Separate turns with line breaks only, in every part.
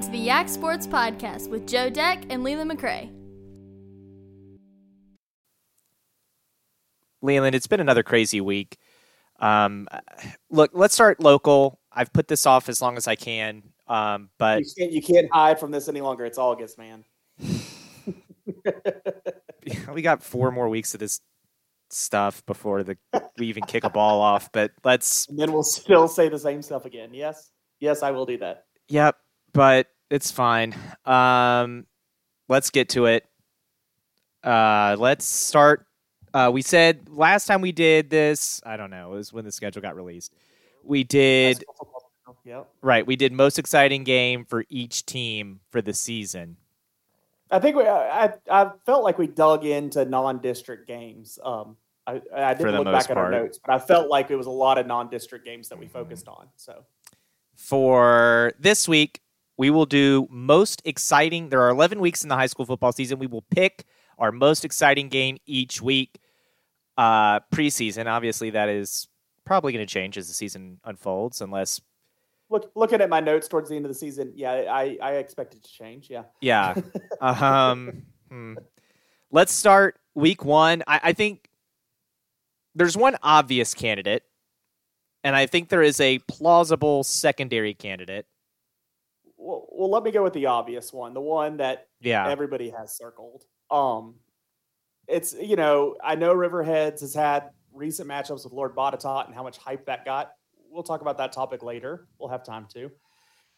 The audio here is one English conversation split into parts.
Welcome to the Yak Sports Podcast with Joe Deck and Leland McRae.
Leland, it's been another crazy week. Um, look, let's start local. I've put this off as long as I can, um, but
you can't, you can't hide from this any longer. It's August, man.
we got four more weeks of this stuff before the we even kick a ball off. But let's
and then we'll still say the same stuff again. Yes, yes, I will do that.
Yep, but it's fine. Um, let's get to it. Uh, let's start. Uh, we said last time we did this. I don't know. It was when the schedule got released. We did.
Yep.
Right. We did most exciting game for each team for the season.
I think we, I, I felt like we dug into non-district games. Um, I, I didn't look back part. at our notes, but I felt like it was a lot of non-district games that we focused on. So
for this week, we will do most exciting. There are 11 weeks in the high school football season. We will pick our most exciting game each week. Uh, preseason, obviously, that is probably going to change as the season unfolds, unless
look looking at my notes towards the end of the season, yeah, I I expect it to change. Yeah.
Yeah. um. Hmm. Let's start week one. I, I think there's one obvious candidate, and I think there is a plausible secondary candidate.
Well, well, let me go with the obvious one, the one that
yeah
everybody has circled. Um, it's you know I know Riverheads has had recent matchups with Lord Botetourt and how much hype that got we'll talk about that topic later. We'll have time to.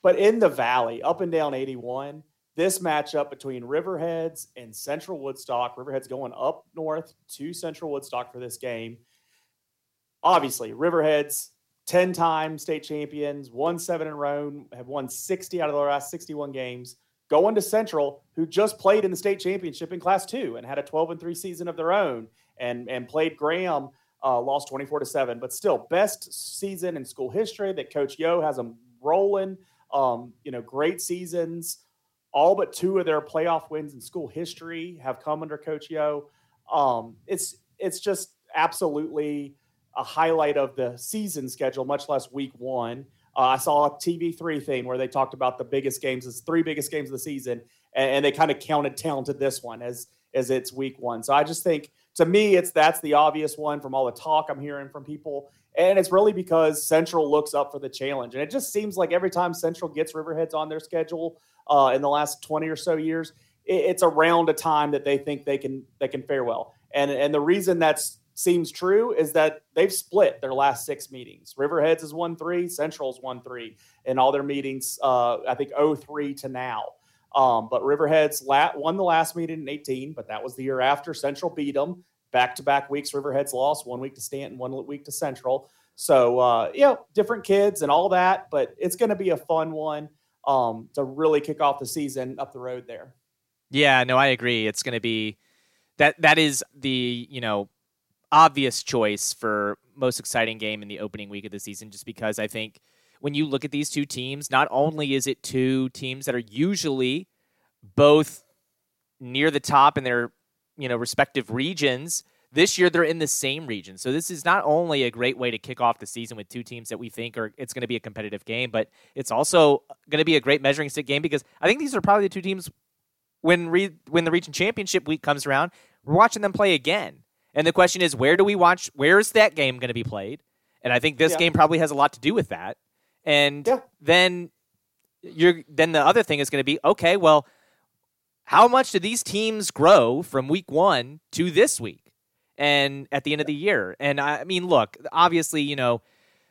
But in the valley, up and down 81, this matchup between Riverheads and Central Woodstock, Riverheads going up north to Central Woodstock for this game. Obviously, Riverheads 10 time state champions, won seven in a row, have won 60 out of the last 61 games. Going to Central, who just played in the state championship in Class Two and had a 12 and three season of their own, and and played Graham uh, lost 24 to 7, but still best season in school history that Coach Yo has them rolling. Um, you know, great seasons. All but two of their playoff wins in school history have come under Coach Yo. Um, it's it's just absolutely a highlight of the season schedule, much less week one. Uh, I saw a TV3 thing where they talked about the biggest games, as three biggest games of the season, and, and they kind of counted down to this one as as its week one. So I just think to me, it's that's the obvious one from all the talk I'm hearing from people. And it's really because Central looks up for the challenge. And it just seems like every time Central gets Riverheads on their schedule uh, in the last 20 or so years, it, it's around a time that they think they can they can fare well. And and the reason that seems true is that they've split their last six meetings. Riverheads is won three, Central's won three in all their meetings. Uh, I think 03 to now. Um, but Riverheads la- won the last meeting in 18, but that was the year after Central beat them. Back to back weeks, Riverheads lost one week to Staunton, one week to Central. So, uh, you know, different kids and all that, but it's going to be a fun one um, to really kick off the season up the road there.
Yeah, no, I agree. It's going to be that that is the you know obvious choice for most exciting game in the opening week of the season, just because I think when you look at these two teams, not only is it two teams that are usually both near the top in their you know respective regions. This year they're in the same region. So this is not only a great way to kick off the season with two teams that we think are it's going to be a competitive game, but it's also going to be a great measuring stick game because I think these are probably the two teams when re, when the region championship week comes around, we're watching them play again. And the question is, where do we watch? Where is that game going to be played? And I think this yeah. game probably has a lot to do with that. And yeah. then you're then the other thing is going to be okay. Well, how much do these teams grow from week one to this week and at the end of the year? And I mean, look, obviously, you know,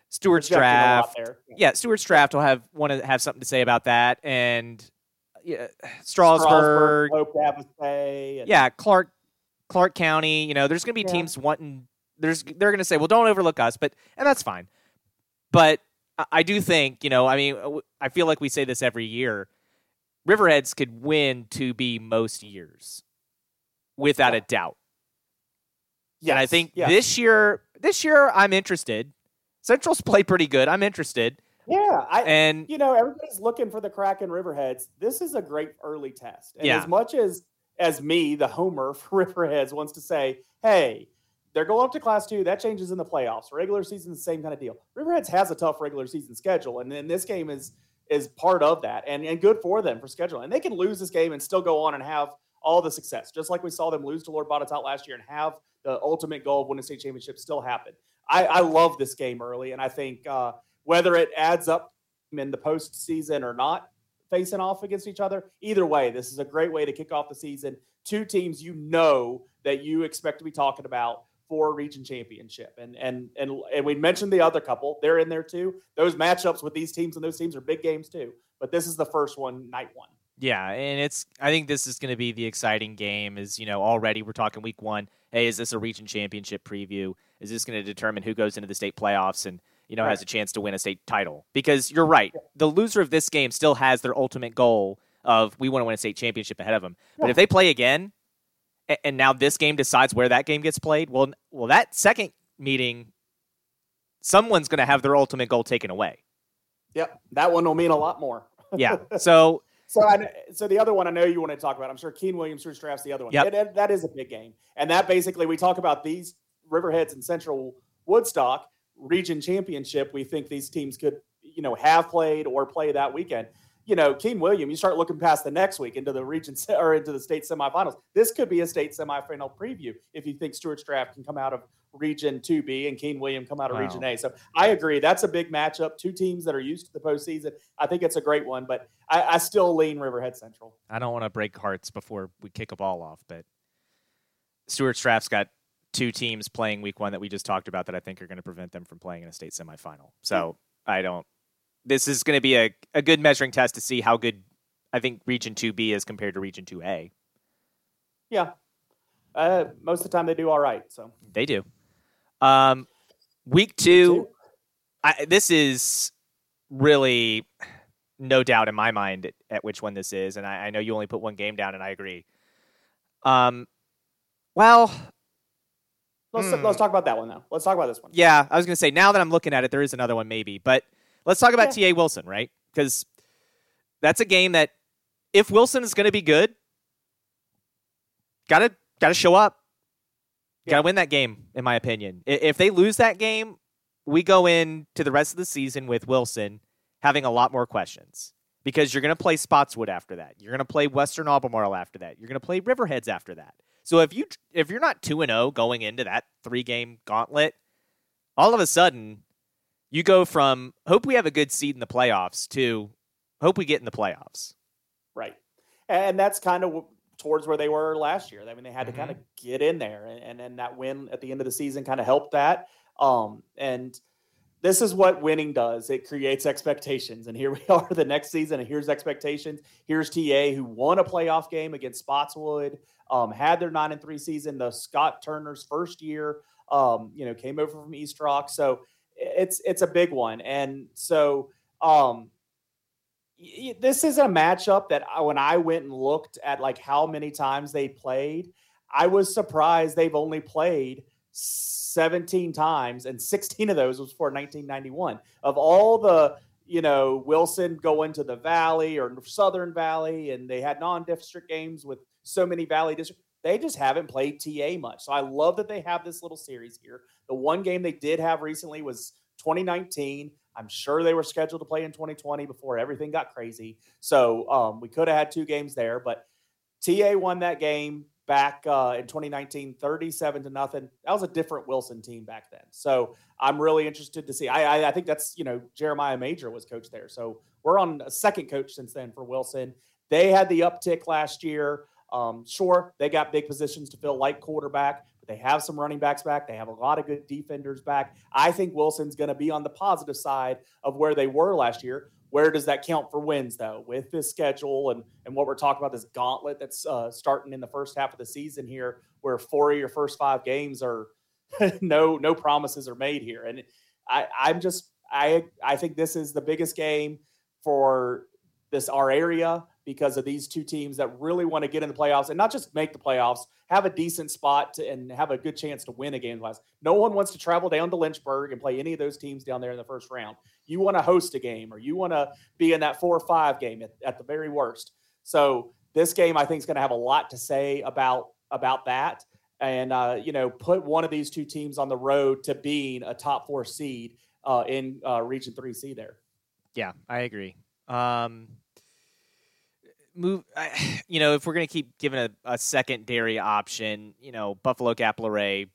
Stuarts draft. Yeah. yeah, Stuarts draft will have want to have something to say about that, and yeah, Strasburg,
Strasburg and-
yeah, Clarke, Clarke County. You know, there's going to be yeah. teams wanting. There's they're going to say, well, don't overlook us, but and that's fine. But I do think, you know, I mean, I feel like we say this every year. Riverheads could win to be most years, without yeah. a doubt.
Yeah,
I think yes. this year, this year I'm interested. Central's played pretty good. I'm interested.
Yeah, I,
and
you know everybody's looking for the crack in Riverheads. This is a great early test. And
yeah.
as much as as me, the homer for Riverheads, wants to say, "Hey, they're going up to Class Two. That changes in the playoffs. Regular season, the same kind of deal. Riverheads has a tough regular season schedule, and then this game is is part of that, and and good for them for scheduling. And they can lose this game and still go on and have all the success, just like we saw them lose to Lord Botetourt last year and have the ultimate goal of winning state championship still happen. I, I love this game early, and I think uh, whether it adds up in the postseason or not, facing off against each other, either way, this is a great way to kick off the season. Two teams you know that you expect to be talking about for a region championship. And and and and we mentioned the other couple; they're in there too. Those matchups with these teams and those teams are big games too. But this is the first one, night one.
Yeah, and it's I think this is going to be the exciting game. Is you know already we're talking week one. Hey, is this a region championship preview? Is this going to determine who goes into the state playoffs and you know right. has a chance to win a state title? Because you're right, the loser of this game still has their ultimate goal of we want to win a state championship ahead of them. Yeah. But if they play again and now this game decides where that game gets played. Well, well, that second meeting, someone's going to have their ultimate goal taken away.
Yep, that one will mean a lot more.
yeah. So,
so I, so the other one I know you want to talk about. I'm sure King Williams Stuarts Draft's the other one.
Yep.
It, that is a big game, and that basically we talk about these Riverheads and Central Woodstock region championship. We think these teams could, you know, have played or play that weekend you know, King William, you start looking past the next week into the region or into the state semifinals. This could be a state semifinal preview if you think Stuarts Draft can come out of Region 2B and King William come out of wow. Region A. So I agree. That's a big matchup. Two teams that are used to the postseason. I think it's a great one, but I, I still lean Riverhead Central.
I don't want to break hearts before we kick a ball off, but Stuarts Draft's got two teams playing week one that we just talked about that I think are going to prevent them from playing in a state semifinal. So I don't this is going to be a, a good measuring test to see how good I think Region 2B is compared to Region 2A.
Yeah. Uh, most of the time they do all right. So
they do. Um, week two, I, this is really no doubt in my mind at, at which one this is, and I, I, know you only put one game down, and I agree. Um, well,
let's hmm. let's talk about that one though. Let's talk about this one.
Yeah, I was going to say now that I'm looking at it, there is another one maybe, but Let's talk about yeah. TA Wilson, right? Because that's a game that if Wilson is going to be good, gotta gotta show up. Yeah. Gotta win that game, in my opinion. If they lose that game, we go into the rest of the season with Wilson having a lot more questions because you're going to play Spotswood after that. You're going to play Western Albemarle after that. You're going to play Riverheads after that. So if you if you're not 2 and 0 going into that 3-game gauntlet, all of a sudden you go from hope we have a good seed in the playoffs to hope we get in the playoffs.
Right. And that's kind of towards where they were last year. I mean, they had mm-hmm. to kind of get in there, and and that win at the end of the season kind of helped that. Um, and this is what winning does. It creates expectations. And here we are the next season, and here's expectations. Here's TA who won a playoff game against Spotswood, um, had their nine and three season, the Scott Turner's first year. Um, you know, came over from East Rock. So it's it's a big one, and so um, this is a matchup that I, when I went and looked at like how many times they played, I was surprised they've only played 17 times, and 16 of those was for 1991. Of all the you know Wilson going to the Valley or Southern Valley, and they had non-district games with so many Valley districts they just haven't played TA much. So I love that they have this little series here. The one game they did have recently was 2019. I'm sure they were scheduled to play in 2020 before everything got crazy. So um, we could have had two games there, but TA won that game back uh, in 2019, 37 to nothing. That was a different Wilson team back then. So I'm really interested to see. I, I, I think that's you know Jeremiah Major was coach there. So we're on a second coach since then for Wilson. They had the uptick last year. Um, sure, they got big positions to fill, like quarterback, but they have some running backs back. They have a lot of good defenders back. I think Wilson's going to be on the positive side of where they were last year. Where does that count for wins, though, with this schedule and, and what we're talking about, this gauntlet that's uh, starting in the first half of the season here, where four of your first five games are no no promises are made here. And I, I'm just I I think this is the biggest game for this our area because of these two teams that really want to get in the playoffs and not just make the playoffs, have a decent spot to, and have a good chance to win a game. No one wants to travel down to Lynchburg and play any of those teams down there in the first round. You want to host a game or you want to be in that four or five game at, at the very worst. So this game, I think, is going to have a lot to say about about that. And uh, you know, put one of these two teams on the road to being a top four seed uh, in uh, Region Three C. There.
Yeah, I agree. Um, move. I, You know, if we're gonna keep giving a, a secondary option, you know, Buffalo Gap Luray.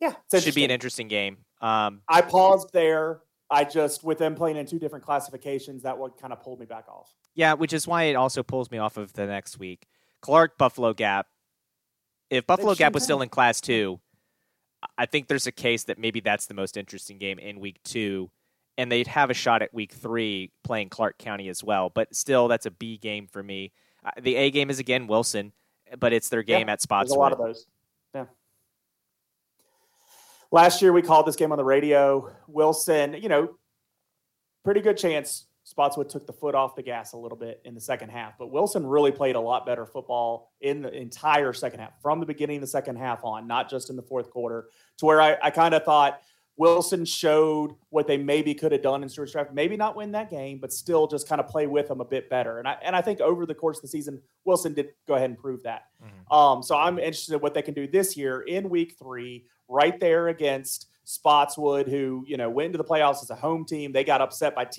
Yeah,
should be an interesting game. Um,
I paused there. I just with them playing in two different classifications, that one kind of pulled me back off.
Yeah, which is why it also pulls me off of the next week. Clarke Buffalo Gap. If Buffalo Gap was still in Class Two, I think there's a case that maybe that's the most interesting game in Week Two and they'd have a shot at week three playing Clarke County as well. But still, that's a B game for me. Uh, the A game is again Wilson, but it's their game
yeah,
at Spotswood.
A lot of those. Last year we called this game on the radio. Wilson, you know, pretty good chance Spotswood took the foot off the gas a little bit in the second half, but Wilson really played a lot better football in the entire second half, from the beginning of the second half on, not just in the fourth quarter, to where I, I kind of thought Wilson showed what they maybe could have done in Stuarts Draft. Maybe not win that game, but still just kind of play with them a bit better. And I and I think over the course of the season, Wilson did go ahead and prove that. Mm-hmm. Um, so I'm interested in what they can do this year in Week Three, right there against Spotswood, who you know went into the playoffs as a home team. They got upset by TA,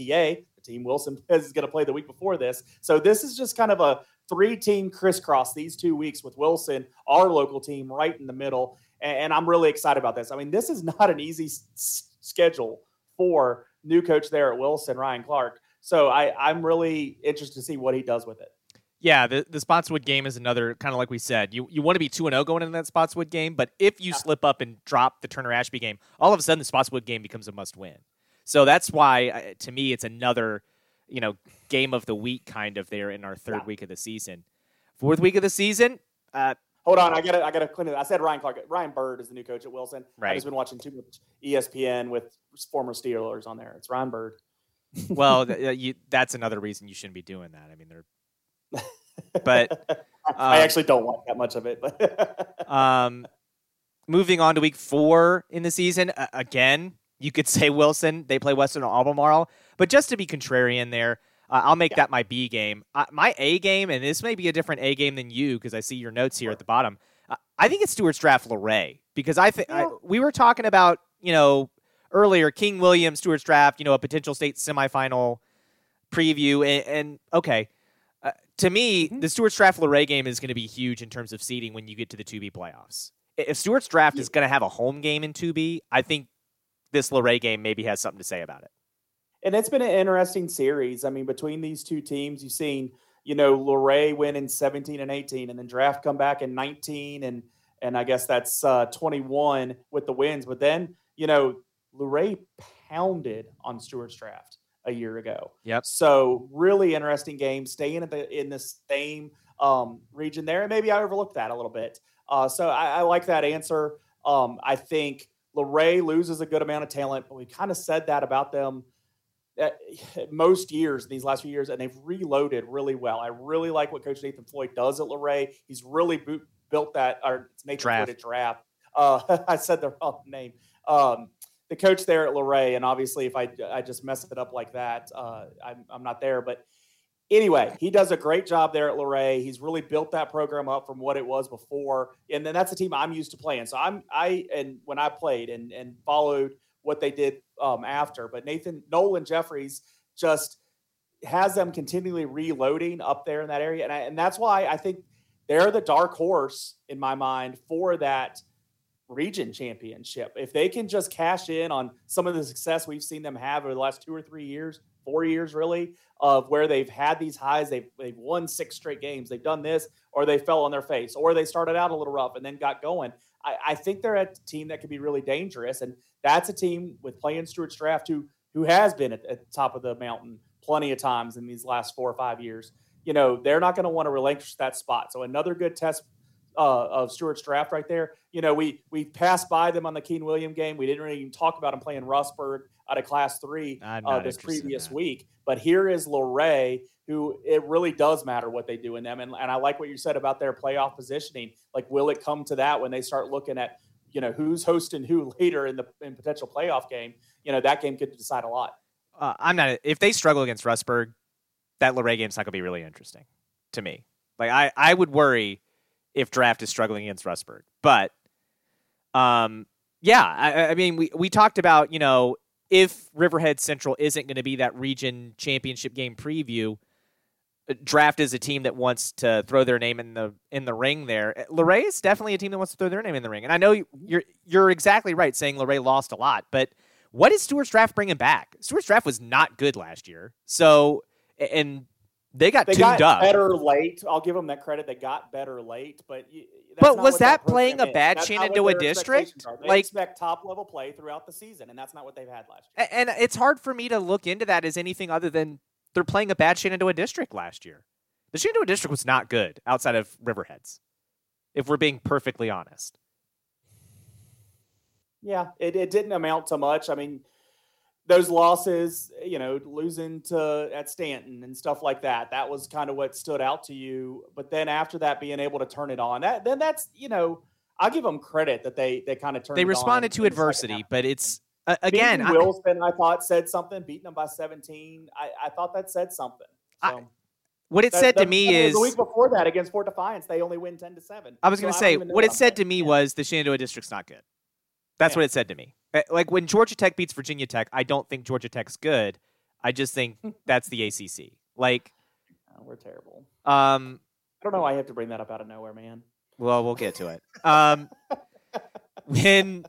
the team Wilson is going to play the week before this. So this is just kind of a three-team crisscross these two weeks with Wilson, our local team, right in the middle and I'm really excited about this. I mean, this is not an easy s- schedule for new coach there at Wilson, Ryan Clark. So I, I'm really interested to see what he does with it.
Yeah, the, the Spotswood game is another kind of like we said. You you want to be two and zero oh going into that Spotswood game, but if you yeah. slip up and drop the Turner Ashby game, all of a sudden the Spotswood game becomes a must win. So that's why, uh, to me, it's another you know game of the week kind of there in our third yeah. week of the season. Fourth week of the season, uh,
Hold on, I got to I got to clean it. I said Ryan Clark. Ryan Bird is the new coach at Wilson. Right. I've just been watching too much ESPN with former Steelers on there. It's Ryan Bird.
well, th- you, that's another reason you shouldn't be doing that. I mean, they're. But
um, I actually don't want that much of it. But
um, moving on to week four in the season, uh, again, you could say Wilson. They play Western Albemarle, but just to be contrarian, there, uh, I'll make yeah. that my B game. Uh, my A game, and this may be a different A game than you because I see your notes here at the bottom. Uh, I think it's Stuarts Draft Luray because I think we were talking about you know earlier King William Stuarts Draft, you know a potential state semifinal preview, and, and okay. Uh, to me, mm-hmm. the Stuarts Draft Luray game is going to be huge in terms of seeding when you get to the 2B playoffs. If Stuarts Draft yeah. is going to have a home game in 2B, I think this Luray game maybe has something to say about it
and it's been an interesting series. I mean, between these two teams, you've seen, you know, Luray win in 17 and 18, and then draft come back in 19, and and I guess that's uh, 21 with the wins. But then, you know, Luray pounded on Stuarts draft a year ago.
Yep.
So really interesting game, staying in the in the same um, region there, and maybe I overlooked that a little bit. Uh, so I, I, like that answer. Um, I think Luray loses a good amount of talent, but we kind of said that about them most years these last few years, and they've reloaded really well. I really like what Coach Nathan Floyd does at Luray. He's really boot, built that, or it's Nathan draft. Floyd at draft. Uh, I said the wrong name. Um, the coach there at Luray, and obviously, if I I just mess it up like that, uh, I'm I'm not there. But anyway, he does a great job there at Luray. He's really built that program up from what it was before, and then that's a team I'm used to playing. So I'm I and when I played and and followed what they did um, after. But Nathan Nolan Jeffries just has them continually reloading up there in that area, and I, and that's why I think they're the dark horse in my mind for that region championship. If they can just cash in on some of the success we've seen them have over the last two or three years, four years really, of where they've had these highs, they've they've won six straight games, they've done this, or they fell on their face, or they started out a little rough and then got going. I, I think they're a team that could be really dangerous. And that's a team with playing Stuarts Draft who who has been at, at the top of the mountain plenty of times in these last four or five years. You know, they're not going to want to relinquish that spot. So another good test uh, of Stuarts Draft right there. You know, we we passed by them on the King William game. We didn't really even talk about them playing Rustburg out of Class Three uh, this previous week. But here is Luray, who it really does matter what they do in them. And, and I like what you said about their playoff positioning. Like, will it come to that when they start looking at you know who's hosting who later in the in potential playoff game? You know that game could decide a lot.
Uh, I'm not. If they struggle against Rustburg, that Luray game's not going to be really interesting to me. Like I, I would worry if draft is struggling against Rustburg, but um, yeah, I, I mean we we talked about you know if Riverhead Central isn't going to be that region championship game preview, draft is a team that wants to throw their name in the in the ring there. Uh, Luray is definitely a team that wants to throw their name in the ring. And I know you're you're exactly right saying Luray lost a lot, but what is Stuarts Draft bringing back? Stuarts Draft was not good last year. So and they got
they got
up.
better late. I'll give them that credit. They got better late, but
but was that, playing a bad is. Shenandoah district?
They like, expect top level play throughout the season, and that's not what they've had last
year. And it's hard for me to look into that as anything other than they're playing a bad Shenandoah district last year. The Shenandoah district was not good outside of Riverheads, if we're being perfectly honest.
Yeah, it, it didn't amount to much. I mean, those losses, you know, losing to at Staunton and stuff like that, that was kind of what stood out to you. But then after that, being able to turn it on, that then that's you know, I'll give them credit that they they kind of turned.
They responded to adversity, but it's uh, again,
I, Wilson, I thought said something. Beating them by seventeen, I, I thought that said something. So.
I, what it that, said that, to me is
the week before that against Fort Defiance, they only win ten to seven.
I was going to say what it said to me yeah. was the Shenandoah district's not good. That's yeah. what it said to me. Eh, like when Georgia Tech beats Virginia Tech, I don't think Georgia Tech's good. I just think that's the ACC. Like
oh, we're terrible.
Um,
I don't know why I have to bring that up out of nowhere, man.
Well, we'll get to it. Um, when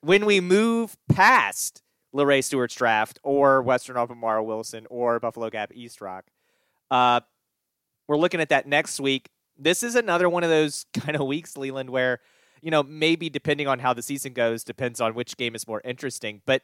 when we move past Luray Stewart's draft or Western Albemarle Wilson or Buffalo Gap East Rock, uh, we're looking at that next week. This is another one of those kind of weeks, Leland, where you know, maybe depending on how the season goes, depends on which game is more interesting. But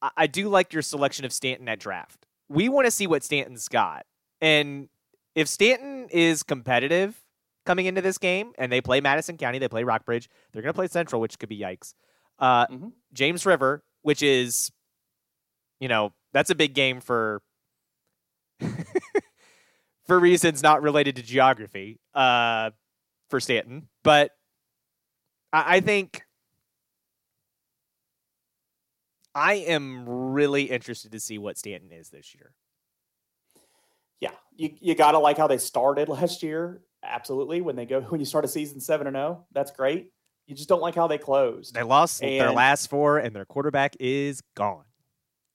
I, I do like your selection of Staunton at draft. We want to see what Staunton's got. And if Staunton is competitive coming into this game and they play Madison County, they play Rockbridge, they're going to play Central, which could be yikes. Uh, mm-hmm. James River, which is, you know, that's a big game for. for reasons not related to geography, uh, for Staunton. But I, I think I am really interested to see what Staunton is this year.
Yeah, you you gotta like how they started last year. Absolutely, when they go when you start a season seven and zero, oh, that's great. You just don't like how they closed.
They lost and, their last four, and their quarterback is gone.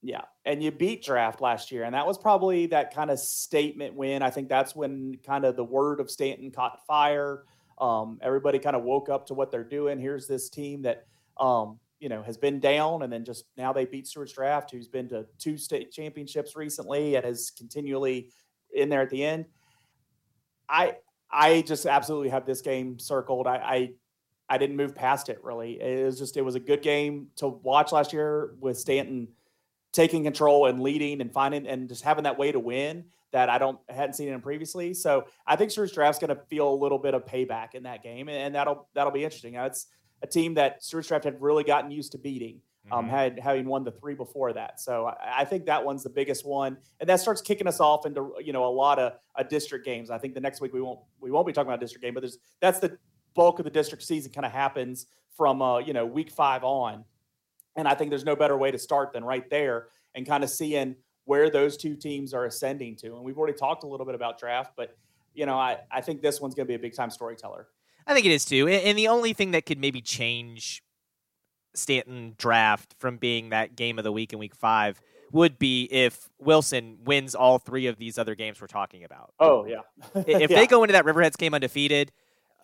Yeah, and you beat draft last year, and that was probably that kind of statement win. I think that's when kind of the word of Staunton caught fire. Um, everybody kind of woke up to what they're doing. Here's this team that um, you know has been down, and then just now they beat Stuarts Draft, who's been to two state championships recently and is continually in there at the end. I I just absolutely have this game circled. I, I I didn't move past it really. It was just it was a good game to watch last year with Staunton taking control and leading and finding and just having that way to win that I don't hadn't seen him previously. So I think Stuarts Draft's going to feel a little bit of payback in that game, and that'll that'll be interesting. Now, it's a team that Stuarts Draft had really gotten used to beating. Um, mm-hmm. had having won the three before that, so I, I, think that one's the biggest one, and that starts kicking us off into you know a lot of uh, district games. I think the next week we won't we won't be talking about district game, but there's that's the bulk of the district season kind of happens from uh, you know week five on, and I think there's no better way to start than right there and kind of seeing where those two teams are ascending to. And we've already talked a little bit about draft, but you know, I, I think this one's going to be a big time storyteller.
I think it is too. And the only thing that could maybe change Staunton draft from being that game of the week in week five would be if Wilson wins all three of these other games we're talking about.
Oh, yeah.
if
yeah.
they go into that Riverheads game undefeated,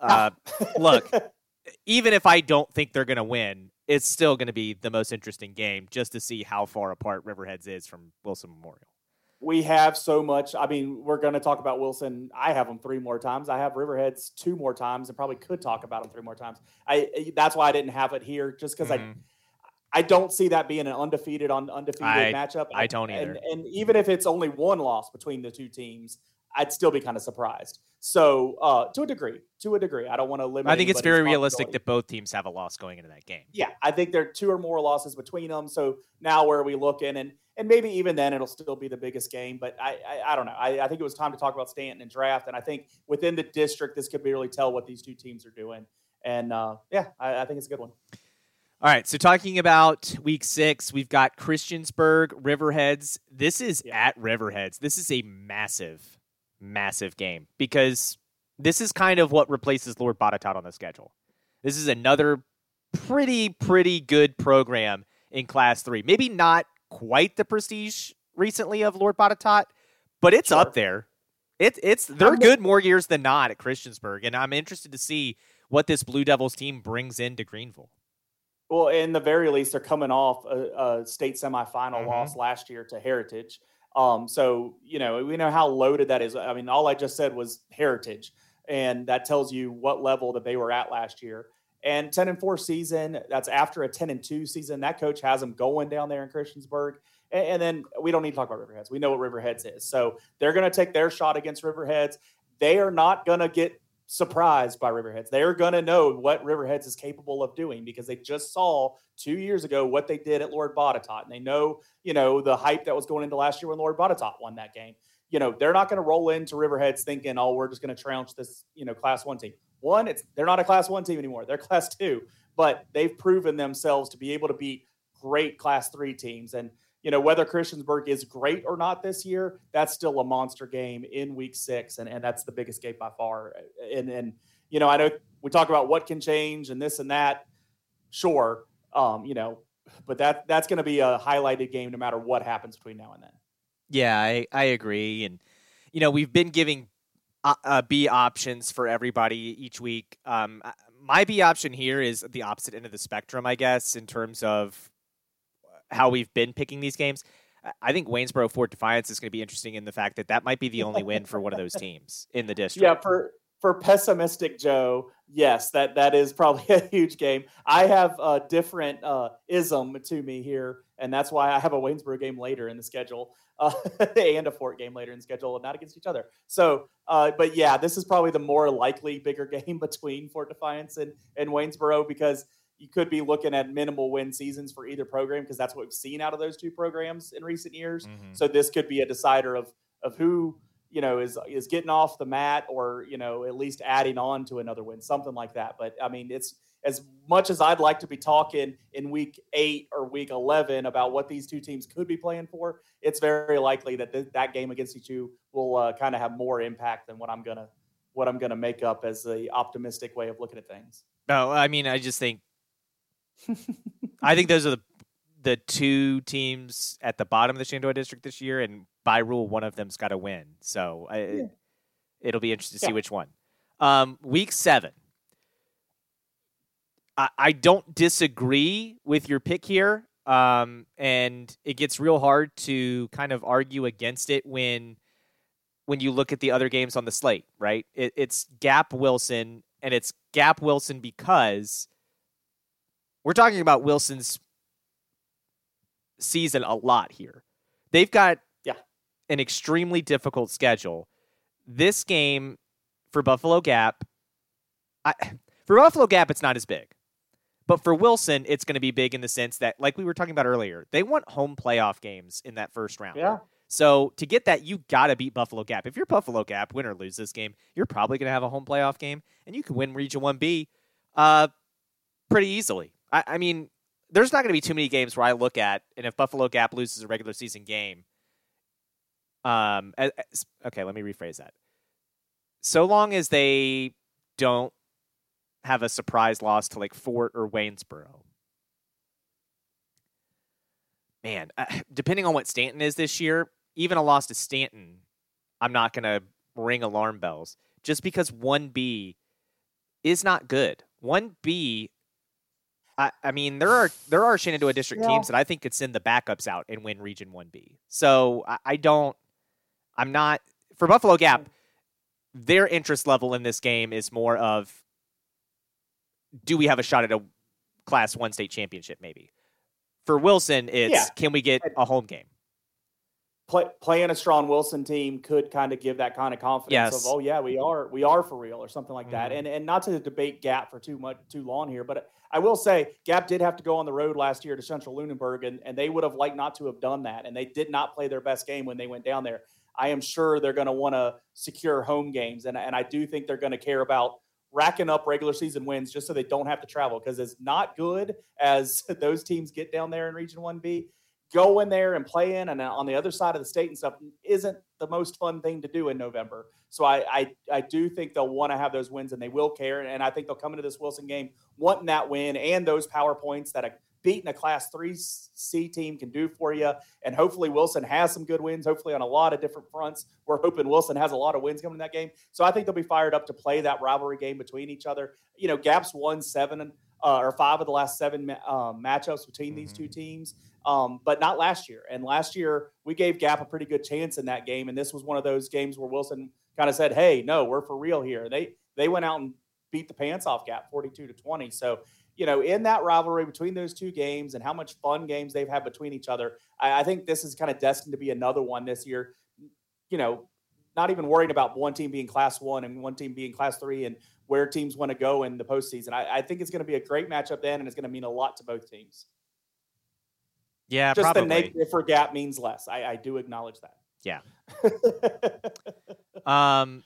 uh, look, even if I don't think they're going to win, it's still going to be the most interesting game just to see how far apart Riverheads is from Wilson Memorial.
We have so much. I mean, we're going to talk about Wilson. I have them three more times. I have Riverheads two more times, and probably could talk about them three more times. I that's why I didn't have it here, just because mm-hmm. I I don't see that being an undefeated on undefeated
I,
matchup.
I don't either.
And, and even if it's only one loss between the two teams, I'd still be kind of surprised. So, uh, to a degree, to a degree, I don't want to limit.
I think it's very realistic that both teams have a loss going into that game.
Yeah, I think there are two or more losses between them. So now, where are we looking? And and maybe even then, it'll still be the biggest game. But I I, I don't know. I, I think it was time to talk about Staunton and draft. And I think within the district, this could really tell what these two teams are doing. And uh, yeah, I, I think it's a good one.
All right, so talking about week six, we've got Christiansburg, Riverheads. This is yeah. at Riverheads. This is a massive massive game because this is kind of what replaces Lord Botetourt on the schedule. This is another pretty, pretty good program in Class Three. Maybe not quite the prestige recently of Lord Botetourt, but it's sure. up there. It's it's they're good more years than not at Christiansburg, and I'm interested to see what this Blue Devils team brings into Greenville.
Well, in the very least, they're coming off a, a state semifinal mm-hmm. loss last year to Heritage. Um, so you know we know how loaded that is. I mean, all I just said was Heritage, and that tells you what level that they were at last year. And ten and four season, that's after a ten and two season. That coach has them going down there in Christiansburg. And, and then we don't need to talk about Riverheads. We know what Riverheads is. So they're going to take their shot against Riverheads. They are not going to get surprised by Riverheads. They're going to know what Riverheads is capable of doing because they just saw two years ago what they did at Lord Botetourt. And they know, you know, the hype that was going into last year when Lord Botetourt won that game. You know, they're not going to roll into Riverheads thinking, oh, we're just going to trounce this, you know, class one team. One, it's they're not a class one team anymore. They're class two, but they've proven themselves to be able to beat great class three teams. And you know, whether Christiansburg is great or not this year, that's still a monster game in week six. And, and that's the biggest game by far. And, and, you know, I know we talk about what can change and this and that. Sure. Um, you know, but that that's going to be a highlighted game no matter what happens between now and then.
Yeah, I, I agree. And, you know, we've been giving uh, uh, B options for everybody each week. Um, uh, my B option here is the opposite end of the spectrum, I guess, in terms of how we've been picking these games. I think Waynesboro Fort Defiance is going to be interesting in the fact that that might be the only win for one of those teams in the district.
Yeah, for for pessimistic Joe, yes, that that is probably a huge game. I have a different uh, ism to me here, and that's why I have a Waynesboro game later in the schedule uh, and a Fort game later in the schedule, and not against each other. So, uh, but yeah, this is probably the more likely bigger game between Fort Defiance and and Waynesboro because you could be looking at minimal win seasons for either program because that's what we've seen out of those two programs in recent years. Mm-hmm. So this could be a decider of of who you know is is getting off the mat or you know at least adding on to another win, something like that. But I mean, it's as much as I'd like to be talking in week eight or week eleven about what these two teams could be playing for, it's very likely that th- that game against each two will uh, kind of have more impact than what I'm gonna what I'm gonna make up as the optimistic way of looking at things.
No, I mean, I just think I think those are the the two teams at the bottom of the Shenandoah district this year, and by rule, one of them's got to win. So I, yeah. it'll be interesting to yeah. see which one. Um, week seven. I, I don't disagree with your pick here, um, and it gets real hard to kind of argue against it when when you look at the other games on the slate. Right? It, it's Gap Wilson, and it's Gap Wilson because we're talking about Wilson's season a lot here. They've got
yeah.
an extremely difficult schedule. This game for Buffalo Gap, I, for Buffalo Gap, it's not as big. But for Wilson, it's going to be big in the sense that, like we were talking about earlier, they want home playoff games in that first round.
Yeah.
So to get that, you got to beat Buffalo Gap. If you're Buffalo Gap, win or lose this game, you're probably going to have a home playoff game, and you can win Region One B, uh, pretty easily. I, I mean, there's not going to be too many games where I look at, and if Buffalo Gap loses a regular season game, um, okay, let me rephrase that. So long as they don't have a surprise loss to like Fort or Waynesboro, man, uh, depending on what Staunton is this year, even a loss to Staunton, I'm not going to ring alarm bells just because 1B is not good. 1B I, I mean, there are there are Shenandoah district yeah. teams that I think could send the backups out and win Region One B. So I, I don't. I'm not for Buffalo Gap. Their interest level in this game is more of, do we have a shot at a Class One state championship? Maybe. For Wilson, it's yeah. can we get a home game?
play, playing a strong Wilson team could kind of give that kind of confidence yes. of oh yeah we are we are for real or something like mm-hmm. that and and not to debate Gap for too much too long here but I will say Gap did have to go on the road last year to Central Lunenburg and, and they would have liked not to have done that and they did not play their best game when they went down there. I am sure they're going to want to secure home games and and I do think they're going to care about racking up regular season wins just so they don't have to travel because it's not good as those teams get down there in Region 1B going there and playing and on the other side of the state and stuff isn't the most fun thing to do in November. So I I, I do think they'll want to have those wins and they will care. And I think they'll come into this Wilson game wanting that win and those power points that a beating a Class Three C team can do for you. And hopefully Wilson has some good wins. Hopefully on a lot of different fronts. We're hoping Wilson has a lot of wins coming in that game. So I think they'll be fired up to play that rivalry game between each other. You know, Gap's won seven uh, or five of the last seven uh, matchups between mm-hmm. these two teams, um, but not last year. And last year we gave Gap a pretty good chance in that game, and this was one of those games where Wilson kind of said, "Hey, no, we're for real here." They they went out and beat the pants off Gap, forty-two to twenty. So you know, in that rivalry between those two games and how much fun games they've had between each other, I, I think this is kind of destined to be another one this year. You know, not even worried about one team being class one and one team being class three and where teams want to go in the postseason. I, I think it's going to be a great matchup then, and it's going to mean a lot to both teams.
Yeah,
just
probably.
the negative for gap means less. I, I do acknowledge that.
Yeah. um.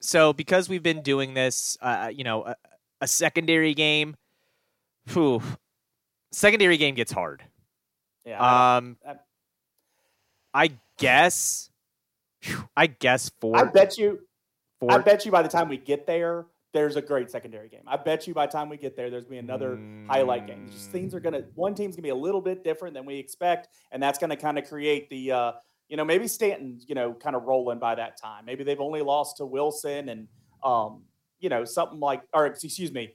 So because we've been doing this, uh, you know, a, a secondary game, whew, secondary game gets hard.
Yeah.
Um. I, I guess. I guess four.
I bet you Four. I bet you by the time we get there, there's a great secondary game. I bet you by the time we get there, there's gonna be another mm. highlight game. Just things are gonna one team's gonna be a little bit different than we expect, and that's gonna kind of create the uh, you know maybe Staunton you know kind of rolling by that time. Maybe they've only lost to Wilson and um, you know something like or excuse me.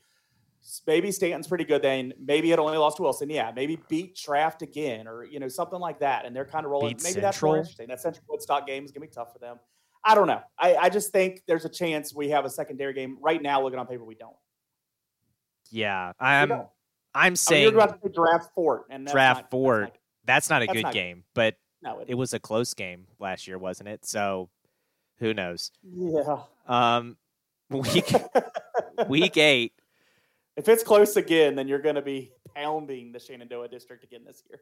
Maybe Staunton's pretty good then. Maybe it only lost to Wilson. Yeah, maybe beat Draft again, or you know something like that, and they're kind of rolling.
Beat
maybe
Central.
that's more interesting. That Central Woodstock game is gonna be tough for them. I don't know. I, I just think there's a chance we have a secondary game. Right now, looking on paper, we don't.
Yeah, I'm. I'm saying I
mean, about to draft Fort and
draft
not,
Fort.
That's not,
that's not a good not game, good. but
no, it,
it was a close game last year, wasn't it? So who knows?
Yeah.
Um, week week eight.
If it's close again, then you're going to be pounding the Shenandoah district again this
year.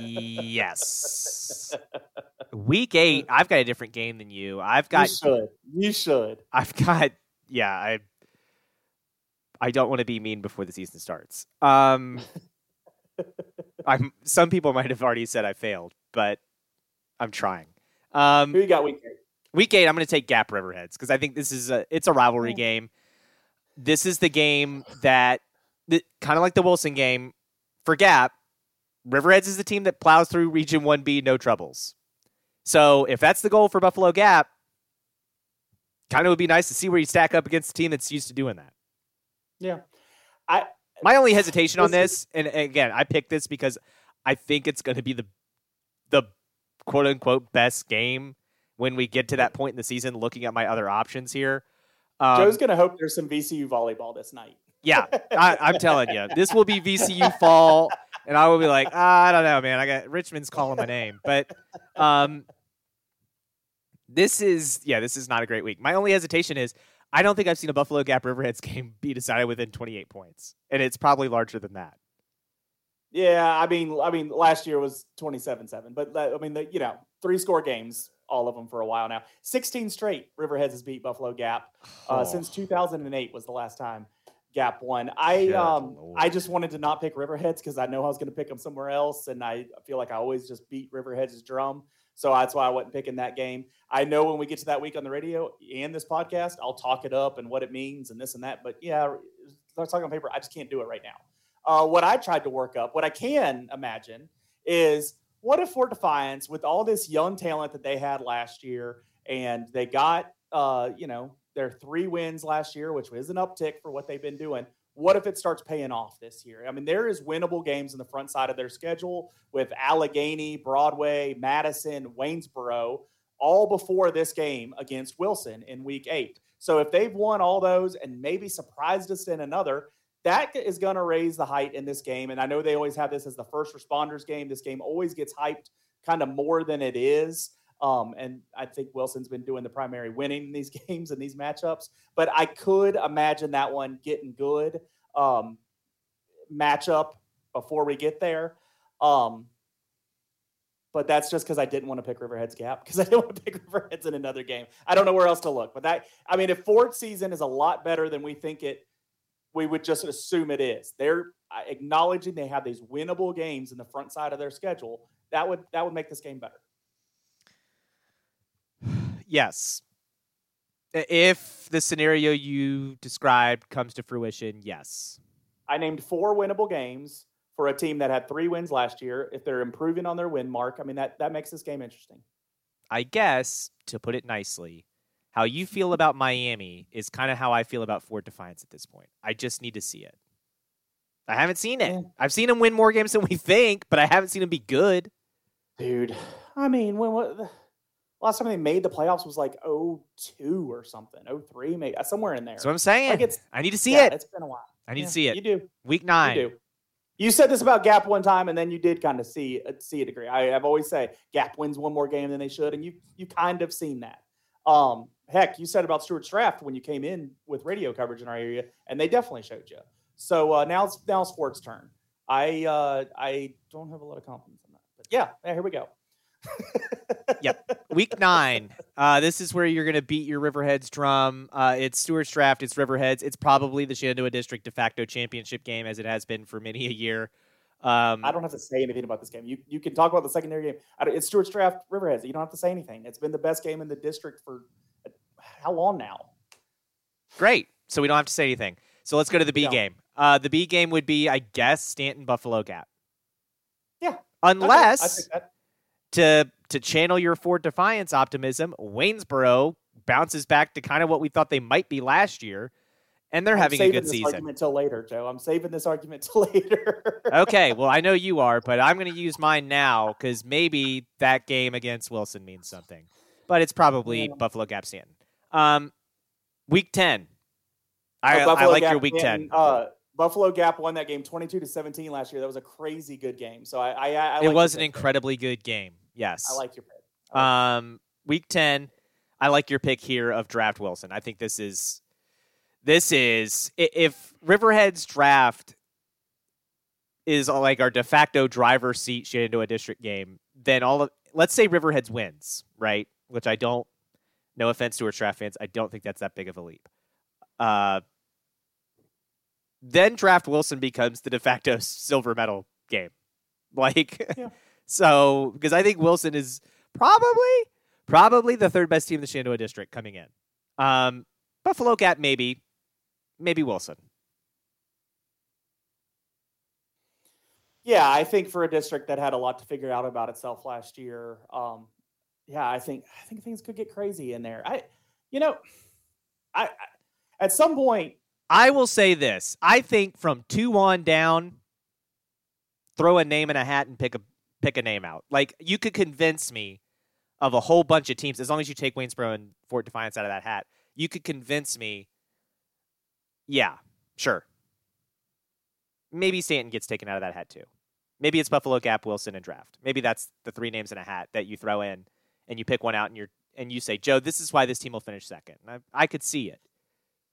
yes. Week eight, I've got a different game than you. I've got.
You should. You should.
I've got. Yeah, I. I don't want to be mean before the season starts. Um, I'm. Some people might have already said I failed, but I'm trying. Um,
Who you got week eight?
Week eight, I'm going to take Gap Riverheads because I think this is a. It's a rivalry game. This is the game that kind of like the Wilson game for Gap, Riverheads is the team that plows through Region 1B no troubles. So if that's the goal for Buffalo Gap, kind of would be nice to see where you stack up against a team that's used to doing that.
Yeah. I
my only hesitation on this, and again, I picked this because I think it's going to be the the quote unquote best game when we get to that point in the season. Looking at my other options here,
um, Joe's going to hope there's some VCU volleyball this night.
Yeah, I, am telling you, this will be VCU fall, and I will be like, ah, I don't know, man. I got Richmond's calling my name, but um, this is yeah, this is not a great week. My only hesitation is I don't think I've seen a Buffalo Gap Riverheads game be decided within 28 points, and it's probably larger than that.
Yeah, I mean, I mean, last year was 27-7, but I mean, the, you know, three score games, all of them for a while now. 16 straight Riverheads has beat Buffalo Gap uh, oh. since 2008 was the last time Gap won. I um I just wanted to not pick Riverheads because I know I was going to pick them somewhere else, and I feel like I always just beat Riverheads' drum. So that's why I wasn't picking that game. I know when we get to that week on the radio and this podcast, I'll talk it up and what it means and this and that. But yeah, let's talk on paper. I just can't do it right now. Uh, what I tried to work up, what I can imagine is what if Fort Defiance, with all this young talent that they had last year, and they got, uh, you know, their three wins last year, which was an uptick for what they've been doing. What if it starts paying off this year? I mean, there is winnable games in the front side of their schedule with Alleghany, Broadway, Madison, Waynesboro, all before this game against Wilson in week eight. So if they've won all those and maybe surprised us in another, that is going to raise the height in this game. And I know they always have this as the first responders game. This game always gets hyped kind of more than it is. Um, and I think Wilson's been doing the primary winning these games and these matchups. But I could imagine that one getting good um, matchup before we get there. Um, but that's just because I didn't want to pick Riverheads Gap because I didn't want to pick Riverheads in another game. I don't know where else to look. But that, I mean, if Fort season is a lot better than we think it, we would just assume it is. They're uh, acknowledging they have these winnable games in the front side of their schedule. That would that would make this game better.
Yes. If the scenario you described comes to fruition, yes.
I named four winnable games. for a team that had three wins last year. If they're improving on their win mark, I mean that that makes this game interesting.
I guess to put it nicely, how you feel about Miami is kind of how I feel about Fort Defiance at this point. I just need to see it. I haven't seen it.
Yeah.
I've seen them win more games than we think, but I haven't seen them be good.
Dude, I mean, when what last time they made the playoffs was like 02 or something, 03 maybe somewhere in there.
That's what I'm saying.
Like it's
I need to see
yeah,
it.
It's been a while.
I need
Yeah,
to see it.
You do.
Week nine.
You do. You said this about Gap one time, and then you did kind of see uh, see a degree. I, I've always say Gap wins one more game than they should, and you you kind of seen that. Um, heck, you said about Stuarts Draft when you came in with radio coverage in our area, and they definitely showed you. So uh, now it's now it's Fort's turn. I uh, I don't have a lot of confidence in that, but yeah, yeah here we go.
Week nine. Uh, this is where you're going to beat your Riverheads drum. Uh, it's Stuarts Draft. It's Riverheads. It's probably the Shenandoah District de facto championship game, as it has been for many a year. Um,
I don't have to say anything about this game. You you can talk about the secondary game. I don't- It's Stuarts Draft Riverheads. You don't have to say anything. It's been the best game in the district for uh, how long now?
Great. So we don't have to say anything. So let's go to the B
No.
game. Uh, the B game would be, I guess, Staunton Buffalo Gap.
Yeah.
Unless
think that-
to to channel your Fort Defiance optimism, Waynesboro bounces back to kind of what we thought they might be last year, and they're
I'm
having a good
this
season.
argument till later, Joe. I'm saving this argument till later.
okay, well, I know you are, but I'm going to use mine now because maybe that game against Wilson means something. But it's probably
Yeah.
Buffalo Gap Staunton. Um, week 10. I,
Uh,
I like
Gap
your week
Staunton,
10.
Uh, Buffalo Gap won that game 22 to 17 last year. That was a crazy good game. So I, I, I
it was an incredibly good game. Yes.
I like your pick. Like
Um, week ten, I like your pick here of Draft Wilson. I think this is this is if Riverhead's Draft is uh, like our de facto driver seat into a District game, then all of let's say Riverheads wins, right? Which I don't. No offense to our Draft fans, I don't think that's that big of a leap. Uh, then Draft Wilson becomes the de facto silver medal game, like.
Yeah.
So, because I think Wilson is probably probably the third best team in the Shenandoah district coming in. Um, Buffalo Gap maybe, maybe Wilson.
Yeah, I think for a district that had a lot to figure out about itself last year, um, yeah, I think I think things could get crazy in there. I, you know, I, I at some point,
I will say this: I think from two on down, throw a name in a hat and pick a pick a name out. Like you could convince me of a whole bunch of teams as long as you take Waynesboro and Fort Defiance out of that hat. You could convince me. Yeah, sure. Maybe Staunton gets taken out of that hat too. Maybe it's Buffalo Gap, Wilson, and Draft. Maybe that's the three names in a hat that you throw in, and you pick one out, and you're and you say, Joe, this is why this team will finish second. I, I could see it.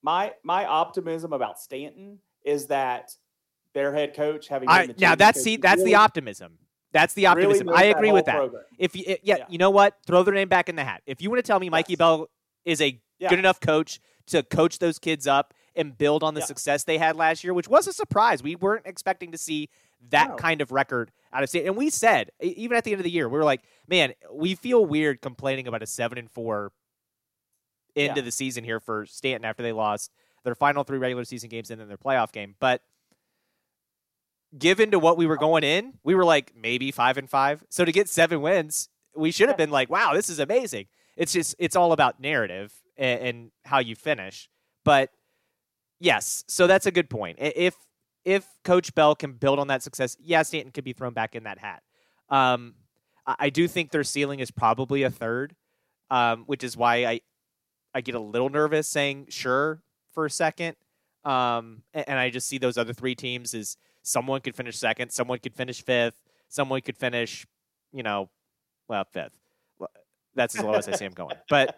My my optimism about Staunton is that their head coach having
I,
the
now that's see that's
really-
the optimism. That's the optimism.
knows
I agree with that.
program.
If you, yeah,
Yeah.
you know what, throw their name back in the hat. If you want to tell me Mikey
Yes.
Bell is a
Yeah.
good enough coach to coach those kids up and build on the
Yeah.
success they had last year, which was a surprise. We weren't expecting to see that
No.
kind of record out of state. And we said even at the end of the year, we were like, man, we feel weird complaining about a seven and four end
Yeah.
of the season here for Staunton after they lost their final three regular season games and then their playoff game, but given to what we were going in, we were like maybe five and five. So to get seven wins, we should have been like, wow, this is amazing. It's just it's all about narrative and, and how you finish. But yes, so that's a good point. If if Coach Bell can build on that success, yeah, Staunton could be thrown back in that hat. Um, I, I do think their ceiling is probably a third, um, which is why I I get a little nervous saying sure for a second. Um, a- and I just see those other three teams as someone could finish second, someone could finish fifth, someone could finish, you know, well, fifth. That's as low as I see them going. But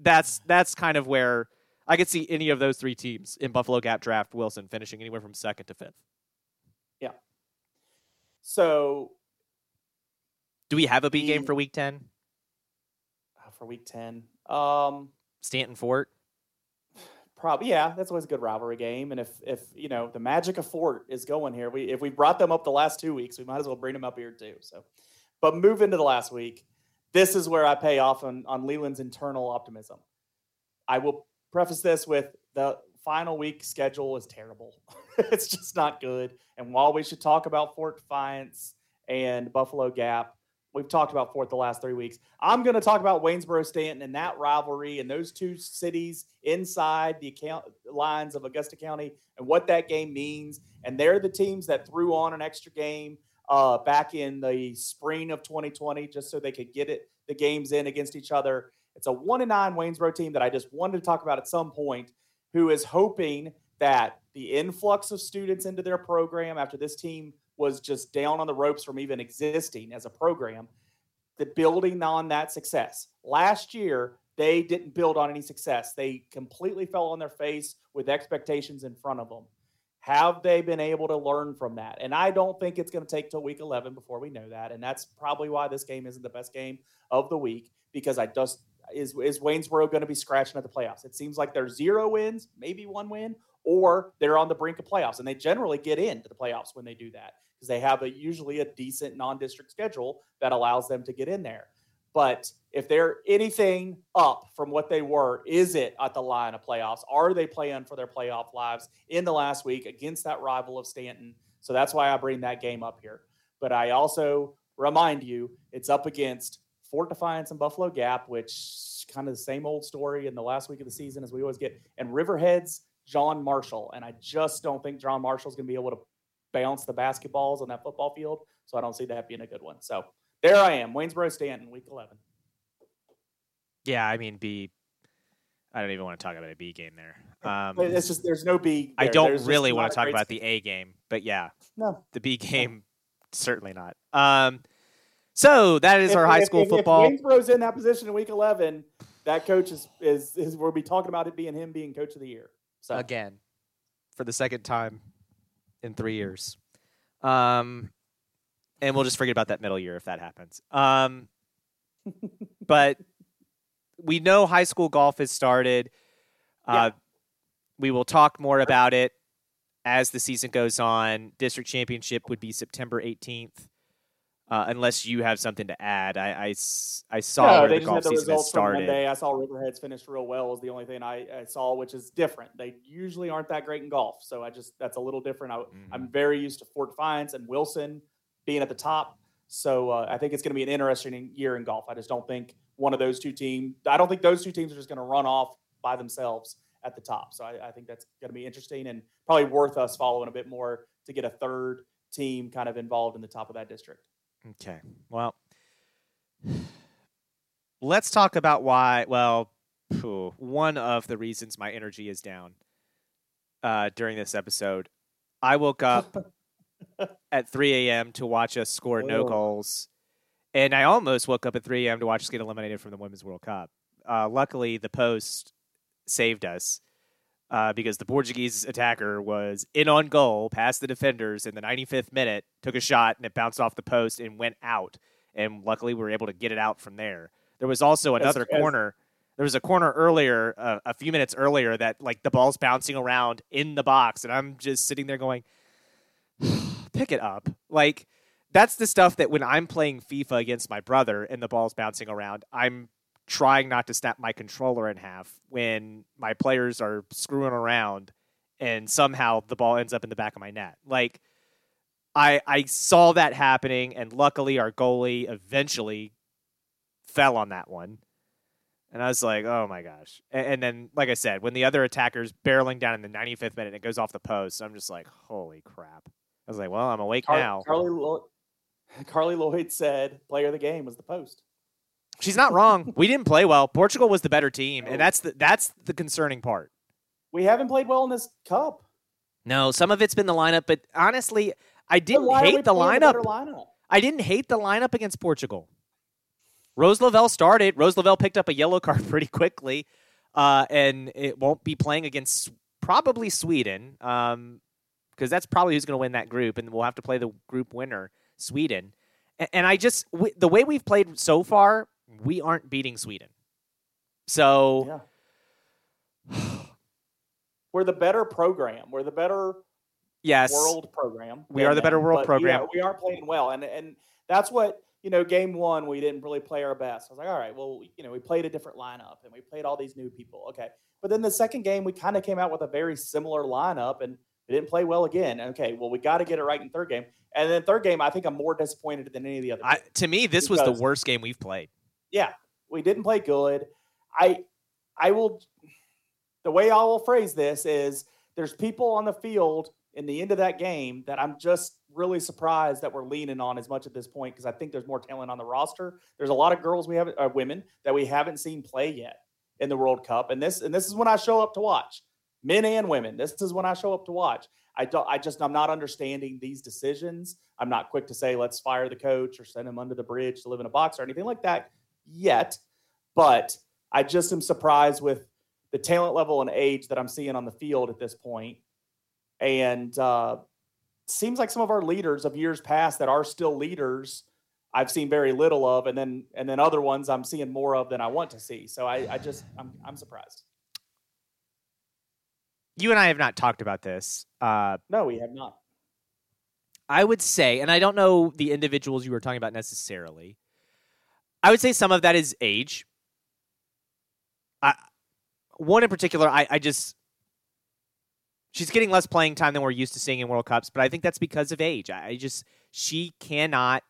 that's that's kind of where I could see any of those three teams in Buffalo Gap Draft Wilson finishing anywhere from second to fifth. Yeah.
so
Do we have a B game for week ten?
uh, for week 10, um,
Staunton Fort.
Probably, yeah. That's always a good rivalry game. And if if you know the magic of Fort is going here, we if we brought them up the last two weeks, we might as well bring them up here too. So, but move into the last week. This is where I pay off on on Leland's internal optimism. I will preface this with the final week schedule is terrible. it's just not good. And while we should talk about Fort Defiance and Buffalo Gap, we've talked about Fort the last three weeks. I'm going to talk about Waynesboro Staunton and that rivalry and those two cities inside the account lines of Augusta County and what that game means. And they're the teams that threw on an extra game uh, back in the spring of 2020 just so they could get it the games in against each other. It's a one and nine Waynesboro team that I just wanted to talk about at some point, who is hoping that the influx of students into their program after this team was just down on the ropes from even existing as a program, the building on that success. Last year, they didn't build on any success. They completely fell on their face with expectations in front of them. Have they been able to learn from that? And I don't think it's going to take till week 11 before we know that. And that's probably why this game isn't the best game of the week because I just is is Waynesboro going to be scratching at the playoffs? It seems like they're zero wins, maybe one win, or they're on the brink of playoffs, and they generally get into the playoffs when they do that because they have a usually a decent non-district schedule that allows them to get in there. But if they're anything up from what they were, is it at the line of playoffs? Are they playing for their playoff lives in the last week against that rival of Staunton? So that's why I bring that game up here. But I also remind you, it's up against Fort Defiance and Buffalo Gap, which kind of the same old story in the last week of the season as we always get, and Riverhead's John Marshall. And I just don't think John Marshall's going to be able to bounce the basketballs on that football field. So I don't see that being a good one. So there I am, Waynesboro Staunton, week 11.
Yeah, I mean, B. I don't even want to talk about a B game there. Um,
it's just there's no B.
There. I don't there's really want to talk about the A game, but yeah,
no,
the B game certainly not. Um, so that is
if,
our high school
if,
football.
If Waynesboro's in that position in week 11, that coach is, is, is we'll be talking about it being him being coach of the year. So
again, for the second time in three years. Um, and we'll just forget about that middle year if that happens. Um, but we know high school golf has started. Uh, yeah. We will talk more about it as the season goes on. District championship would be September 18th. Uh, unless you have something to add, I, I, I saw
no,
where
the
golf
the
season has started.
Monday. I saw Riverheads finished real well. Was the only thing I, I, saw, which is different. They usually aren't that great in golf, so I just that's a little different. I, mm-hmm. I'm very used to Fort Defiance and Wilson being at the top, so uh, I think it's going to be an interesting year in golf. I just don't think one of those two teams. I don't think those two teams are just going to run off by themselves at the top. So I, I think that's going to be interesting and probably worth us following a bit more to get a third team kind of involved in the top of that district.
Okay. Well, let's talk about why. Well, one of the reasons my energy is down uh, during this episode. I woke up at 3 a.m. to watch us score no goals, and I almost woke up at 3 a.m. to watch us get eliminated from the Women's World Cup. Uh, luckily, the post saved us uh, because the Portuguese attacker was in on goal past the defenders in the 95th minute, took a shot, and it bounced off the post and went out. And luckily, we were able to get it out from there. There was also another as, corner. There was a corner earlier, uh, a few minutes earlier, that like the ball's bouncing around in the box, and I'm just sitting there going, "Pick it up!" Like that's the stuff that when I'm playing FIFA against my brother and the ball's bouncing around, I'm trying not to snap my controller in half when my players are screwing around and somehow the ball ends up in the back of my net. Like I I saw that happening and luckily our goalie eventually fell on that one. And I was like, "Oh my gosh!" And, and then, like I said, when the other attacker's barreling down in the 95th minute, and it goes off the post. I'm just like, "Holy crap!" I was like, "Well, I'm awake Car- now."
Carli, Lo- Carli Lloyd said, "Player of the game was the post."
She's not wrong. we didn't play well. Portugal was the better team, and that's the that's the concerning part.
We haven't played well in this cup.
No, some of it's been the lineup, but honestly, I didn't hate the lineup.
lineup.
I didn't hate the lineup against Portugal. Rose Lavelle started. Rose Lavelle picked up a yellow card pretty quickly, uh, and it won't be playing against probably Sweden, because um, that's probably who's going to win that group, and we'll have to play the group winner, Sweden. And, and I just w- the way we've played so far, we aren't beating Sweden. So
yeah. we're the better program. We're the better
yes
world program.
We are the better world program.
Yeah, we are playing well, and and that's what you know. Game one, we didn't really play our best. I was like, all right, well, you know, we played a different lineup and we played all these new people. Okay, But then the second game, we kind of came out with a very similar lineup and we didn't play well again. Okay, well, we got to get it right in third game. And then third game, I think I'm more disappointed than any of the other.
I, to me, this was the worst game we've played.
Yeah, we didn't play good. I, I will. The way I will phrase this is: there's people on the field in the end of that game that I'm just really surprised that we're leaning on as much at this point because I think there's more talent on the roster. There's a lot of girls we haven't, uh, women that we haven't seen play yet in the World Cup, and this and this is when I show up to watch men and women. This is when I show up to watch. I don't. I just I'm not understanding these decisions. I'm not quick to say let's fire the coach or send him under the bridge to live in a box or anything like that yet. But I just am surprised with the talent level and age that I'm seeing on the field at this point, and uh, seems like some of our leaders of years past that are still leaders. I've seen very little of, and then and then other ones I'm seeing more of than I want to see. So I, I just I'm I'm surprised
you and I have not talked about this. Uh,
no, we have not.
I would say, and I don't know the individuals you were talking about necessarily. I would say some of that is age. I, one in particular, I, I just she's getting less playing time than we're used to seeing in World Cups, but I think that's because of age. I just she cannot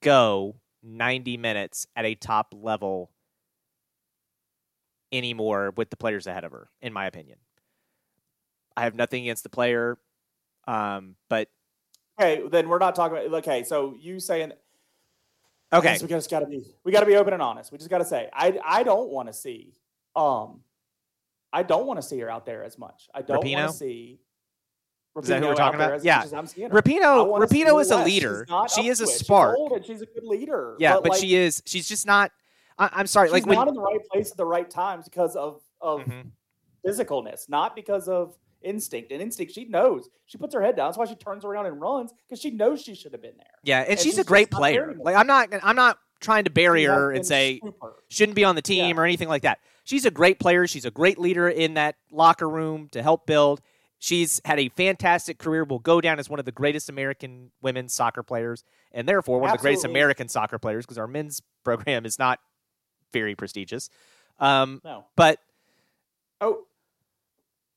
go 90 minutes at a top level anymore with the players ahead of her, in my opinion. I have nothing against the player, um, but
okay, then we're not talking about. Okay, so you saying
okay,
we just got to be we got to be open and honest. We just got to say I I don't want to see um I don't want to see her out there as much. I don't want to see.
Rapinoe is that who we're talking about? Yeah, Rapinoe. Rapinoe is a leader. She is a spark.
She's, and she's a good leader.
Yeah, but, but like, she is. She's just not. I, am sorry.
She's
like
not
when,
in the right place at the right times because of of mm-hmm. physicalness, not because of instinct. And instinct, she knows. She puts her head down. That's why she turns around and runs because she knows she should have been there.
Yeah, and, and she's, she's, a great player. Like I'm not, I'm not trying to bury her and say super. shouldn't be on the team yeah. or anything like that. She's a great player. She's a great leader in that locker room to help build. She's had a fantastic career. Will go down as one of the greatest American women's soccer players, and therefore one Absolutely. of the greatest American soccer players because our men's program is not very prestigious. Um, no, but
oh,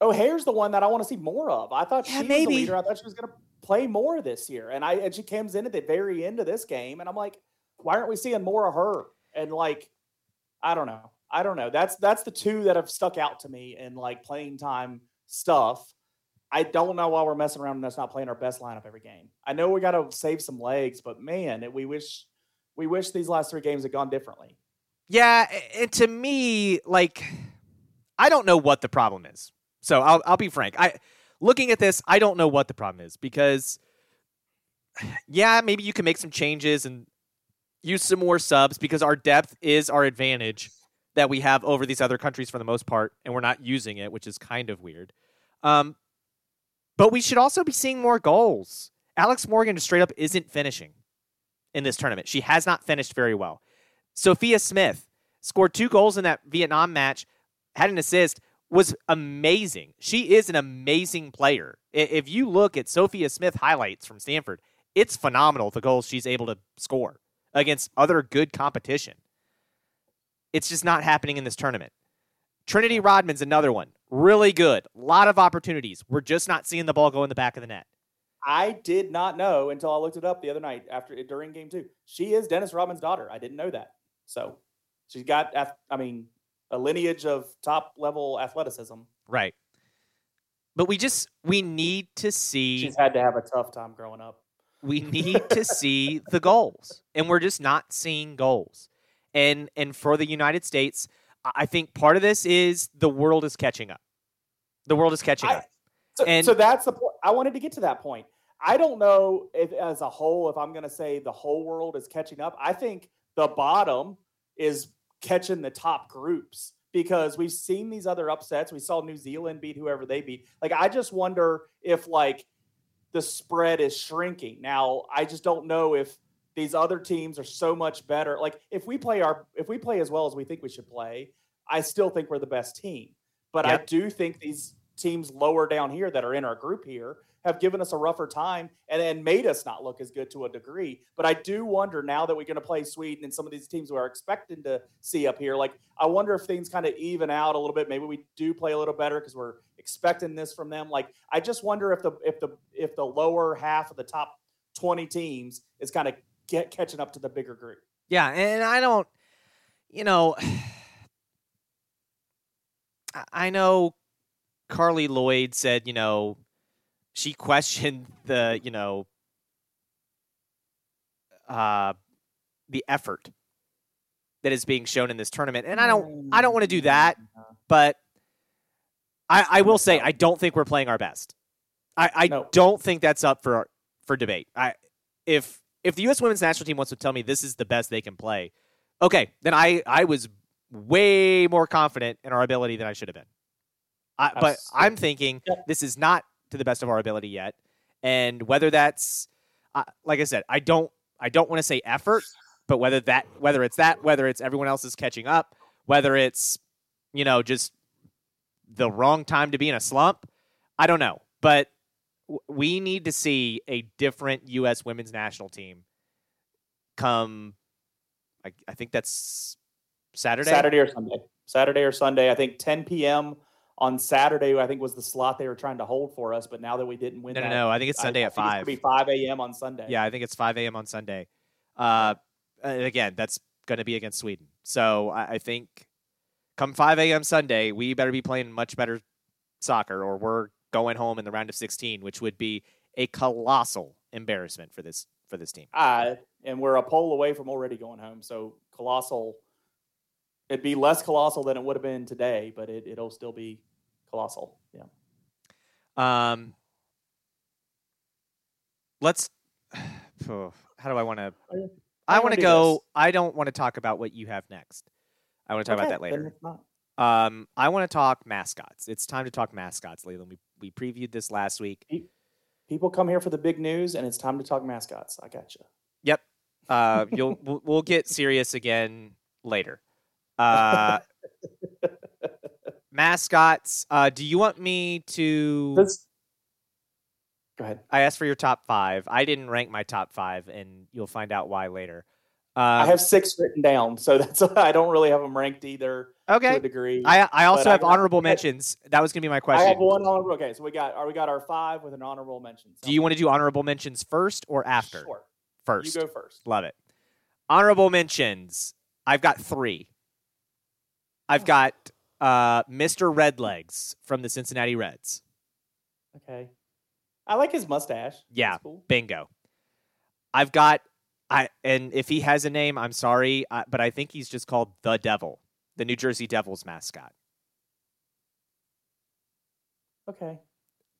O'Hara's the one that I want to see more of. I thought yeah, she maybe. was the leader. I thought she was going to play more this year, and I and she comes in at the very end of this game, and I'm like, why aren't we seeing more of her? And like, I don't know. I don't know. That's that's the two that have stuck out to me in like playing time stuff. I don't know why we're messing around and us not playing our best lineup every game. I know we got to save some legs, but man, we wish we wish these last three games had gone differently.
Yeah, and to me, like, I don't know what the problem is. So I'll I'll be frank. I looking at this, I don't know what the problem is because yeah, maybe you can make some changes and use some more subs because our depth is our advantage that we have over these other countries for the most part, and we're not using it, which is kind of weird. Um, but we should also be seeing more goals. Alex Morgan straight up isn't finishing in this tournament. She has not finished very well. Sophia Smith scored two goals in that Vietnam match, had an assist, was amazing. She is an amazing player. If you look at Sophia Smith highlights from Stanford, it's phenomenal the goals she's able to score against other good competition. It's just not happening in this tournament. Trinity Rodman's another one. Really good. A lot of opportunities. We're just not seeing the ball go in the back of the net.
I did not know until I looked it up the other night after during game two. She is Dennis Rodman's daughter. I didn't know that. So she's got, I mean, a lineage of top level athleticism.
Right. But we just we need to see
She's had to have a tough time growing up.
We need to see the goals. And we're just not seeing goals. And and for the United States, I think part of this is the world is catching up. The world is catching I, up.
So, and, so that's the point. I wanted to get to that point. I don't know if as a whole, if I'm going to say the whole world is catching up. I think the bottom is catching the top groups because we've seen these other upsets. We saw New Zealand beat whoever they beat. Like I just wonder if like the spread is shrinking. Now, I just don't know if these other teams are so much better. Like if we play our if we play as well as we think we should play, I still think we're the best team. But yep. I do think these teams lower down here that are in our group here have given us a rougher time and, and made us not look as good to a degree. But I do wonder now that we're going to play Sweden and some of these teams we are expecting to see up here, like I wonder if things kind of even out a little bit. Maybe we do play a little better because we're expecting this from them. Like I just wonder if the if the if the lower half of the top 20 teams is kind of get catching up to the bigger group.
Yeah, and I don't, you know, I know Carli Lloyd said, you know, she questioned the, you know, uh, the effort that is being shown in this tournament, and I don't, I don't want to do that, but I, I will say I don't think we're playing our best. I, I
No.
don't think that's up for for debate. I if if the U.S. Women's National Team wants to tell me this is the best they can play, okay, then I I was way more confident in our ability than I should have been. I, but I'm thinking this is not to the best of our ability yet, and whether that's uh, like I said, I don't I don't want to say effort, but whether that whether it's that whether it's everyone else is catching up, whether it's you know just the wrong time to be in a slump, I don't know, but w- we need to see a different U.S. women's national team come. I, I think that's Saturday.
Saturday or Sunday. Saturday or Sunday. I think 10 p.m. on Saturday. I think was the slot they were trying to hold for us, but now that we didn't win,
No, no,
that,
no. I think it's Sunday
I
at
think
five.
gonna Be 5 a.m. on Sunday.
Yeah, I think it's 5 a.m. on Sunday. Uh, and again, that's going to be against Sweden. So I, I think come 5 a.m. Sunday, we better be playing much better soccer, or we're going home in the round of 16, which would be a colossal embarrassment for this for this team.
Uh, and we're a poll away from already going home. So colossal. It'd be less colossal than it would have been today, but it, it'll still be colossal. Yeah.
Um, let's. oh, how do I want to?
Oh.
I want to go.
this?
I don't want to talk about what you have next. I want to talk
Okay,
about that later. Um, I want to talk mascots. It's time to talk mascots, Leland. We we previewed this last week.
People come here for the big news, and it's time to talk mascots. I got you.
Yep. Uh, you'll we'll, we'll get serious again later. Uh, mascots. Uh, do you want me to?
Go ahead.
I asked for your top five. I didn't rank my top five, and you'll find out why later. Um,
I have six written down, so that's I don't really have them ranked either to
okay.
a degree.
I I also
I
have
got-
honorable mentions. That was gonna be my question.
I have one honorable. Okay, so we got are we got our five with an honorable mention.
Do you want to do honorable mentions first or after?
Sure.
First.
You go first.
Love it. Honorable mentions. I've got three. I've got uh, Mr. Redlegs from the Cincinnati Reds.
Okay. I like his mustache.
Yeah.
Cool.
Bingo. I've got I and if he has a name, I'm sorry, uh, but I think he's just called the Devil, the New Jersey Devils mascot.
Okay.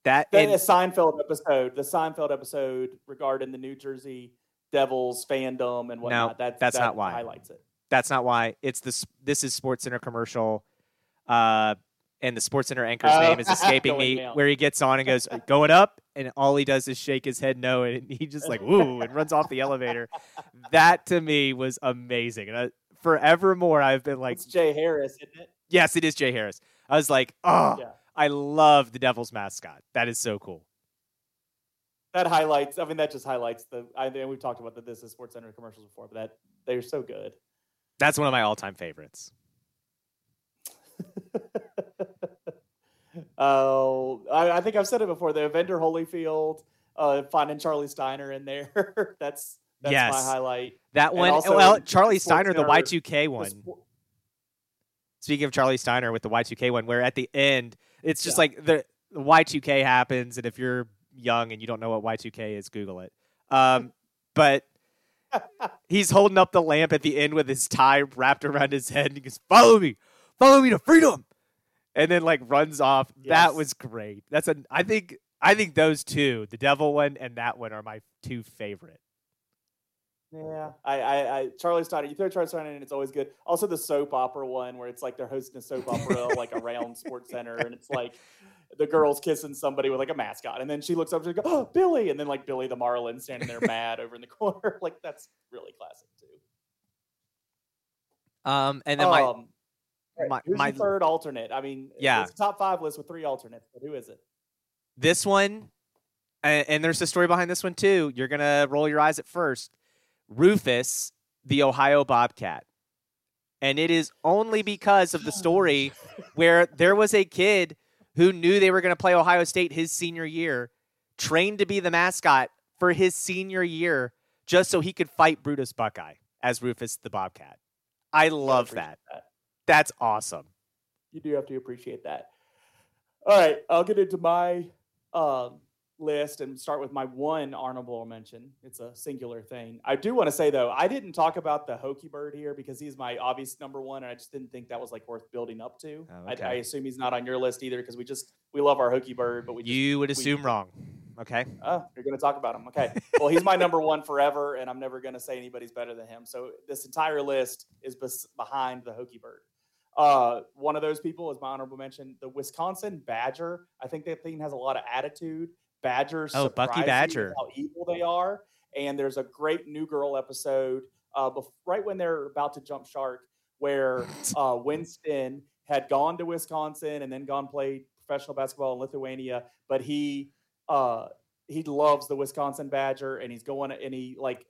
That
The,
and,
the Seinfeld episode, the Seinfeld episode regarding the New Jersey Devils fandom and whatnot. that's
that's
that
not why.
highlights it.
That's not why. It's this. This is SportsCenter commercial, uh, and the SportsCenter anchor's
Oh,
name is escaping me.
down.
Where he gets on and goes going up, and all he does is shake his head no, and he just like woo and runs off the elevator. That to me was amazing, and I, forevermore I've been like,
it's Jay Harris, isn't it?
yes, it is Jay Harris. I was like, oh,
Yeah.
I love the Devils mascot. That is so cool.
That highlights. I mean, that just highlights the. I think we've talked about that. This Is SportsCenter commercials before, but that they're so good.
That's one of my all-time favorites.
Oh, I, I think I've said it before. The Evander Holyfield, uh, finding Charlie Steiner in there. that's that's
Yes.
my highlight.
That one,
also
well, Charlie Steiner, the Y2K one.
spo-
Speaking of Charlie Steiner with the Y2K one, where at the end it's just
Yeah.
like the, the Y2K happens, and if you're young and you don't know what Y2K is, Google it. Um, but he's holding up the lamp at the end with his tie wrapped around his head, and he goes, "Follow me, follow me to freedom," and then like runs off. That was great. That's a. I think I think those two, the Devil one and that one, are my two favorite.
Yeah, I, I, I, Charlie Steiner. You throw Charlie Steiner in, it's always good. Also, the soap opera one where it's like they're hosting a soap opera like around SportsCenter, and it's like the girl's kissing somebody with like a mascot, and then she looks up and goes, "Oh, Billy!" And then like Billy the Marlin standing there mad over in the corner. Like that's really classic too.
Um, and then my
um,
my- my-
your third alternate? I mean,
Yeah.
it's a top five list with three alternates, but who is it?
this one And, and there's a story behind this one too. You're gonna roll your eyes at first. Rufus, the Ohio Bobcat, and it is only because of the story where there was a kid who knew they were going to play Ohio State his senior year, trained to be the mascot for his senior year, just so he could fight Brutus Buckeye as Rufus the Bobcat. I love that. that. That's awesome.
You do have to appreciate that. All right, I'll get into my um, list and start with my one honorable mention. It's a singular thing. I do want to say though, I didn't talk about the Hokie Bird here because he's my obvious number one, and I just didn't think that was like worth building up to. Oh, okay. I, I, assume he's not on your list either because we just we love our Hokie Bird, but we just,
you would assume we, wrong. Okay.
Oh, you're going to talk about him. Okay. Well, he's my number one forever, and I'm never going to say anybody's better than him. So this entire list is bes- behind the Hokie Bird. Uh, one of those people is my honorable mention, the Wisconsin Badger. I think that thing has a lot of attitude Badgers.
Oh, Bucky Badger.
How evil they are. And there's a great New Girl episode uh, before, right when they're about to jump shark, where uh, Winston had gone to Wisconsin and then gone played professional basketball in Lithuania, but he uh, he loves the Wisconsin Badger and he's going and he like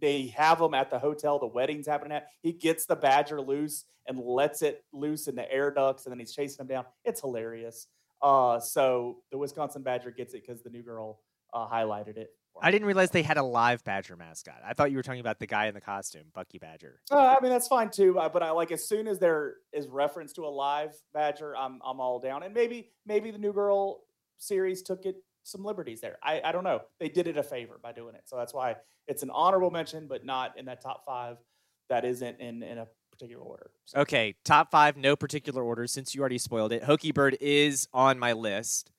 they have him at the hotel the wedding's happening at he gets the badger loose and lets it loose in the air ducts and then he's chasing him down it's hilarious uh, so the Wisconsin Badger gets it because the new girl uh, highlighted it.
I didn't realize they had a live Badger mascot. I thought you were talking about the guy in the costume, Bucky Badger.
Uh, I mean, that's fine too. But I like as soon as there is reference to a live Badger, I'm I'm all down. And maybe maybe the new girl series took it some liberties there. I, I don't know. They did it a favor by doing it. So that's why it's an honorable mention, but not in that top five. That isn't in in a particular order.
So. Okay, top five, no particular order. Since you already spoiled it, Hokie Bird is on my list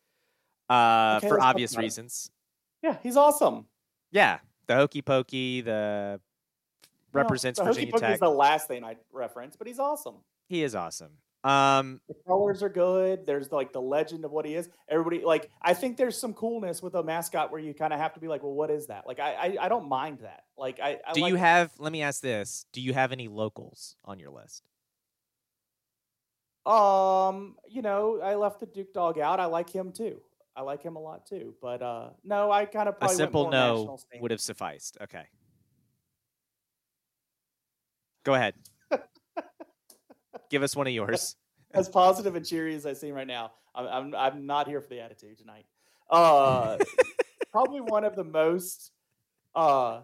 uh, okay, for obvious reasons.
Yeah, he's awesome.
Yeah, the Hokey Pokey, the represents no, the Virginia Tech.
is the last thing I reference, but he's awesome.
He is awesome. Um,
the colors are good. There's like the legend of what he is. Everybody like I think there's some coolness with a mascot where you kind of have to be like, well, what is that? Like I I, I don't mind that. Like I, I
do
like
you have? Let me ask this: Do you have any locals on your list?
Um, you know, I left the Duke Dog out. I like him too. I like him a lot too. But uh no, I kind of
a simple no would have sufficed. Okay, go ahead. Give us one of yours.
as positive and cheery as I seem right now, I'm, I'm, I'm not here for the attitude tonight. Uh, probably one of the most uh,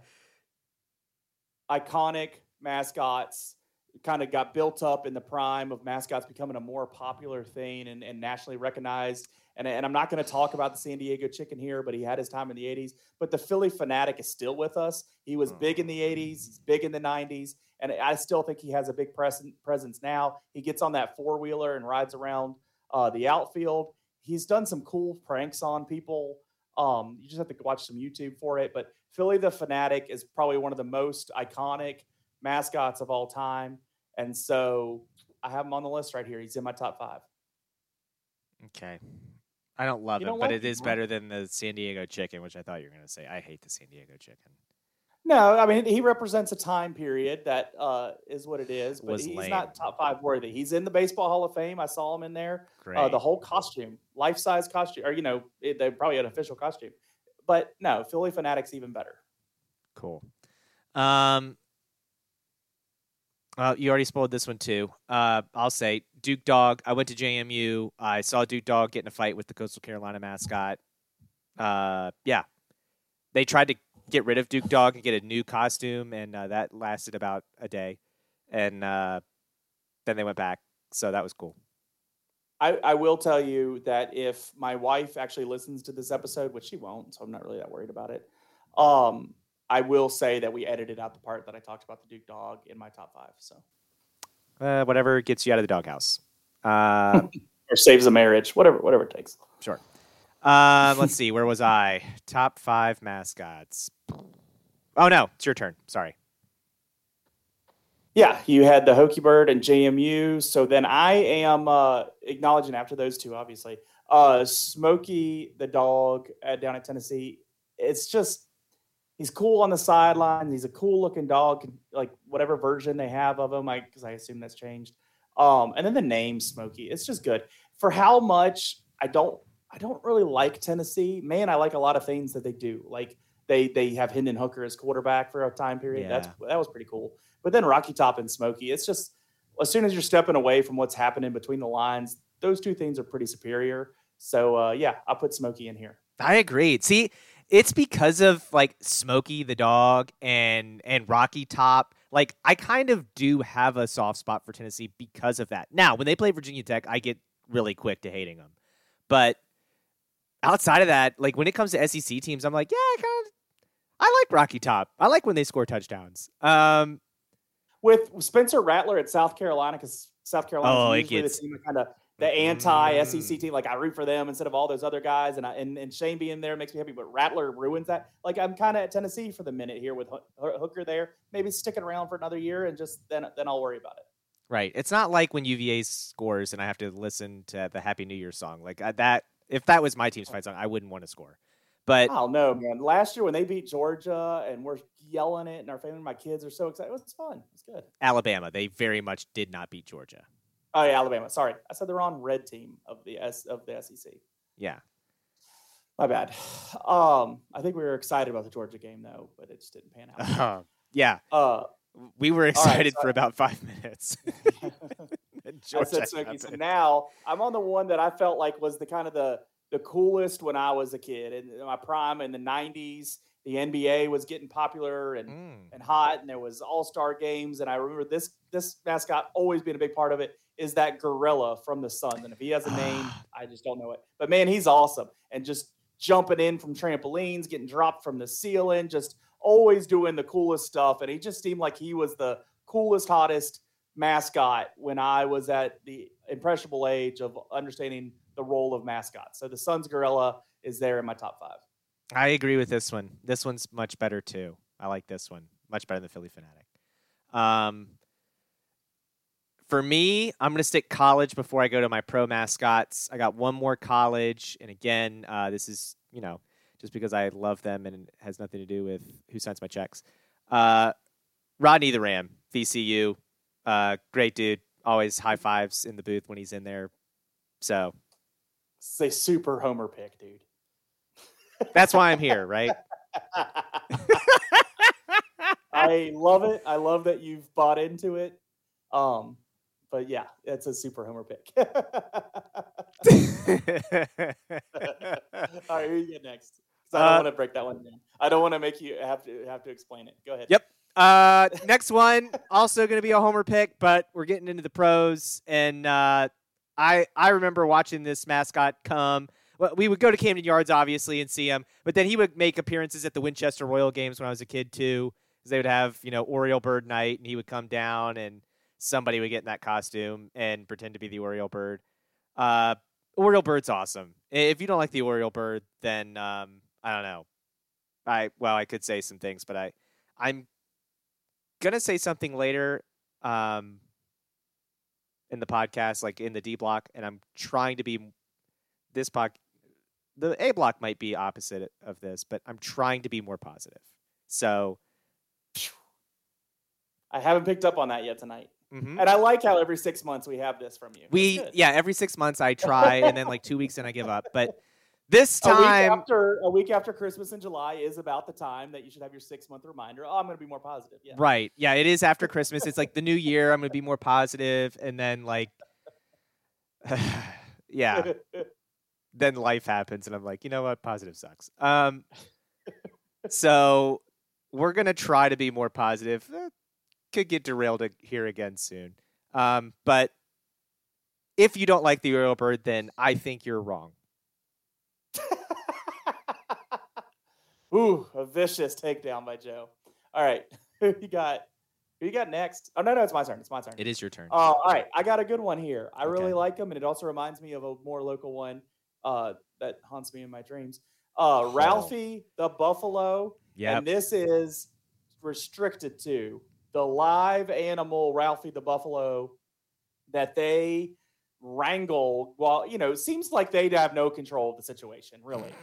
iconic mascots kind of got built up in the prime of mascots becoming a more popular thing and, and nationally recognized. And, and I'm not going to talk about the San Diego chicken here, but he had his time in the 80s. But the Phillie Phanatic is still with us. He was big in the 80s, he's big in the 90s. And I still think he has a big presence now. He gets on that four wheeler and rides around uh, the outfield. He's done some cool pranks on people. Um, you just have to watch some YouTube for it. But Phillie the Phanatic is probably one of the most iconic mascots of all time. And so I have him on the list right here. He's in my top five.
Okay. I don't love you it, but it is better than the San Diego chicken, which I thought you were going to say. I hate the San Diego chicken.
No, I mean he represents a time period that uh, is what it is, but he's lame. not top five worthy. He's in the Baseball Hall of Fame. I saw him in there. Uh, the whole costume, life size costume, or you know, it, they probably had an official costume, but no, Phillie Phanatic's even better.
Cool. Um, well, you already spoiled this one too. Uh, I'll say Duke Dog. I went to JMU. I saw Duke Dog get in a fight with the Coastal Carolina mascot. Uh, yeah, they tried to get rid of Duke Dog and get a new costume, and uh, that lasted about a day, and uh, then they went back. So that was cool.
I, I will tell you that if my wife actually listens to this episode, which she won't, so I'm not really that worried about it. Um, I will say that we edited out the part that I talked about the Duke Dog in my top five. So,
uh, whatever gets you out of the doghouse, uh,
or saves a marriage, whatever, whatever it takes.
Sure. Uh, let's see. Where was I? Top five mascots. Oh no, it's your turn. Sorry.
Yeah, you had the Hokie Bird and JMU. So then I am uh, acknowledging after those two, obviously, uh, Smokey the dog uh, down at Tennessee. It's just he's cool on the sidelines. He's a cool looking dog, like whatever version they have of him. I because I assume that's changed. Um, and then the name Smokey, it's just good for how much I don't I don't really like Tennessee. Man, I like a lot of things that they do. Like they they have Hendon Hooker as quarterback for a time period.
Yeah.
That's that was pretty cool. But then Rocky Top and Smokey, it's just as soon as you're stepping away from what's happening between the lines, those two things are pretty superior. So uh, yeah, I'll put Smokey in here.
I agreed. See, it's because of like Smokey the dog and and Rocky Top. Like I kind of do have a soft spot for Tennessee because of that. Now, when they play Virginia Tech, I get really quick to hating them. But outside of that, like when it comes to SEC teams, I'm like, yeah, I kind of I like Rocky Top. I like when they score touchdowns. Um,
With Spencer Rattler at South Carolina, because South Carolina
Oh,
usually
gets-
the team kind of the anti SEC
Mm.
team. Like I root for them instead of all those other guys, and I, and and Shane being there makes me happy. But Rattler ruins that. Like I'm kind of at Tennessee for the minute here with Hooker there. Maybe sticking around for another year, and just then then I'll worry about it.
right. It's not like when UVA scores and I have to listen to the Happy New Year song. Like that. If that was my team's fight song, I wouldn't want to score. But
I don't know, man. Last year when they beat Georgia and we're yelling it, and our family, and my kids are so excited. It was fun. It's good.
Alabama, they very much did not beat Georgia.
Oh yeah, Alabama. Sorry, I said they're on red team of the S of the SEC.
Yeah.
My bad. Um, I think we were excited about the Georgia game though, but it just didn't pan out.
Uh, yeah.
Uh,
We were
right,
excited
so-
for about five minutes. And
I
Georgia
said. So
happened.
now I'm on the one that I felt like was the kind of the the coolest when I was a kid in my prime in the '90s. The NBA was getting popular and
Mm.
and hot, and there was All Star games. And I remember this this mascot always being a big part of it. Is that gorilla from the Suns? And if he has a name, I just don't know it. But man, he's awesome, and just jumping in from trampolines, getting dropped from the ceiling, just always doing the coolest stuff. And he just seemed like he was the coolest, hottest mascot when I was at the impressionable age of understanding the role of mascots. So the Suns gorilla is there in my top five.
I agree with this one. This one's much better too. I like this one much better than Phillie Phanatic. Um, for me, I'm going to stick college before I go to my pro mascots. I got one more college, and again, uh, this is you know just because I love them and it has nothing to do with who signs my checks. Uh, Rodney the Ram, VCU, uh, great dude. Always high fives in the booth when he's in there. So
It's a super homer pick, dude.
that's why I'm here, right?
I love it. I love that you've bought into it. Um, but yeah, it's a super homer pick. All right, who you get next? I don't
Uh,
want to break that one down. I don't want to make you have to have to explain it. Go ahead.
Yep. Uh, next one, also going to be a homer pick, but we're getting into the pros, and uh, I I remember watching this mascot come. Well, we would go to Camden Yards, obviously, and see him, but then he would make appearances at the Winchester Royal games when I was a kid too, because they would have you know Oriole Bird night, and he would come down, and somebody would get in that costume and pretend to be the Oriole Bird. Uh, Oriole Bird's awesome. If you don't like the Oriole Bird, then um, I don't know. I well, I could say some things, but I I'm gonna say something later um in the podcast like in the d block and i'm trying to be this pod the a block might be opposite of this but i'm trying to be more positive so
I haven't picked up on that yet tonight,
mhm.
and I like how every six months we have this from you.
We yeah every six months i try and then like two weeks and i give up but this
a week
time
after a week after Christmas in July is about the time that you should have your six month reminder. Oh, I'm going to be more positive. Yeah.
Right. Yeah, it is after Christmas. It's like the new year. I'm going to be more positive, and then like, yeah, then life happens, and I'm like, you know what? Positive sucks. Um, so we're gonna try to be more positive. Could get derailed here again soon. Um, but if you don't like the Oriole Bird, then I think you're wrong.
Ooh, a vicious takedown by Joe. All right, who you got? Who you got next? Oh no, no, it's my turn. It's my turn.
It is your turn.
Uh, all right, I got a good one here. I really like them, and it also reminds me of a more local one uh, that haunts me in my dreams. Uh, Ralphie the Buffalo,
yeah.
and this is restricted to the live animal Ralphie the Buffalo that they wrangle. Well, you know, it seems like they'd have no control of the situation, really.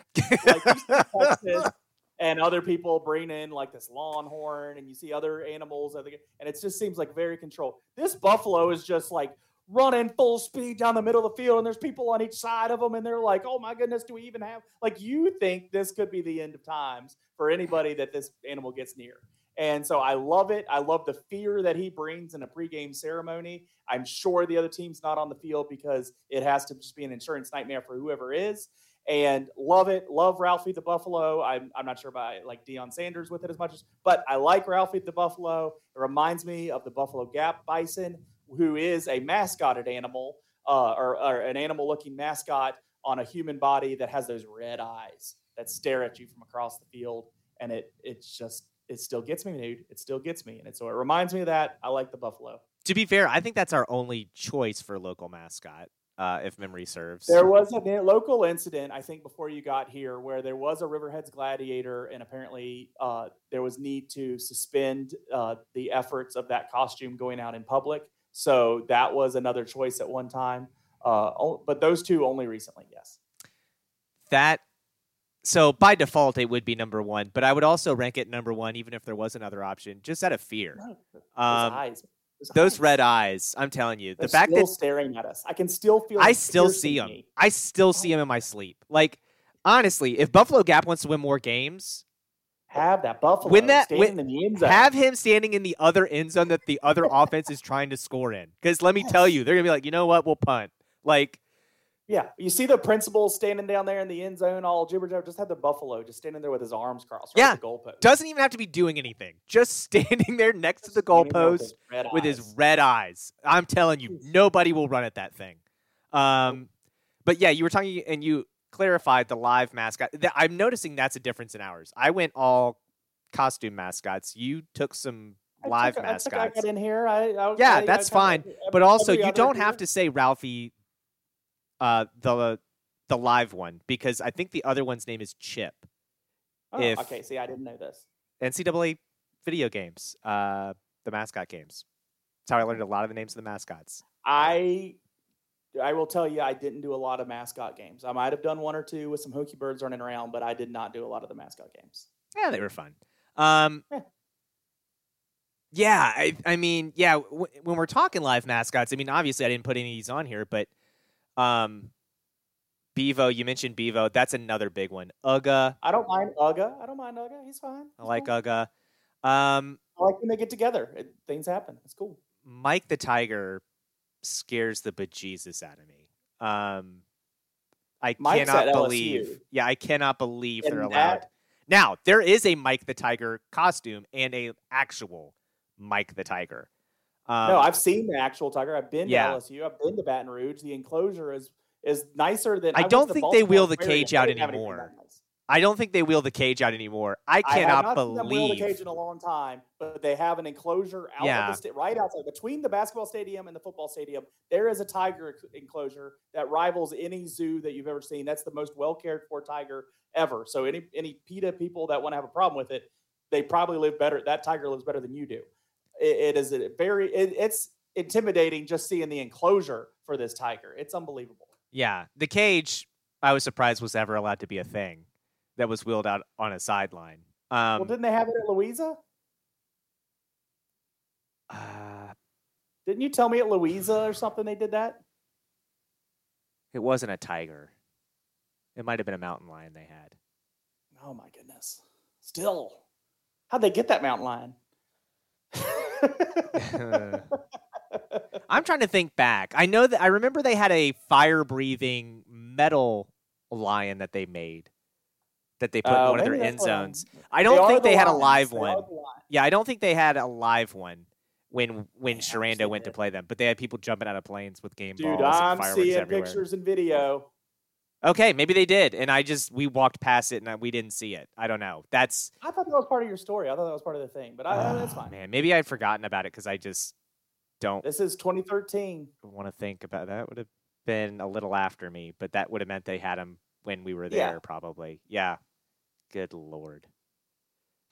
like you see Texas and other people bring in like this longhorn and you see other animals and it just seems like very controlled this buffalo is just like running full speed down the middle of the field, and there's people on each side of them, and they're like, "Oh my goodness, do we even have?" Like you think this could be the end of times for anybody that this animal gets near. And so I love it. I love the fear that he brings in a pregame ceremony. I'm sure the other team's not on the field because it has to just be an insurance nightmare for whoever is. And love it. Love Ralphie the Buffalo. I'm, I'm not sure about like Deion Sanders with it as much as, but I like Ralphie the Buffalo. It reminds me of the Buffalo Gap Bison, who is a mascotted animal uh, or, or an animal looking mascot on a human body that has those red eyes that stare at you from across the field. And it it's just it still gets me, dude. It still gets me, and it, so it reminds me of that. I like the Buffalo.
To be fair, I think that's our only choice for local mascot, uh, if memory serves.
There was a local incident, I think, before you got here, where there was a Riverheads gladiator, and apparently uh, there was need to suspend uh, the efforts of that costume going out in public. So that was another choice at one time. Uh, but those two only recently, yes.
That so by default it would be number one, but I would also rank it number one even if there was another option, just out of fear.
No, those um, eyes.
Those, those eyes. red eyes. I'm telling you,
They're
the fact
that
staring
at us, I can still feel.
I still see them. Me. I still see them in my sleep. Like honestly, if Buffalo Gap wants to win more games,
have that Buffalo
win that
win, in the end zone.
Have him standing in the other end zone that the other offense is trying to score in. Because let me yes. tell you, they're gonna be like, you know what, we'll punt. Like
yeah, you see the principal standing down there in the end zone, all jibber jabber. Just had the buffalo just standing there with his arms crossed.
Yeah,
the goalpost.
Doesn't even have to be doing anything. Just standing there next just to the goalpost with, with his red eyes. I'm telling you, nobody will run at that thing. Um, but yeah, you were talking and you clarified the live mascot. I'm noticing that's a difference in ours. I went all costume mascots. You took some live
I took,
mascots.
I, I got in here. I, I
yeah, that's fine. but also, you don't have to say Ralphie uh, the the live one because I think the other one's name is Chip.
Oh, if okay. See, I didn't know this.
NCAA video games, uh, the mascot games. That's how I learned a lot of the names of the mascots.
I I will tell you, I didn't do a lot of mascot games. I might have done one or two with some Hokie birds running around, but I did not do a lot of the mascot games.
Yeah, they were fun. Um, yeah. yeah, I, I mean, yeah. W- when we're talking live mascots, I mean, obviously, I didn't put any of these on here, but um, Bevo, you mentioned Bevo. That's another big one. Uga.
I don't mind Uga. I don't mind Uga. He's fine. He's
I like
fine.
Uga. Um,
I like when they get together. It, things happen. It's cool.
Mike the Tiger scares the bejesus out of me. Um, I
Mike's
cannot believe. Yeah, I cannot believe and they're allowed. That, now there is a Mike the Tiger costume and a actual Mike the Tiger.
Um, no, I've seen the actual tiger. I've been yeah. to LSU. I've been to Baton Rouge. The enclosure is is nicer than.
I, I don't think they wheel the cage out anymore. I don't think they wheel the cage out anymore. I cannot I believe. Seen them
the cage in a long time, but they have an enclosure out yeah. of the sta- right outside between the basketball stadium and the football stadium. There is a tiger enclosure that rivals any zoo that you've ever seen. That's the most well cared for tiger ever. So any any PETA people that want to have a problem with it, they probably live better. That tiger lives better than you do it, it is a very it, it's intimidating just seeing the enclosure for this tiger. It's unbelievable.
Yeah, the cage. I was surprised was ever allowed to be a thing that was wheeled out on a sideline. Um,
well, didn't they have it at Louisa?
Uh,
didn't you tell me at Louisa or something they did that?
It wasn't a tiger. It might have been a mountain lion they had.
Oh my goodness! Still, how'd they get that mountain lion?
I'm trying to think back. I know that I remember they had a fire breathing metal lion that they made that they put uh, in oh, one of their end zones. I don't think they had a live one. Yeah, I don't think they had a live one when when yeah, Sherando went it. to play them, but they had people jumping out of planes with game
Dude,
balls
I'm
and fireworks
seeing
everywhere.
pictures and video.
Okay, maybe they did, and I just we walked past it and we didn't see it. I don't know. That's
I thought that was part of your story. I thought that was part of the thing, but I, that's fine.
Man, maybe I'd forgotten about it because I just don't.
This is 2013.
Want to think about that? Would have been a little after me, but that would have meant they had him when we were there, yeah. probably. Yeah. Good lord,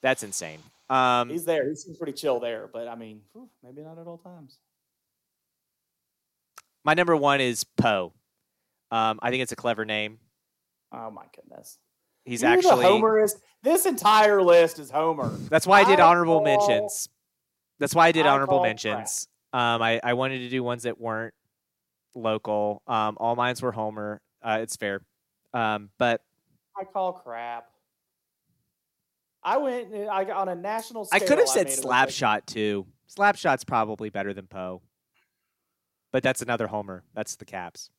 that's insane. Um,
He's there. He seems pretty chill there, but I mean, maybe not at all times.
My number one is Poe. Um, I think it's a clever name.
Oh my goodness.
He's You're actually
Homerist. This entire list is Homer.
That's why I did I honorable call, mentions. That's why I did I honorable mentions. Um, I, I wanted to do ones that weren't local. Um, all mines were Homer. Uh, it's fair. Um, but
I call crap. I went I got on a national.
I could have said
made it look
slap shot too. Slap shot's probably better than Poe. But that's another homer. That's the Caps.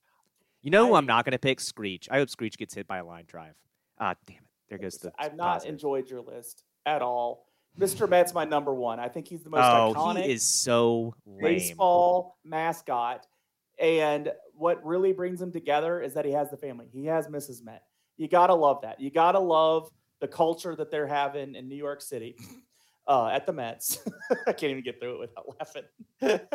You know who I'm not going to pick? Screech. I hope Screech gets hit by a line drive. Ah, damn it. There goes the.
I've not
positive.
enjoyed your list at all. Mr. Met's my number one. I think he's the most
Oh,
iconic
he is so lame.
baseball mascot. And what really brings him together is that he has the family. He has Mrs. Met. You gotta love that. You gotta love the culture that they're having in New York City uh, at the Mets. I can't even get through it without laughing.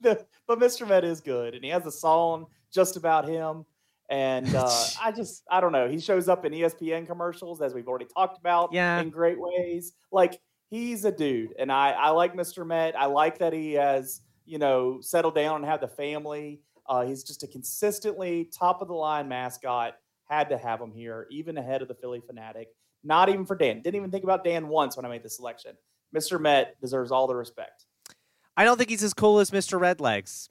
The- but Mr. Met is good, and he has a song just about him. And uh, I just, I don't know. He shows up in ESPN commercials, as we've already talked about,
Yeah.
in great ways. Like he's a dude, and I, I like Mr. Met. I like that he has, you know, settled down and had the family. Uh, he's just a consistently top of the line mascot. Had to have him here, even ahead of the Phillie Phanatic. Not even for Dan. Didn't even think about Dan once when I made the selection. Mr. Met deserves all the respect.
I don't think he's as cool as Mr. Redlegs.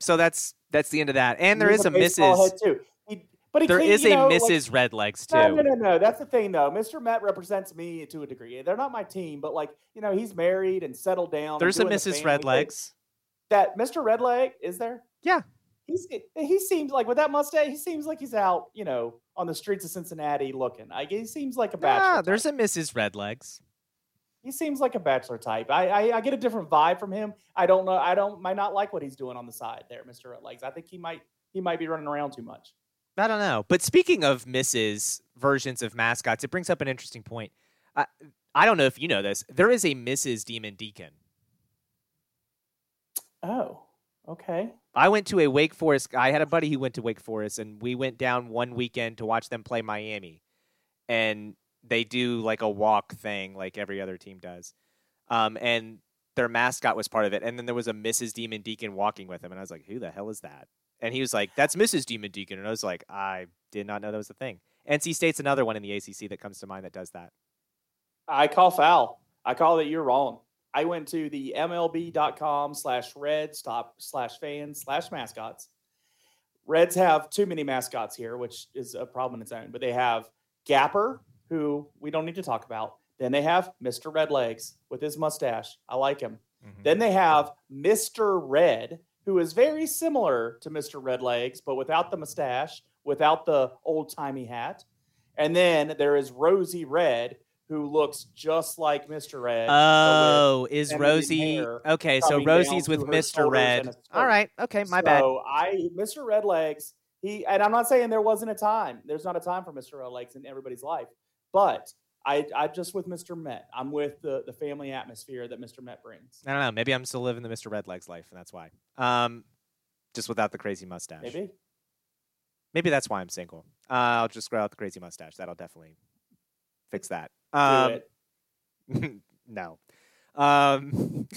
So that's that's the end of that. And there
He's
is a
baseball
Mrs.
too. He, but he
There
clean-
is a
know, like-
Mrs. Redlegs too.
No, no, no, no. That's the thing, though. Mr. Met represents me to a degree. They're not my team, but like you know, he's married and settled down.
There's a
the
Mrs.
thing.
Redlegs.
That Mr. Redleg is there?
Yeah.
He's he seems like with that mustache, he seems like he's out, you know, on the streets of Cincinnati looking. Like he seems like a bachelor.
Ah, there's a Mrs. Redlegs.
He seems like a bachelor type. I, I I get a different vibe from him. I don't know. I don't might not like what he's doing on the side there, Mr. Redlegs. I think he might he might be running around too much.
I don't know. But speaking of Mrs. versions of mascots, it brings up an interesting point. I, I don't know if you know this. There is a Mrs. Demon Deacon.
Oh, okay.
I went to a Wake Forest. I had a buddy who went to Wake Forest, and we went down one weekend to watch them play Miami. And they do like a walk thing, like every other team does. Um, and their mascot was part of it. And then there was a Mrs. Demon Deacon walking with him, and I was like, "Who the hell is that?" And he was like, "That's Mrs. Demon Deacon." And I was like, "I did not know that was a thing." NC State's another one in the ACC that comes to mind that does that.
I call foul. I call that you're wrong. I went to the MLB.com slash red stop slash fans slash mascots. Reds have too many mascots here, which is a problem in its own, but they have Gapper, who we don't need to talk about. Then they have Mr. Red Legs with his mustache. I like him. Mm-hmm. Then they have Mr. Red, who is very similar to Mr. Red Legs, but without the mustache, without the old timey hat. And then there is Rosie Red, who looks just like Mr. Red.
Oh, is
feminine
Rosie okay? So
coming
Rosie's with Mr. Red.
and a
All
skirt.
right, okay,
with-
my bad.
So I, Mr. Red Legs, he, and I'm not saying there wasn't a time. There's not a time for Mr. Red Legs in everybody's life, but I, I just with Mr. Met. I'm with the the family atmosphere that Mr. Met brings.
I don't know. Maybe I'm still living the Mr. Redlegs life, and that's why. Um, just without the crazy mustache.
Maybe.
Maybe that's why I'm single. Uh, I'll just grow out the crazy mustache. That'll definitely fix that.
Do
Um,
it.
no. Um,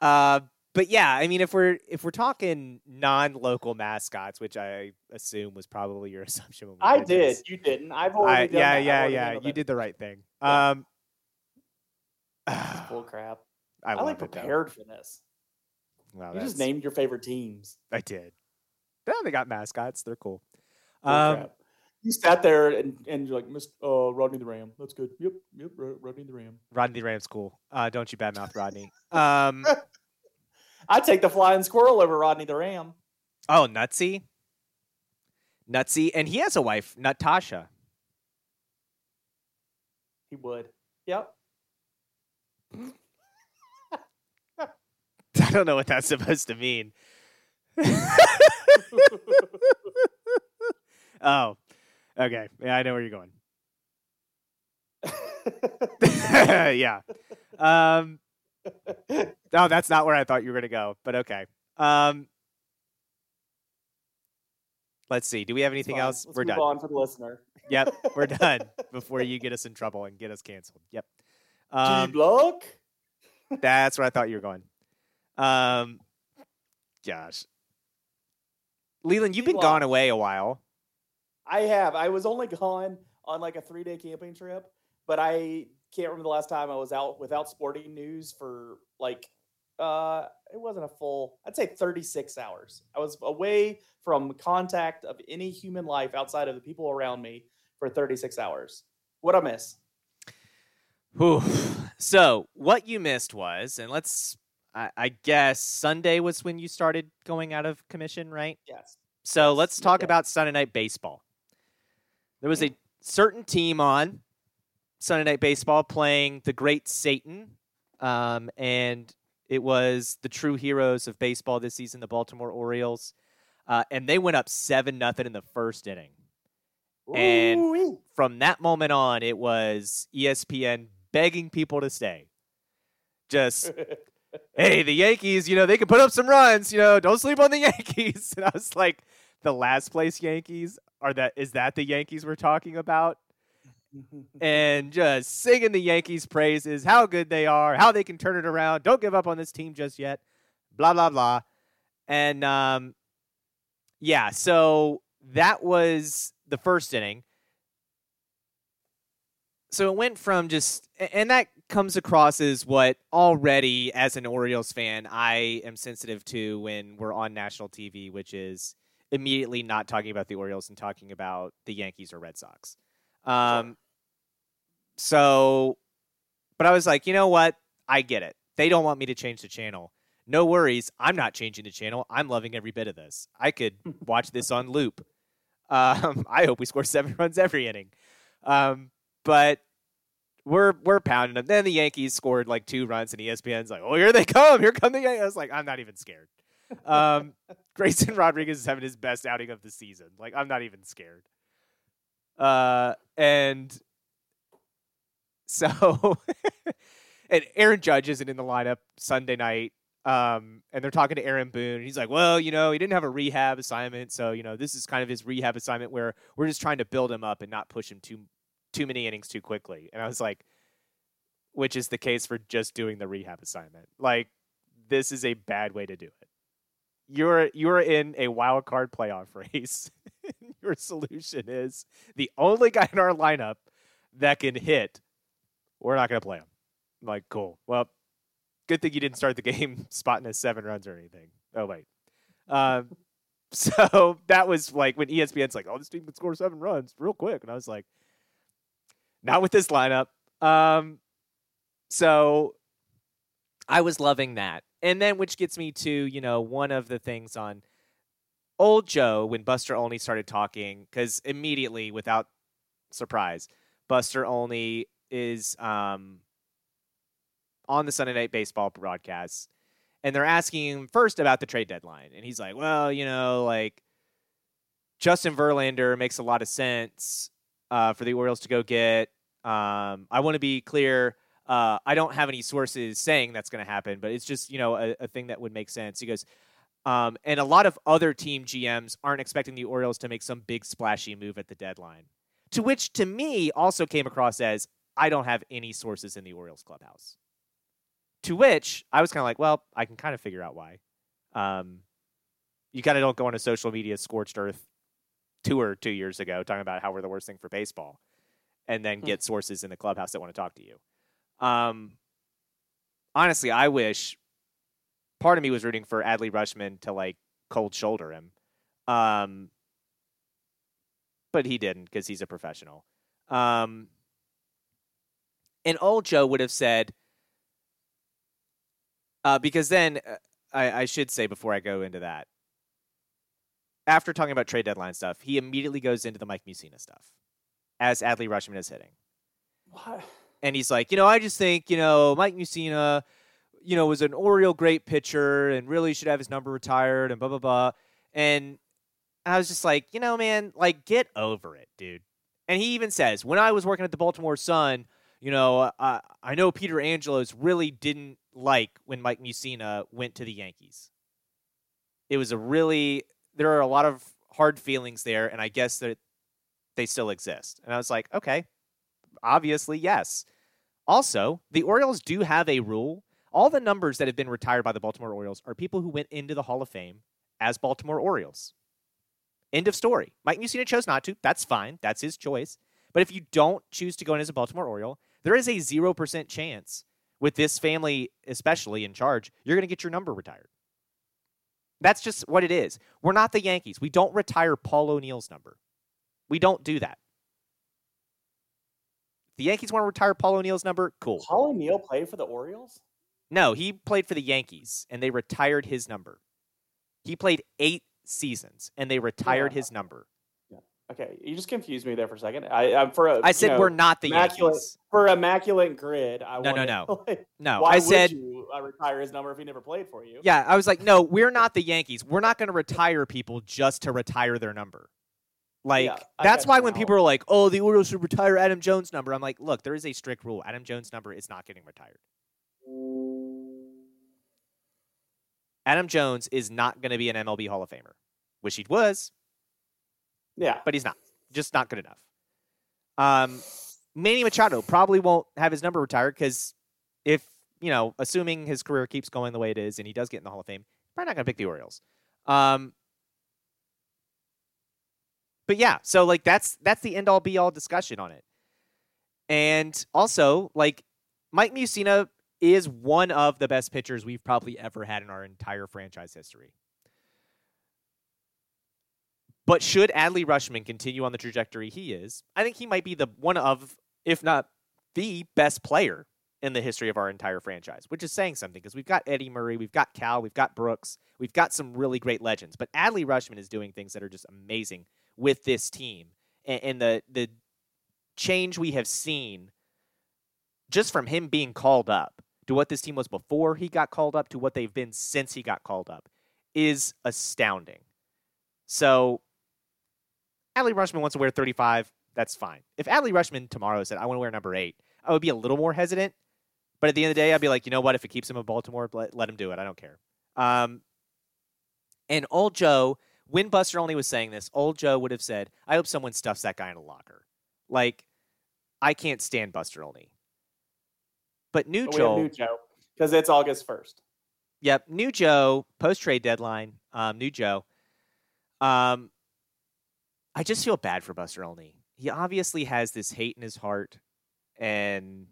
uh, but yeah, I mean, if we're if we're talking non-local mascots, which I assume was probably your assumption. When we
I
did
did.
this,
You didn't. I've already
I,
done
yeah,
that.
Yeah,
already
yeah. You
that.
did the right thing.
Yeah.
Um,
Bull crap.
I,
I,
love
like
it, though.
prepared for this.
Wow,
You just named your favorite teams.
I did. Yeah, they got mascots. They're cool. Um.
You sat there and, and you're like, Mr. Uh, Rodney the Ram. That's good. Yep, yep, Rodney the Ram.
Rodney the Ram's cool. Uh, don't you badmouth Rodney. Um,
I'd take the flying squirrel over Rodney the Ram.
oh, Nutzy. Nutzy. And he has a wife, Nutasha.
He would. Yep.
I don't know what that's supposed to mean. oh, okay. Yeah, I know where you're going. yeah. Um, no, that's not where I thought you were going to go, but okay. Um, let's see. Do we have anything else?
Let's
we're done.
on for the listener.
Yep, we're done before you get us in trouble and get us canceled. Yep. Um,
Block.
that's where I thought you were going. Um, gosh, Leland, you've been gone away a while.
I have. I was only gone on like a three day camping trip, but I can't remember the last time I was out without sporting news for like uh, it wasn't a full, I'd say 36 hours. I was away from contact of any human life outside of the people around me for 36 hours. What I miss?
Whew. So what you missed was, and let's, I, I guess Sunday was when you started going out of commission, right?
Yes.
So let's talk
Yeah.
about Sunday night baseball. There was a certain team on Sunday night baseball playing the Great Satan, um, and it was the true heroes of baseball this season, the Baltimore Orioles, uh, and they went up seven nothing in the first inning. And-
Ooh-wee.
From that moment on, it was ESPN begging people to stay. Just hey, the Yankees, you know, they can put up some runs, you know, don't sleep on the Yankees. And I was like, the last place Yankees are that is that the Yankees we're talking about? And just singing the Yankees praises, how good they are, how they can turn it around. Don't give up on this team just yet. Blah blah blah. And um yeah, so that was the first inning. So it went from just, and that comes across as what already, as an Orioles fan, I am sensitive to when we're on national TV, which is immediately not talking about the Orioles and talking about the Yankees or Red Sox. Um, so, but I was like, you know what? I get it. They don't want me to change the channel. No worries. I'm not changing the channel. I'm loving every bit of this. I could watch this on loop. Um, I hope we score seven runs every inning. Um, but we're we're pounding them. Then the Yankees scored like two runs, and ESPN's like, "Oh, here they come! Here come the Yankees!" I was like, "I'm not even scared." Um, Grayson Rodriguez is having his best outing of the season. Like, I'm not even scared. Uh, and so, and Aaron Judge isn't in the lineup Sunday night. Um, and they're talking to Aaron Boone. And he's like, well, you know, he didn't have a rehab assignment, so you know, this is kind of his rehab assignment where we're just trying to build him up and not push him too too many innings too quickly. And I was like, which is the case for just doing the rehab assignment. Like, this is a bad way to do it. You're you're in a wild card playoff race. Your solution is the only guy in our lineup that can hit. We're not going to play him. I'm like, cool. Well, good thing you didn't start the game spotting us seven runs or anything. Oh wait. Um, so that was like when ESPN's like, "Oh, this team can score seven runs real quick," and I was like, "Not with this lineup." Um, so I was loving that, and then which gets me to you know one of the things on old Joe when Buster Olney started talking because immediately, without surprise, Buster Olney is um on the Sunday Night Baseball broadcast, and they're asking him first about the trade deadline, and he's like, "Well, you know, like Justin Verlander makes a lot of sense uh, for the Orioles to go get. Um, I want to be clear." Uh, I don't have any sources saying that's going to happen, but it's just you know a, a thing that would make sense. He goes, um, and a lot of other team GMs aren't expecting the Orioles to make some big splashy move at the deadline. To which, to me, also came across as I don't have any sources in the Orioles clubhouse. To which I was kind of like, well, I can kind of figure out why. Um, you kind of don't go on a social media scorched earth tour two years ago talking about how we're the worst thing for baseball, and then
Hmm.
get sources in the clubhouse that want to talk to you. Um, honestly, I wish part of me was rooting for Adley Rutschman to like cold shoulder him. Um, but he didn't because he's a professional. Um, and old Joe would have said, uh, because then uh, I, I should say before I go into that, after talking about trade deadline stuff, he immediately goes into the Mike Mussina stuff as Adley Rutschman is hitting
What?
and he's like, you know, I just think, you know, Mike Mussina, you know, was an Oriole great pitcher and really should have his number retired and blah blah blah. And I was just like, you know, man, like get over it, dude. And he even says, when I was working at the Baltimore Sun, you know, I I know Peter Angelos really didn't like when Mike Mussina went to the Yankees. It was a really there are a lot of hard feelings there, and I guess that they still exist. And I was like, okay, obviously yes. Also, the Orioles do have a rule. All the numbers that have been retired by the Baltimore Orioles are people who went into the Hall of Fame as Baltimore Orioles. End of story. Mike Mussina chose not to. That's fine. That's his choice. But if you don't choose to go in as a Baltimore Oriole, there is a 0% chance with this family, especially in charge, you're going to get your number retired. That's just what it is. We're not the Yankees. We don't retire Paul O'Neill's number. We don't do that. The Yankees want to retire Paul O'Neill's number. Cool.
Paul O'Neill played for the Orioles.
No, he played for the Yankees and they retired his number. He played eight seasons and they retired
Yeah.
his number. Yeah.
Okay, you just confused me there for a second. I, I for a,
I said
know,
we're not the
immaculate-
Yankees.
for immaculate grid. I
No, no,
wanted-
no.
like,
No,
why
I said
would you uh, retire his number if he never played for you?
Yeah, I was like, no, we're not the Yankees. We're not going to retire people just to retire their number. Like
Yeah,
that's why when people are like, "Oh, the Orioles should retire Adam Jones' number," I'm like, "Look, there is a strict rule. Adam Jones' number is not getting retired. Adam Jones is not going to be an MLB Hall of Famer. Wish he was,
Yeah,
but he's not. Just not good enough. Um, Manny Machado probably won't have his number retired because if you know, assuming his career keeps going the way it is and he does get in the Hall of Fame, probably not going to pick the Orioles. Um, but yeah, so like that's that's the end all be all discussion on it. And also, like Mike Mussina is one of the best pitchers we've probably ever had in our entire franchise history. But should Adley Rutschman continue on the trajectory he is, I think he might be the one of, if not the best player in the history of our entire franchise, which is saying something because we've got Eddie Murray, we've got Cal, we've got Brooks, we've got some really great legends. But Adley Rutschman is doing things that are just amazing with this team, and, and the the change we have seen just from him being called up to what this team was before he got called up to what they've been since he got called up is astounding. So, Adley Rutschman wants to wear 35. That's fine. If Adley Rutschman tomorrow said, I want to wear number eight, I would be a little more hesitant. But at the end of the day, I'd be like, you know what? If it keeps him in Baltimore, let, let him do it. I don't care. Um, and old Joe, when Buster Olney was saying this, old Joe would have said, I hope someone stuffs that guy in a locker. Like, I can't stand Buster Olney. But new
But
Joe,
new Joe because it's August first.
Yep, new Joe post trade deadline. Um, new Joe. Um, I just feel bad for Buster Olney. He obviously has this hate in his heart, and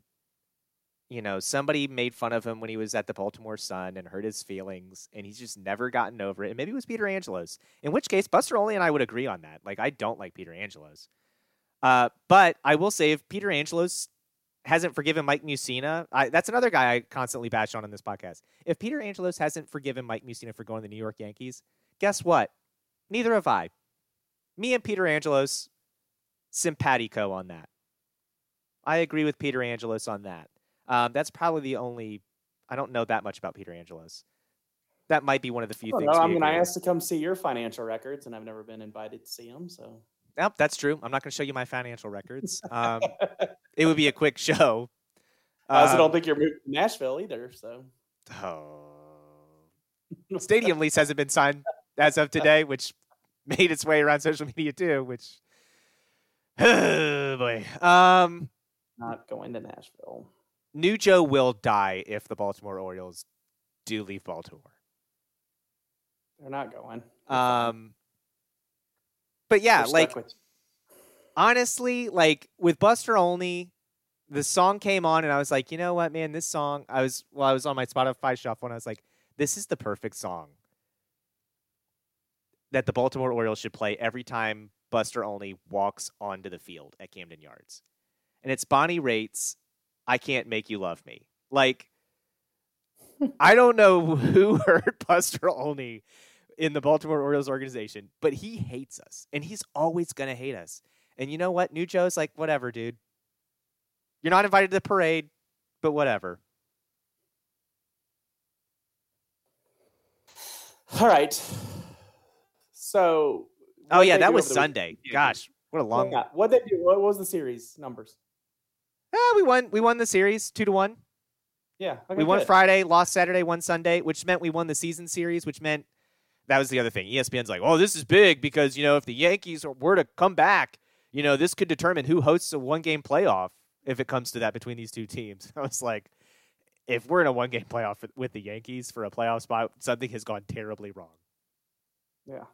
you know somebody made fun of him when he was at the Baltimore Sun and hurt his feelings, and he's just never gotten over it. And maybe it was Peter Angelos. In which case, Buster Olney and I would agree on that. Like I don't like Peter Angelos, uh, but I will say if Peter Angelos hasn't forgiven Mike Mussina. I, that's another guy I constantly bash on in this podcast. If Peter Angelos hasn't forgiven Mike Mussina for going to the New York Yankees, guess what? Neither have I. Me and Peter Angelos, simpatico on that. I agree with Peter Angelos on that. Um, that's probably the only. I don't know that much about Peter Angelos. That might be one of the few
I,
things.
I mean, I asked to come see your financial records, and I've never been invited to see them. So
Nope, that's true. I'm not going to show you my financial records. Um, it would be a quick show.
I also
Um,
don't think you're moving to Nashville either. So
Oh. Stadium lease hasn't been signed as of today, which made its way around social media too, which oh boy. Um
not going to Nashville.
New Joe will die if the Baltimore Orioles do leave Baltimore.
They're not going.
Um but yeah,
We're
like honestly, like with Buster Olney, the song came on and I was like, you know what, man, this song I was well, I was on my Spotify shuffle and I was like, this is the perfect song that the Baltimore Orioles should play every time Buster Olney walks onto the field at Camden Yards. And it's Bonnie Raitt's I Can't Make You Love Me. Like I don't know who heard Buster Olney in the Baltimore Orioles organization, but he hates us, and he's always gonna hate us. And you know what? New Joe's like, whatever, dude. You're not invited to the parade, but whatever.
All right. So.
Oh yeah, that was Sunday.
weekend?
Gosh, what a long.
Yeah. What they do? What was the series numbers?
Ah, we won. We won the series two to one.
Yeah. okay,
we won
good.
Friday, lost Saturday, won Sunday, which meant we won the season series, which meant that was the other thing. ESPN's like, oh, this is big because you know if the Yankees were to come back, you know this could determine who hosts a one game playoff if it comes to that between these two teams. I was like, if we're in a one game playoff with the Yankees for a playoff spot, something has gone terribly wrong.
Yeah.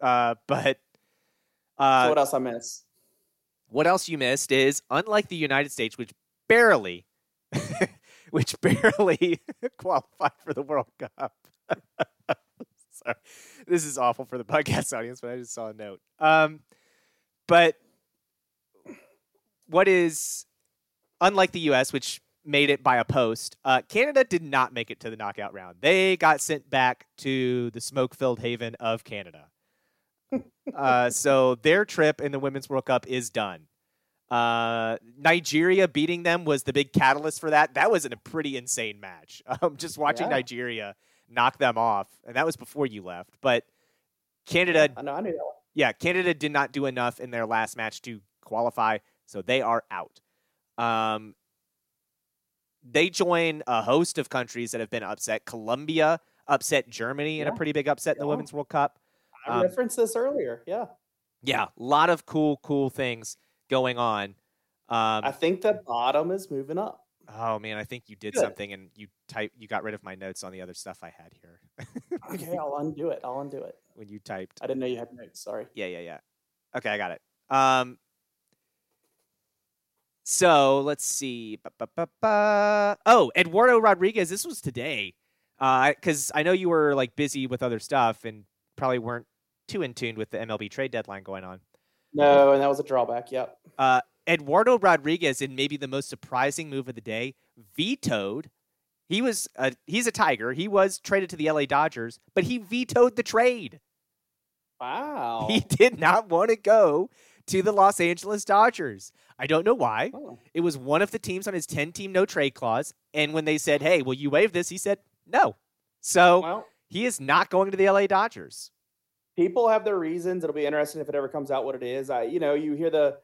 Uh, but
So
uh,
what else I miss?
what else you missed is unlike the United States, which barely, which barely qualified for the World Cup. Sorry, this is awful for the podcast audience, but I just saw a note. Um, but what is unlike the U.S., which made it by a post, uh, Canada did not make it to the knockout round. They got sent back to the smoke-filled haven of Canada. uh, so their trip in the Women's World Cup is done. Uh, Nigeria beating them was the big catalyst for that. That was a pretty insane match. Um, just watching
Yeah.
Nigeria knock them off, and that was before you left. But Canada
I know. I knew that. One.
yeah, Canada did not do enough in their last match to qualify, so they are out. Um, they join a host of countries that have been upset. Colombia upset Germany in a pretty big upset in the
Yeah.
Women's World Cup.
I
Um,
referenced this earlier. Yeah.
Yeah, a lot of cool, cool things going on. Um,
I think the bottom is moving up.
Oh man, I think you did
Good.
something and you type you got rid of my notes on the other stuff I had here
Okay, I'll undo it. I'll undo it.
when you typed.
I didn't know you had notes. Sorry.
Yeah, yeah, yeah. Okay, I got it. Um, so let's see. Ba, ba, ba, ba. Oh, Eduardo Rodriguez. This was today. Because I know you were like busy with other stuff and probably weren't too in tune with the MLB trade deadline going on.
No, and that was a drawback. Yep.
Eduardo Rodriguez, in maybe the most surprising move of the day, vetoed. He was a, he's a Tiger. He was traded to the LA Dodgers, but he vetoed the trade.
Wow.
He did not want to go to the Los Angeles Dodgers. I don't know why.
Oh.
It was one of the teams on his 10 team no trade clause. And when they said, hey, will you waive this? He said, no. So
Well,
he is not going to the LA Dodgers.
people have their reasons. It'll be interesting if it ever comes out what it is. I, you know, you hear the,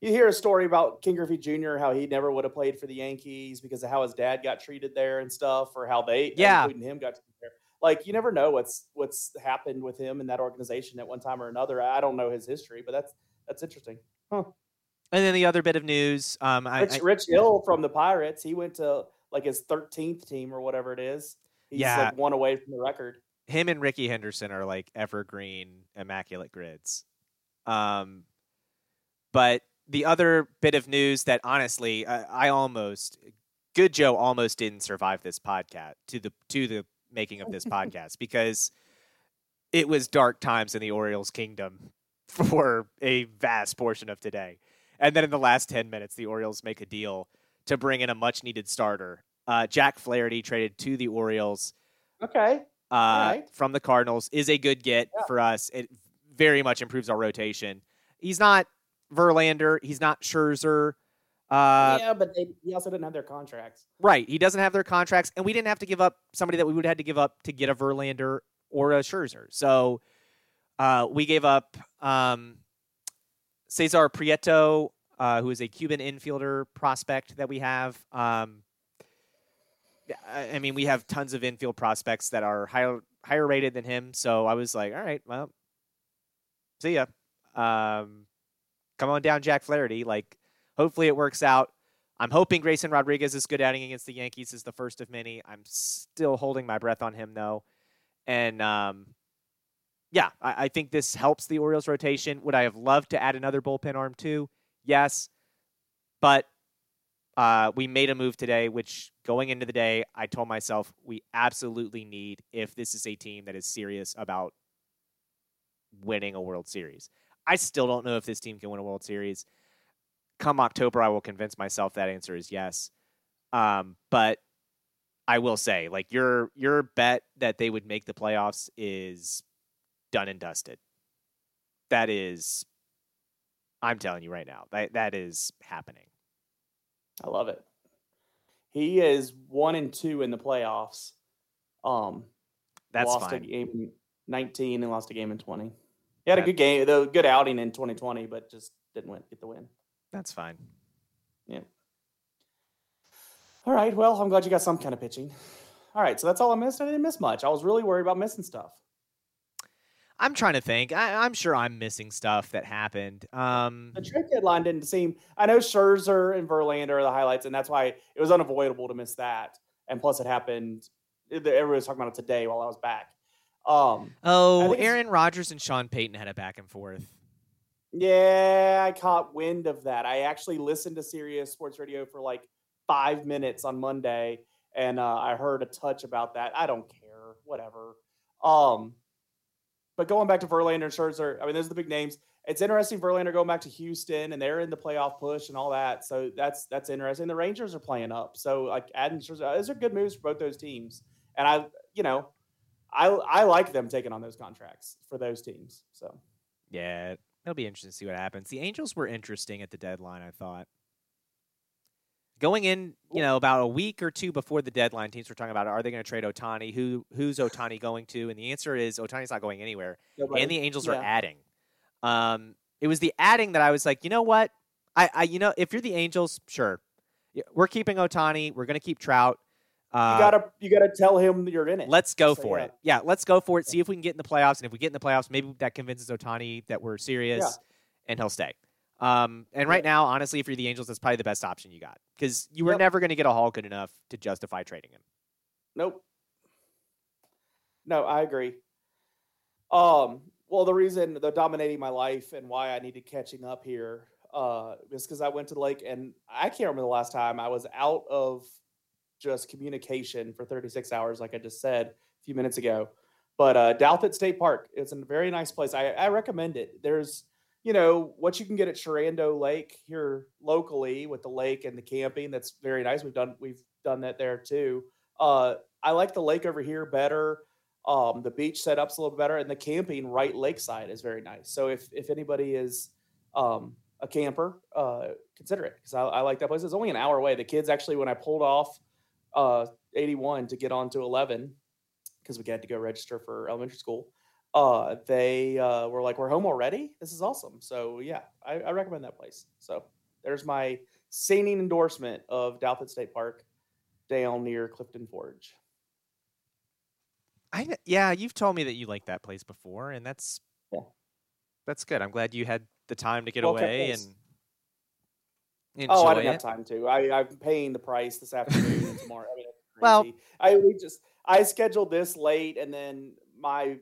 you hear a story about Ken Griffey Jr. how he never would have played for the Yankees because of how his dad got treated there and stuff, or how they,
Yeah.
including him, got treated there. Like you never know what's what's happened with him in that organization at one time or another. I don't know his history, but that's that's interesting.
And then the other bit of news. Um, I,
Rich,
I-
Rich Hill from the Pirates, he went to like his 13th team or whatever it is. He's
Yeah.
like one away from the record.
him and Rickey Henderson are like evergreen, immaculate grids. Um, but the other bit of news that honestly, I, I almost, Good Joe almost didn't survive this podcast to the to the making of this podcast because it was dark times in the Orioles kingdom for a vast portion of today. And then in the last 10 minutes, the Orioles make a deal to bring in a much needed starter. Uh, Jack Flaherty traded to the Orioles
Okay.
uh,
right.
from the Cardinals is a good get
Yeah.
for us. It very much improves our rotation. He's not Verlander. He's not Scherzer. Uh,
yeah, but they, he also didn't have their contracts.
Right. He doesn't have their contracts, and we didn't have to give up somebody that we would have had to give up to get a Verlander or a Scherzer. So uh, we gave up um, Cesar Prieto, uh, who is a Cuban infielder prospect that we have. Um, I mean, we have tons of infield prospects that are higher higher rated than him. So I was like, all right, well, see ya. Um, come on down, Jack Flaherty. Like, hopefully it works out. I'm hoping Grayson Rodriguez is good outing against the Yankees is the first of many. I'm still holding my breath on him though, and um, yeah, I, I think this helps the Orioles rotation. Would I have loved to add another bullpen arm too? Yes, but uh, we made a move today, which going into the day, I told myself we absolutely need if this is a team that is serious about winning a World Series. I still don't know if this team can win a World Series. Come October, I will convince myself that answer is yes. Um, but I will say, like your your bet that they would make the playoffs is done and dusted. That is, I'm telling you right now, that that is happening.
I love it. He is one and two in the playoffs. Um,
That's
lost
fine.
a game in 19 and lost a game in 20. He had a good game, the good outing in 2020, but just didn't win, get the win.
That's fine. Yeah.
All right. Well, I'm glad you got some kind of pitching. All right. So that's all I missed. I didn't miss much. I was really worried about missing stuff.
I'm trying to think. I, I'm sure I'm missing stuff that happened. Um,
The trade deadline didn't seem. I know Scherzer and Verlander are the highlights, and that's why it was unavoidable to miss that. And plus, it happened. Everybody was talking about it today while I was back. Um,
oh, Aaron Rodgers and Sean Payton had a back and forth.
yeah, I caught wind of that. I actually listened to Sirius Sports Radio for like five minutes on Monday, and uh, I heard a touch about that. I don't care, whatever. Um, but going back to Verlander and Scherzer, I mean, those are the big names. It's interesting. Verlander going back to Houston, and they're in the playoff push and all that. So that's that's interesting. The Rangers are playing up, so like adding Scherzer, those are good moves for both those teams. And I, you know, I I like them taking on those contracts for those teams. So
yeah, it'll be interesting to see what happens. The Angels were interesting at the deadline. I thought going in, you know, about a week or two before the deadline, teams were talking about are they going to trade Ohtani? Who who's Ohtani going to? And the answer is Ohtani's not going anywhere. Nobody. And the Angels yeah. are adding. Um, it was the adding that I was like, you know what? I, I you know, if you're the Angels, sure, we're keeping Ohtani, We're going to keep Trout.
Uh, you gotta you gotta tell him you're in it.
Let's go so, for yeah. it. Yeah, let's go for it. See if we can get in the playoffs, and if we get in the playoffs, maybe that convinces Ohtani that we're serious, yeah. and he'll stay. Um, and right now, honestly, if you're the Angels, that's probably the best option you got because you were yep. never going to get a haul good enough to justify trading him.
Nope. No, I agree. Um, well, the reason they're dominating my life and why I needed catching up here uh, is because I went to the lake and I can't remember the last time I was out of just communication for 36 hours, like I just said a few minutes ago. But uh, State Park, it's a very nice place. I, I recommend it. There's you know what you can get at Sherando Lake here locally with the lake and the camping. That's very nice. We've done we've done that there too. Uh, I like the lake over here better. Um, the beach setup's a little better, and the camping right lakeside is very nice. So if if anybody is um, a camper, uh, consider it because I, I, like that place. It's only an hour away. The kids actually, when I pulled off uh, 81 to get on to 11, because we had to go register for elementary school, uh, they uh, were like, "We're home already. This is awesome." So yeah, I, I recommend that place. So there's my singing endorsement of Douthat State Park down near Clifton Forge.
I yeah, you've told me that you like that place before, and that's yeah. that's good. I'm glad you had the time to get well, away and.
Oh, I don't it. have time to. I, I'm paying the price this afternoon and tomorrow. I mean, well, I we just I scheduled this late, and then my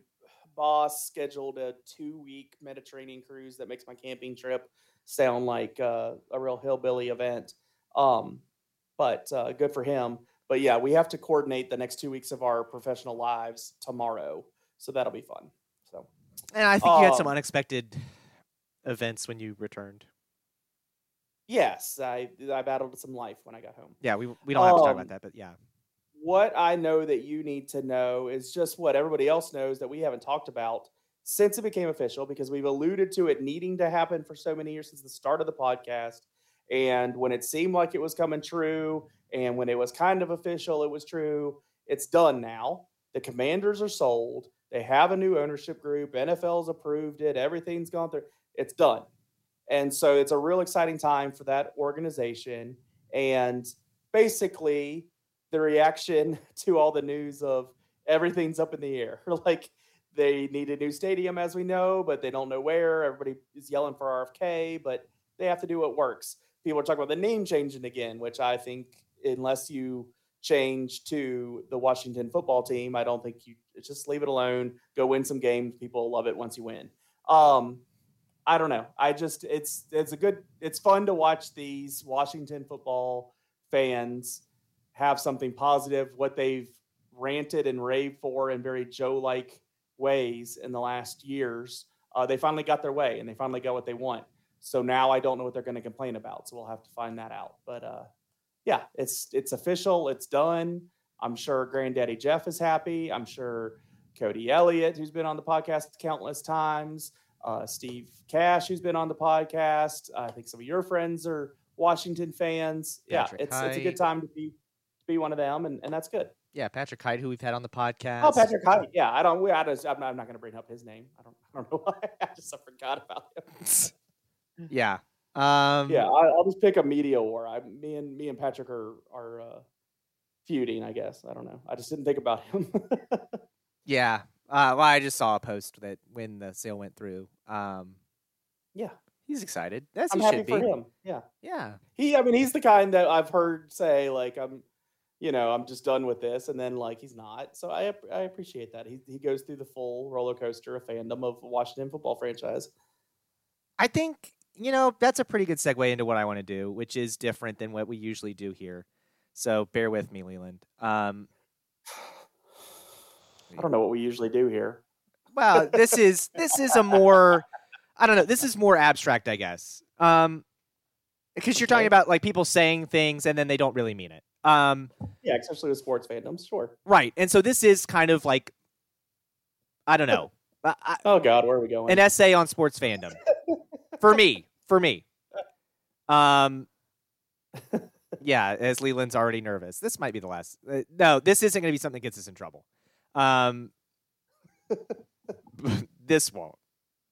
boss scheduled a two week Mediterranean cruise that makes my camping trip sound like uh, a real hillbilly event. Um, but uh, good for him. But yeah, we have to coordinate the next two weeks of our professional lives tomorrow, so that'll be fun. So,
and I think um, you had some um unexpected events when you returned.
Yes, I I battled some life when I got home.
Yeah, we we don't have to talk about um, that, but yeah
what I know that you need to know is just what everybody else knows that we haven't talked about since it became official, because we've alluded to it needing to happen for so many years since the start of the podcast. And when it seemed like it was coming true, and when it was kind of official, it was true. It's done now. The commanders are sold. They have a new ownership group. NFL's approved it. Everything's gone through. It's done. And so it's a real exciting time for that organization. And basically, the reaction to all the news of everything's up in the air. like they need a new stadium, as we know, but they don't know where. Everybody is yelling for RFK, but they have to do what works. People are talking about the name changing again, which I think, unless you change to the Washington football team, I don't think you just leave it alone. Go win some games. People love it once you win. Um, I don't know. I just it's it's a good it's fun to watch these Washington football fans have something positive, what they've ranted and raved for in very Joe like ways in the last years. Uh, they finally got their way and they finally got what they want. So now I don't know what they're going to complain about. So we'll have to find that out. But uh, yeah, it's it's official. It's done. I'm sure Granddaddy Jeff is happy. I'm sure Cody Elliott, who's been on the podcast countless times, uh, Steve Cash, who's been on the podcast. I think some of your friends are Washington fans. Patrick yeah, it's it's a good time to be to be one of them, and, and that's good.
Yeah, Patrick Hyde, who we've had on the podcast.
Oh, Patrick Hyde. Yeah, I don't. We, I just, I'm not, I'm not going to bring up his name. I don't. I don't know why. I just I forgot about
him. yeah. Um,
yeah, I, will just pick a media war. I, me and me and Patrick are are uh, feuding. I guess I don't know. I just didn't think about him.
yeah. Uh, well, I just saw a post that when the sale went through. Um,
yeah,
he's excited. That's
I'm happy for him. Yeah,
yeah.
He, I mean, he's the kind that I've heard say like, I'm you know, I'm just done with this. And then like he's not. So I I appreciate that. He he goes through the full roller coaster of fandom of Washington football franchise.
I think, you know, that's a pretty good segue into what I want to do, which is different than what we usually do here. So bear with me, Leland. Um,
I don't know what we usually do here.
well, this is this is a more I don't know. This is more abstract, I guess. Um, because you're talking about like people saying things and then they don't really mean it. Um,
Yeah, especially with sports fandoms. Sure.
right. And so this is kind of like I don't know. I, I,
Oh God, where are we going?
an essay on sports fandom for me for me um yeah as leland's already nervous this might be the last uh, no this isn't going to be something that gets us in trouble um this won't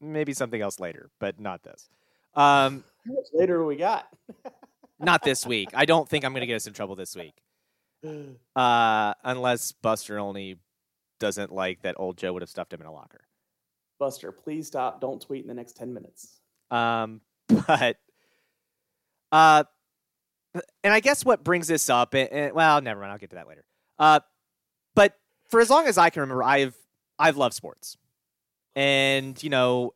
maybe something else later but not this um
How much later we got?
not this week i don't think i'm going to get us in trouble this week uh unless Buster Olney doesn't like that old joe would have stuffed him in a locker
Buster, please stop. Don't tweet in the next ten minutes.
Um, but uh, and I guess what brings this up, and, and- well, never mind. I'll get to that later. Uh, for as long as I can remember, I've I've loved sports, and you know,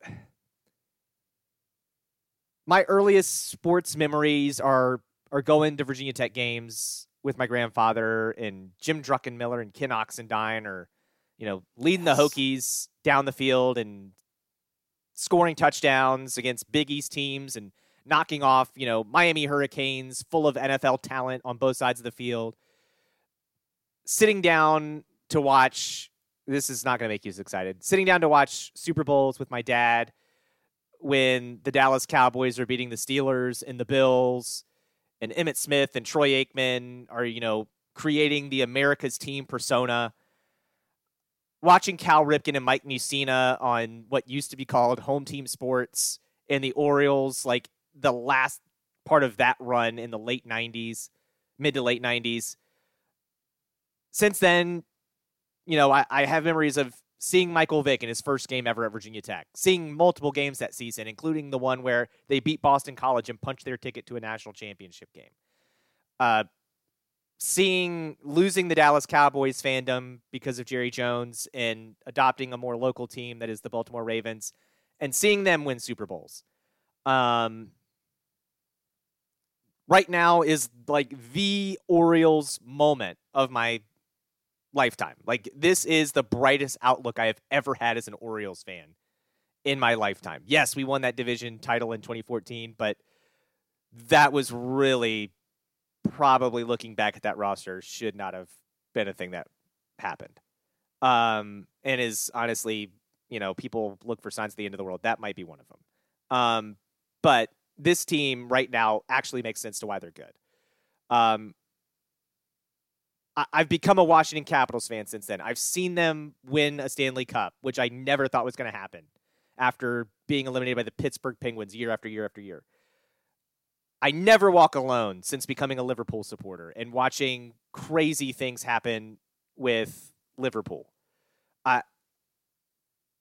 my earliest sports memories are are going to Virginia Tech games with my grandfather and Jim Druckenmiller and Ken Oxendine, or you know, leading the Hokies down the field and scoring touchdowns against Big East teams and knocking off, you know, Miami Hurricanes full of NFL talent on both sides of the field. Sitting down to watch this is not going to make you as excited. Sitting down to watch Super Bowls with my dad when the Dallas Cowboys are beating the Steelers and the Bills and Emmitt Smith and Troy Aikman are, you know, creating the America's team persona watching Cal Ripken and Mike Mussina on what used to be called Home Team Sports and the Orioles, like the last part of that run in the late 90s, mid to late 90s. Since then, you know, I, I have memories of seeing Michael Vick in his first game ever at Virginia Tech, seeing multiple games that season, including the one where they beat Boston College and punched their ticket to a national championship game. Uh, seeing losing the Dallas Cowboys fandom because of Jerry Jones and adopting a more local team that is the Baltimore Ravens and seeing them win Super Bowls. Um, right now is like the Orioles moment of my lifetime. Like this is the brightest outlook I have ever had as an Orioles fan in my lifetime. Yes, we won that division title in 2014, but that was really probably looking back at that roster should not have been a thing that happened. Um, and is honestly, you know, people look for signs at the end of the world. That might be one of them. Um, but this team right now actually makes sense to why they're good. Um, I- I've become a Washington Capitals fan since then. I've seen them win a Stanley Cup, which I never thought was going to happen after being eliminated by the Pittsburgh Penguins year after year after year. I never walk alone since becoming a Liverpool supporter and watching crazy things happen with Liverpool. I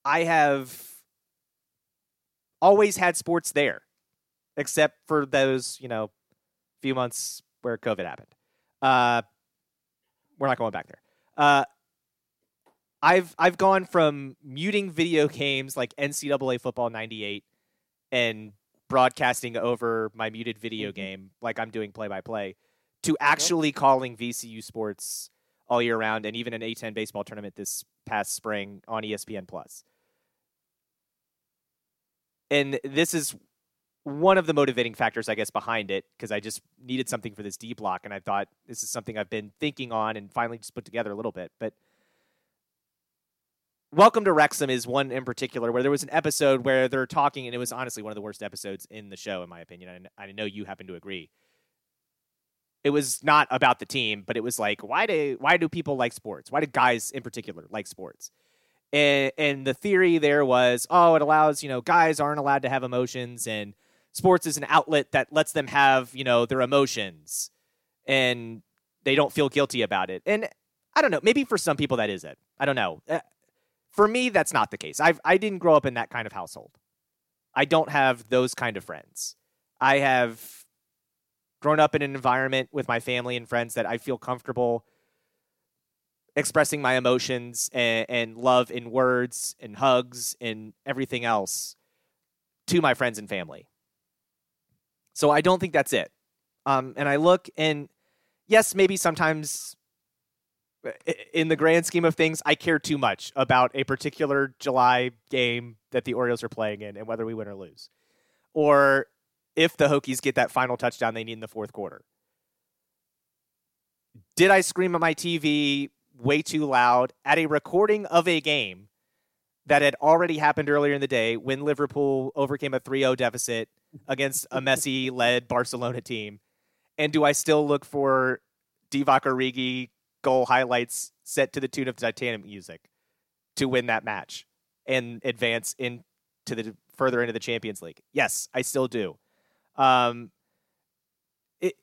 I have always had sports there, except for those you know few months where COVID happened. Uh, we're not going back there. Uh, I've I've gone from muting video games like NCAA football '98 and broadcasting over my muted video
Mhm.
game like I'm doing play by play to actually calling VCU sports all year round and even an A10 baseball tournament this past spring on ESPN Plus. And this is one of the motivating factors, I guess, behind it because I just needed something for this D block, and I thought this is something I've been thinking on and finally just put together a little bit. But Welcome to Wrexham is one in particular where there was an episode where they're talking, and it was honestly one of the worst episodes in the show, in my opinion. And I know you happen to agree. It was not about the team, but it was like, why do why do people like sports? Why do guys in particular like sports? And, and the theory there was, oh, it allows you know guys aren't allowed to have emotions, and sports is an outlet that lets them have you know their emotions, and they don't feel guilty about it. And I don't know, maybe for some people that is it. I don't know. Uh, for me, that's not the case. I I didn't grow up in that kind of household. I don't have those kind of friends. I have grown up in an environment with my family and friends that I feel comfortable expressing my emotions and, and love in words and hugs and everything else to my friends and family. So I don't think that's it. Um, and I look and yes, maybe sometimes in the grand scheme of things, I care too much about a particular July game that the Orioles are playing in and whether we win or lose. Or if the Hokies get that final touchdown they need in the fourth quarter. Did I scream at my TV way too loud at a recording of a game that had already happened earlier in the day when Liverpool overcame a 3 0 deficit against a Messi led Barcelona team? And do I still look for Divock Origi goal highlights set to the tune of Titanic music to win that match and advance into the further into the Champions League? Yes, I still do. Um, it,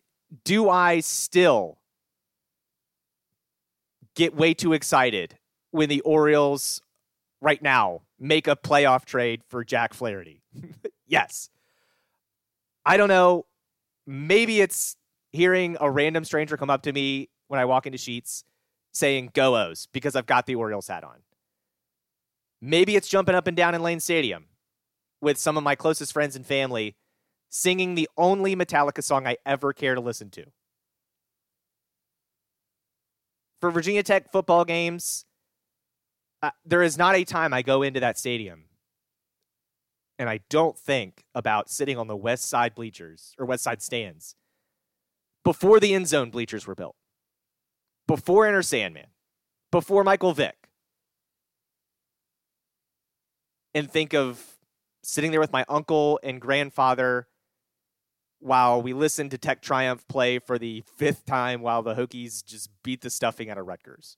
do I still get way too excited when the Orioles right now make a playoff trade for Jack Flaherty? yes. I don't know. Maybe it's hearing a random stranger come up to me when I walk into Sheetz saying "Go O's" because I've got the Orioles hat on. Maybe it's jumping up and down in Lane Stadium with some of my closest friends and family singing the only Metallica song I ever care to listen to. For Virginia Tech football games, uh, there is not a time I go into that stadium and I don't think about sitting on the west side bleachers or west side stands before the end zone bleachers were built, before Enter Sandman, before Michael Vick, and think of sitting there with my uncle and grandfather while we listened to Tech Triumph play for the fifth time while the Hokies just beat the stuffing out of Rutgers.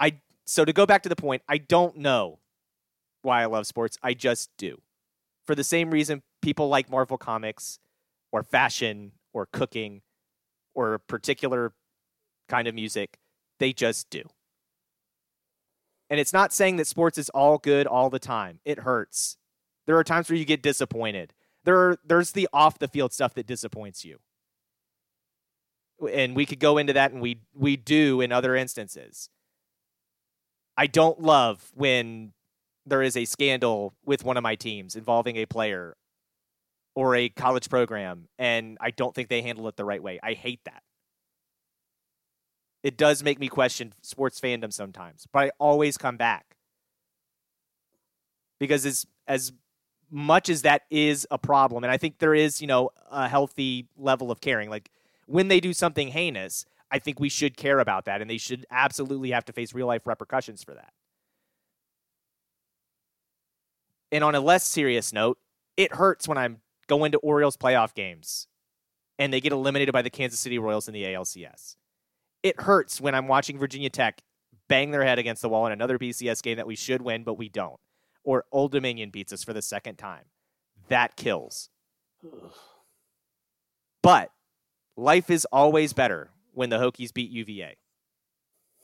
I so to go back to the point, I don't know why I love sports. I just do. For the same reason people like Marvel comics or fashion or cooking or a particular kind of music, they just do. And it's not saying that sports is all good all the time. It hurts. There are times where you get disappointed. There are, there's the off the field stuff that disappoints you. And we could go into that and we we do in other instances. I don't love when there is a scandal with one of my teams involving a player or a college program and I don't think they handle it the right way. I hate that it does make me question sports fandom sometimes, but I always come back because as as much as that is a problem, and I think there is you know a healthy level of caring. Like when they do something heinous, I think we should care about that, and they should absolutely have to face real life repercussions for that. And on a less serious note, it hurts when I'm going to Orioles playoff games and they get eliminated by the Kansas City Royals in the ALCS it hurts when I'm watching Virginia Tech bang their head against the wall in another BCS game that we should win, but we don't. Or Old Dominion beats us for the second time. That kills. but life is always better when the Hokies beat UVA.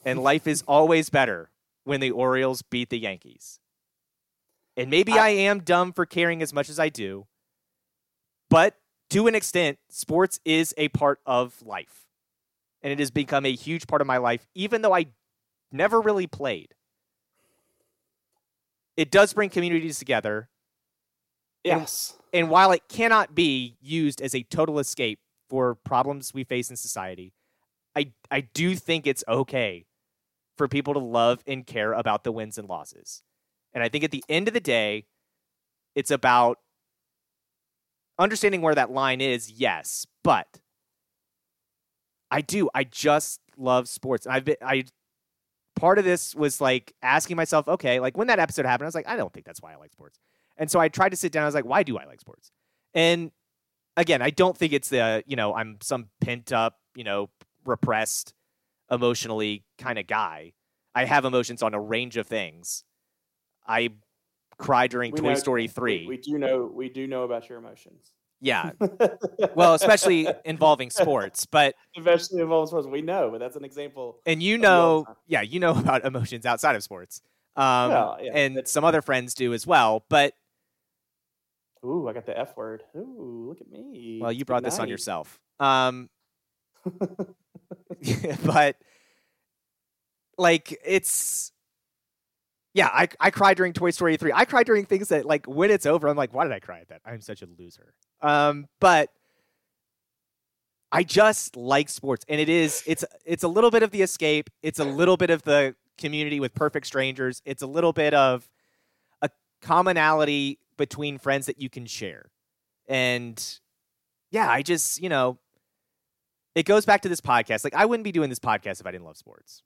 And life is always better when the Orioles beat the Yankees. And maybe I, I am dumb for caring as much as I do, but to an extent, sports is a part of life and it has become a huge part of my life, even though I never really played. It does bring communities together.
Yes.
And, and while it cannot be used as a total escape for problems we face in society, I, I do think it's okay for people to love and care about the wins and losses. And I think at the end of the day, it's about understanding where that line is, yes, but I do. I just love sports. I've been I part of this was like asking myself, okay, like when that episode happened, I was like, I don't think that's why I like sports. And so I tried to sit down. I was like, why do I like sports? And again, I don't think it's the you know I'm some pent up, you know, repressed, emotionally kind of guy. I have emotions on a range of things. I cry during we Toy know, Story three.
We, we do know we do know about your emotions.
Yeah. well, especially involving sports, but
especially involving sports, we know. But that's an example.
And you know, yeah, you know about emotions outside of sports, um, well, yeah, and some other friends do as well. But
ooh, I got the F word. Ooh, look at me.
Well, you brought this on yourself. Um, but like it's yeah, I I cried during Toy Story 3. I cried during things that like when it's over, I'm like, why did I cry at that? I'm such a loser. Um, but I just like sports, and it is it's it's a little bit of the escape. It's a little bit of the community with perfect strangers. It's a little bit of a commonality between friends that you can share, and yeah, I just you know, it goes back to this podcast. Like I wouldn't be doing this podcast if I didn't love sports,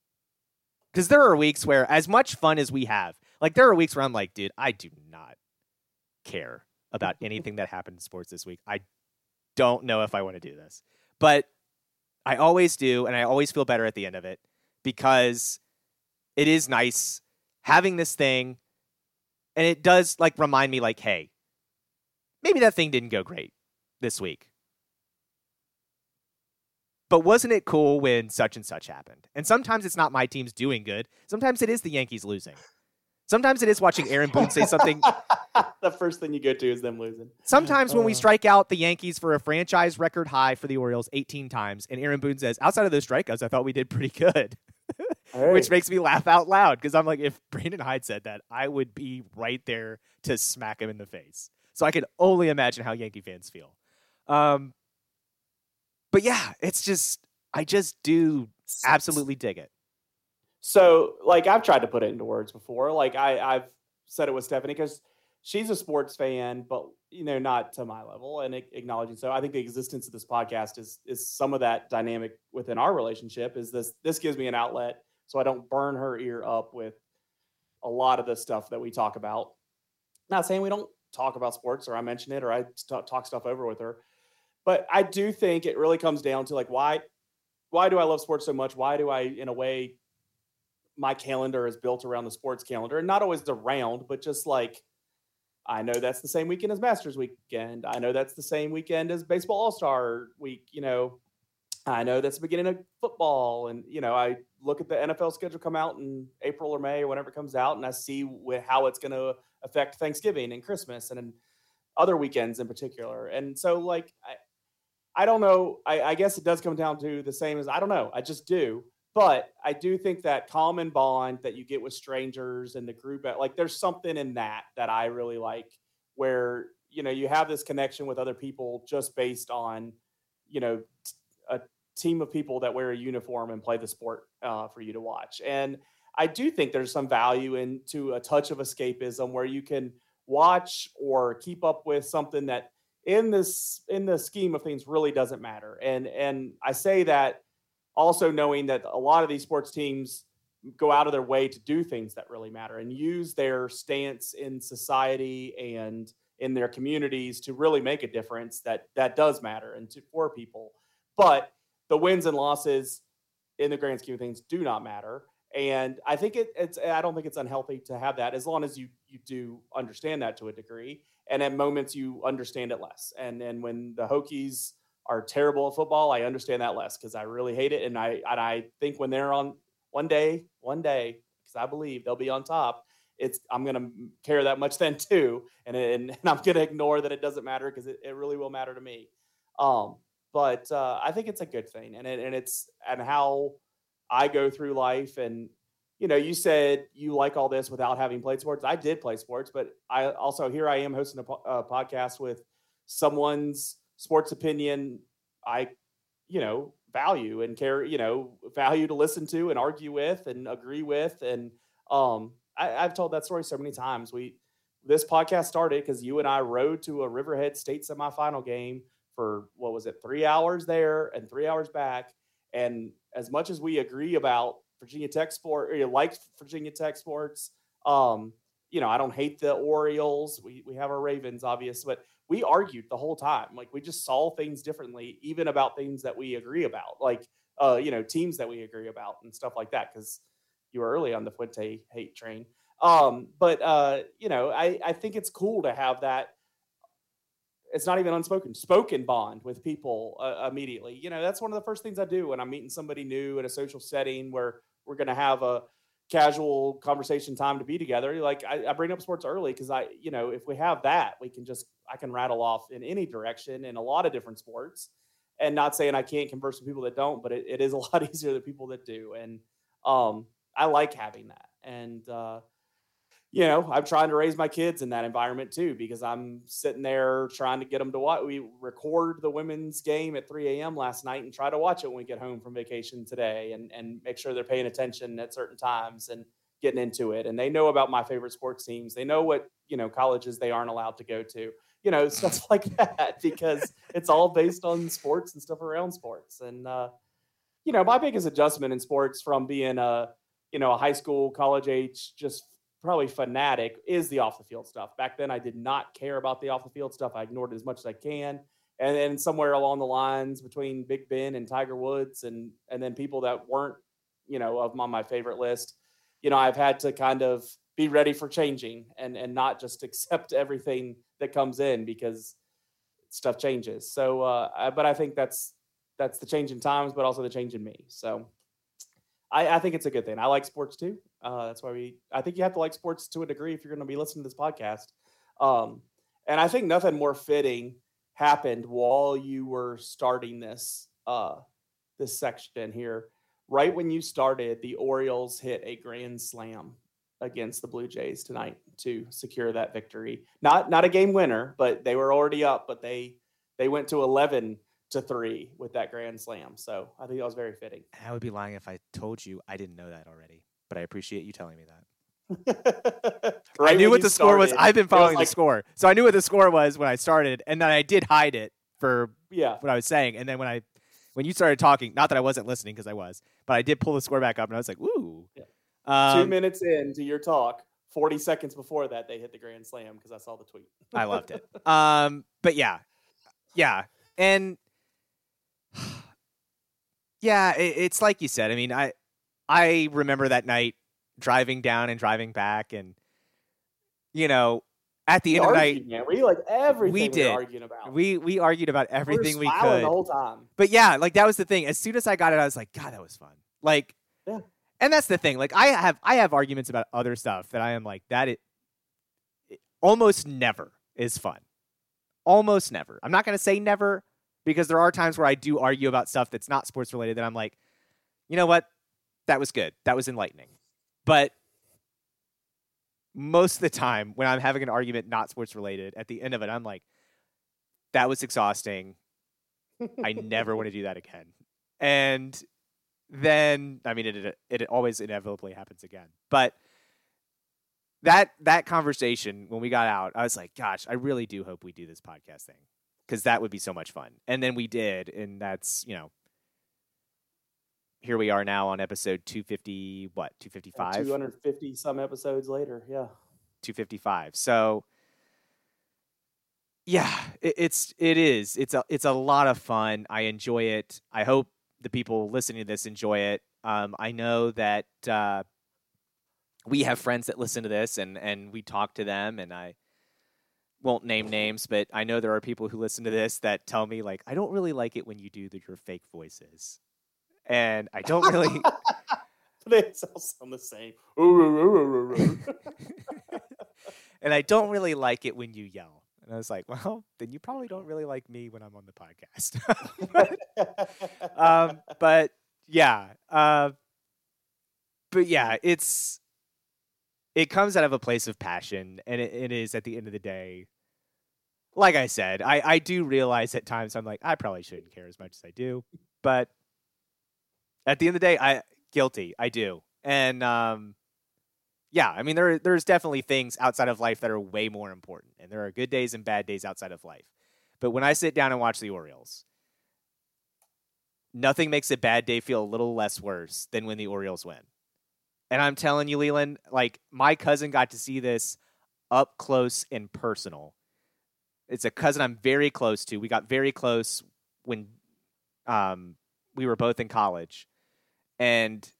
because there are weeks where, as much fun as we have, like there are weeks where I'm like, dude, I do not care about anything that happened in sports this week. I don't know if I want to do this. But I always do, and I always feel better at the end of it because it is nice having this thing. And it does like remind me, like, hey, maybe that thing didn't go great this week. But wasn't it cool when such and such happened? And sometimes it's not my team's doing good. Sometimes it is the Yankees losing. Sometimes it is watching Aaron Boone say something.
the first thing you go to is them losing.
Sometimes when we uh. strike out the Yankees for a franchise record high for the Orioles 18 times, and Aaron Boone says, outside of those strikeouts, I thought we did pretty good. Hey. Which makes me laugh out loud because I'm like, if Brandon Hyde said that, I would be right there to smack him in the face. So I can only imagine how Yankee fans feel. Um, but yeah, it's just, I just do absolutely dig it.
So, like, I've tried to put it into words before. Like, I, I've said it with Stephanie because she's a sports fan, but you know, not to my level, and acknowledging. So, I think the existence of this podcast is is some of that dynamic within our relationship. Is this this gives me an outlet so I don't burn her ear up with a lot of the stuff that we talk about. Not saying we don't talk about sports or I mention it or I talk stuff over with her, but I do think it really comes down to like why why do I love sports so much? Why do I, in a way, my calendar is built around the sports calendar and not always the round, but just like I know that's the same weekend as Masters weekend. I know that's the same weekend as Baseball All Star week. You know, I know that's the beginning of football, and you know I look at the NFL schedule come out in April or May or whenever it comes out, and I see how it's going to affect Thanksgiving and Christmas and other weekends in particular. And so, like, I, I don't know. I, I guess it does come down to the same as I don't know. I just do. But I do think that common bond that you get with strangers and the group, like there's something in that that I really like, where you know you have this connection with other people just based on, you know, a team of people that wear a uniform and play the sport uh, for you to watch. And I do think there's some value into a touch of escapism where you can watch or keep up with something that in this in the scheme of things really doesn't matter. And and I say that also knowing that a lot of these sports teams go out of their way to do things that really matter and use their stance in society and in their communities to really make a difference that that does matter and to for people. But the wins and losses in the grand scheme of things do not matter. And i think it, it's i don't think it's unhealthy to have that as long as you you do understand that to a degree and at moments you understand it less and and when the hokies are terrible at football, I understand that less because I really hate it. And I and I think when they're on one day, one day, because I believe they'll be on top, it's I'm gonna care that much then too. And and, and I'm gonna ignore that it doesn't matter because it, it really will matter to me. Um, but uh, I think it's a good thing, and it, and it's and how I go through life. And you know, you said you like all this without having played sports. I did play sports, but I also here I am hosting a, a podcast with someone's sports opinion I, you know, value and care, you know, value to listen to and argue with and agree with. And um, I, I've told that story so many times. We this podcast started because you and I rode to a Riverheads State semifinal game for what was it, three hours there and three hours back. And as much as we agree about Virginia Tech sport, or like Virginia Tech sports, um, you know, I don't hate the Orioles. We we have our Ravens, obvious, but we argued the whole time. Like we just saw things differently, even about things that we agree about, like uh, you know, teams that we agree about and stuff like that. Because you were early on the Fuente hate train. Um, but uh, you know, I I think it's cool to have that. It's not even unspoken, spoken bond with people uh, immediately. You know, that's one of the first things I do when I'm meeting somebody new in a social setting where we're going to have a casual conversation time to be together. Like I, I bring up sports early because I, you know, if we have that, we can just I can rattle off in any direction in a lot of different sports. And not saying I can't converse with people that don't, but it, it is a lot easier than people that do. And um, I like having that. And uh, you know, I'm trying to raise my kids in that environment too because I'm sitting there trying to get them to watch. We record the women's game at 3 a.m. last night and try to watch it when we get home from vacation today and, and make sure they're paying attention at certain times and getting into it. And they know about my favorite sports teams. They know what, you know, colleges they aren't allowed to go to, you know, stuff like that because it's all based on sports and stuff around sports. And, uh, you know, my biggest adjustment in sports from being a, you know, a high school, college age, just probably fanatic is the off the field stuff. Back then, I did not care about the off the field stuff. I ignored it as much as I can. And then somewhere along the lines between Big Ben and Tiger Woods, and and then people that weren't, you know, of on my favorite list, you know, I've had to kind of be ready for changing and and not just accept everything that comes in because stuff changes. So, uh, but I think that's that's the change in times, but also the change in me. So, I, I think it's a good thing. I like sports too. Uh, that's why we. I think you have to like sports to a degree if you're going to be listening to this podcast. Um, and I think nothing more fitting happened while you were starting this uh, this section here. Right when you started, the Orioles hit a grand slam against the Blue Jays tonight to secure that victory. Not not a game winner, but they were already up. But they they went to eleven to three with that grand slam. So I think that was very fitting.
I would be lying if I told you I didn't know that already but I appreciate you telling me that.
right
I knew what the
started,
score was. I've been following
like,
the score, so I knew what the score was when I started, and then I did hide it for
yeah
what I was saying. And then when I when you started talking, not that I wasn't listening because I was, but I did pull the score back up, and I was like, "Ooh."
Yeah.
Um,
Two minutes into your talk, forty seconds before that, they hit the grand slam because I saw the tweet.
I loved it. Um, but yeah, yeah, and yeah, it, it's like you said. I mean, I I remember that night driving down and driving back, and you know, at the
we
end of the night,
man. we like everything
we
we,
did.
were arguing about.
we we argued about everything
we,
we could.
the whole time.
But yeah, like that was the thing. As soon as I got it, I was like, God, that was fun. Like,
Yeah.
And that's the thing. Like, I have I have arguments about other stuff that I am like that. It, it almost never is fun. Almost never. I'm not going to say never because there are times where I do argue about stuff that's not sports related. That I'm like, you know what, that was good. That was enlightening. But most of the time, when I'm having an argument not sports related, at the end of it, I'm like, that was exhausting. I never want to do that again. And then I mean it, it always inevitably happens again. But that that conversation when we got out, I was like, gosh, I really do hope we do this podcast thing because that would be so much fun. And then we did, and that's you know, here we are now on episode two fifty what two fifty five.
Two hundred fifty some episodes later, yeah.
255. So yeah, it, it's it is. It's a it's a lot of fun. I enjoy it. I hope the people listening to this enjoy it. Um, I know that uh, we have friends that listen to this, and and we talk to them, and I won't name names, but I know there are people who listen to this that tell me like, I don't really like it when you do the, your fake voices, and I don't really.
they all sound the same.
and I don't really like it when you yell. And I was like, well, then you probably don't really like me when I'm on the podcast. um, but yeah, uh, but yeah, it's it comes out of a place of passion, and it, it is at the end of the day. Like I said, I, I do realize at times I'm like I probably shouldn't care as much as I do, but at the end of the day, I guilty. I do, and um, yeah, I mean there there's definitely things outside of life that are way more important, and there are good days and bad days outside of life. But when I sit down and watch the Orioles, nothing makes a bad day feel a little less worse than when the Orioles win. And I'm telling you, Leland, like my cousin got to see this up close and personal. It's a cousin I'm very close to. We got very close when um, we were both in college, and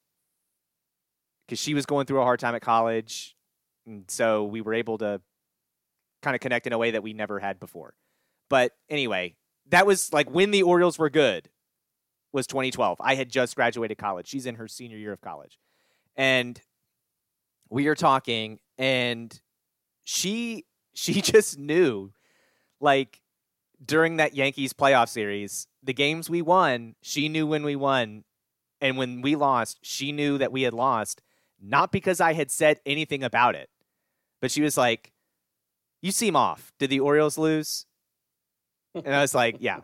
because she was going through a hard time at college, and so we were able to kind of connect in a way that we never had before. But anyway, that was like when the Orioles were good was 2012. I had just graduated college. She's in her senior year of college. And we are talking and she she just knew like during that Yankees playoff series, the games we won, she knew when we won and when we lost, she knew that we had lost not because I had said anything about it, but she was like, "You seem off. Did the Orioles lose?" And I was like, "Yeah."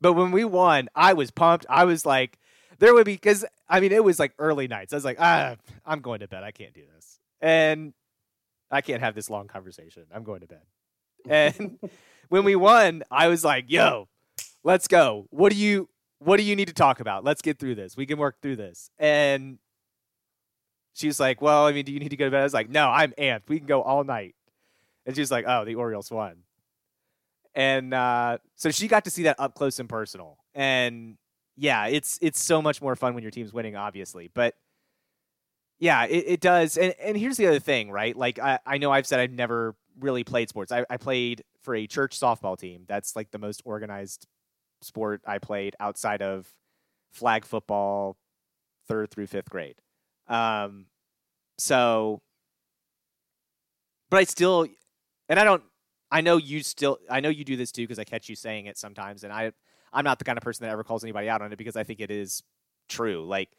But when we won, I was pumped. I was like, there would be because I mean it was like early nights. I was like, ah, I'm going to bed. I can't do this, and I can't have this long conversation. I'm going to bed. And when we won, I was like, yo, let's go. What do you what do you need to talk about? Let's get through this. We can work through this. And she's like, Well, I mean, do you need to go to bed? I was like, No, I'm amped. We can go all night. And she's like, Oh, the Orioles won. And uh, so she got to see that up close and personal. And yeah, it's it's so much more fun when your team's winning, obviously. But yeah, it, it does. And and here's the other thing, right? Like I, I know I've said I've never really played sports. I, I played for a church softball team. That's like the most organized sport I played outside of flag football, third through fifth grade. Um, so, but I still, and I don't, I know you still, I know you do this too because I catch you saying it sometimes, and I, I'm not the kind of person that ever calls anybody out on it because I think it is true. Like,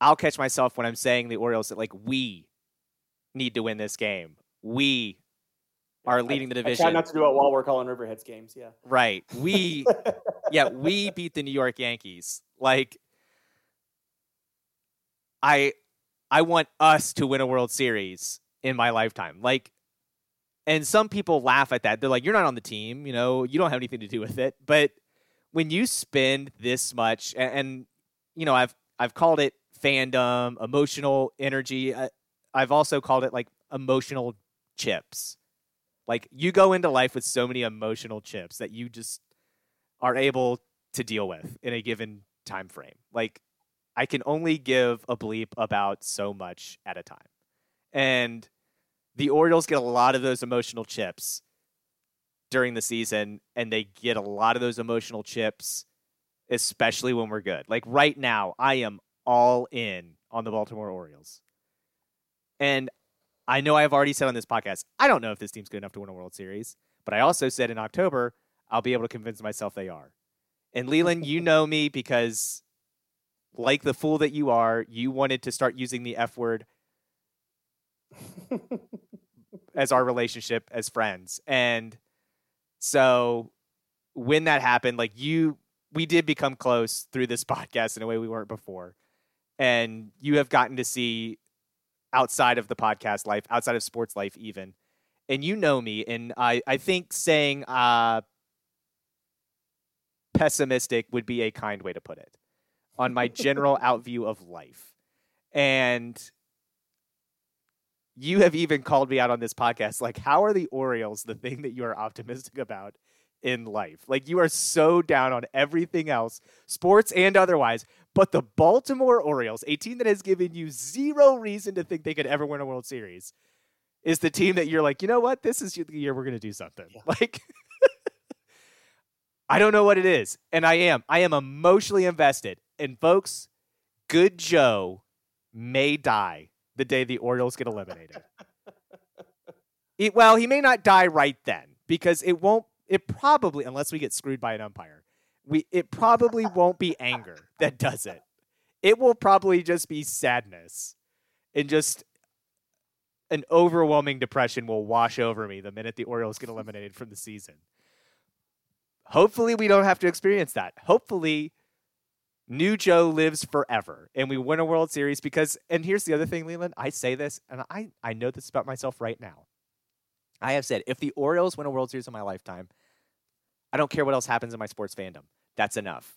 I'll catch myself when I'm saying the Orioles that like we need to win this game. We are leading
I,
the division.
I try not to do it while we're calling Riverheads games. Yeah.
Right. We, yeah, we beat the New York Yankees. Like, I, I want us to win a World Series in my lifetime. Like, and some people laugh at that. They're like, "You're not on the team. You know, you don't have anything to do with it." But when you spend this much, and, and you know, I've I've called it fandom, emotional energy. I, I've also called it like emotional chips. Like you go into life with so many emotional chips that you just are able to deal with in a given time frame. Like I can only give a bleep about so much at a time. And the Orioles get a lot of those emotional chips during the season, and they get a lot of those emotional chips, especially when we're good. Like right now, I am all in on the Baltimore Orioles. And I know I've already said on this podcast, I don't know if this team's good enough to win a World Series, but I also said in October, I'll be able to convince myself they are. And Leland, you know me because, like the fool that you are, you wanted to start using the F word as our relationship as friends. And so when that happened, like you, we did become close through this podcast in a way we weren't before. And you have gotten to see outside of the podcast life, outside of sports life, even. And you know me, and I, I think saying uh, pessimistic would be a kind way to put it on my general outview of life. And you have even called me out on this podcast. Like, how are the Orioles the thing that you are optimistic about in life? Like, you are so down on everything else, sports and otherwise. But the Baltimore Orioles, a team that has given you zero reason to think they could ever win a World Series, is the team that you're like, you know what? This is the year we're going to do something. Yeah. Like, I don't know what it is. And I am. I am emotionally invested. And folks, good Joe may die the day the Orioles get eliminated. it, well, he may not die right then because it won't, it probably, unless we get screwed by an umpire, we it probably won't be anger that does it. It will probably just be sadness and just an overwhelming depression will wash over me the minute the Orioles get eliminated from the season. Hopefully, we don't have to experience that. Hopefully, New Joe lives forever and we win a World Series because, and here's the other thing, Leland, I say this and I, I know this about myself right now. I have said if the Orioles win a World Series in my lifetime, I don't care what else happens in my sports fandom. That's enough.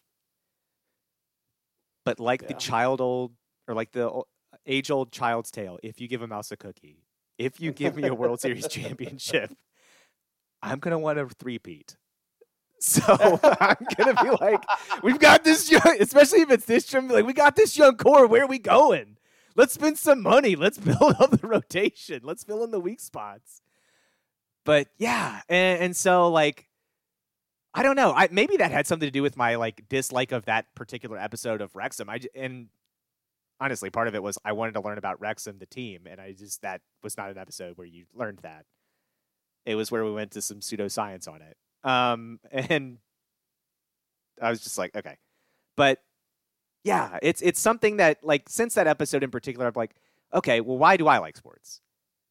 But like yeah. the child old, or like the age old child's tale, if you give a mouse a cookie, if you give me a World Series championship, I'm going to want a three-peat. So I'm gonna be like, we've got this young, especially if it's this young, like we got this young core. Where are we going? Let's spend some money. Let's build up the rotation. Let's fill in the weak spots. But yeah, and, and so like, I don't know. I maybe that had something to do with my like dislike of that particular episode of Wrexham. I and honestly, part of it was I wanted to learn about Wrexham, the team, and I just that was not an episode where you learned that. It was where we went to some pseudoscience on it. Um, and I was just like, okay, but yeah, it's it's something that like since that episode in particular, I'm like, okay, well, why do I like sports?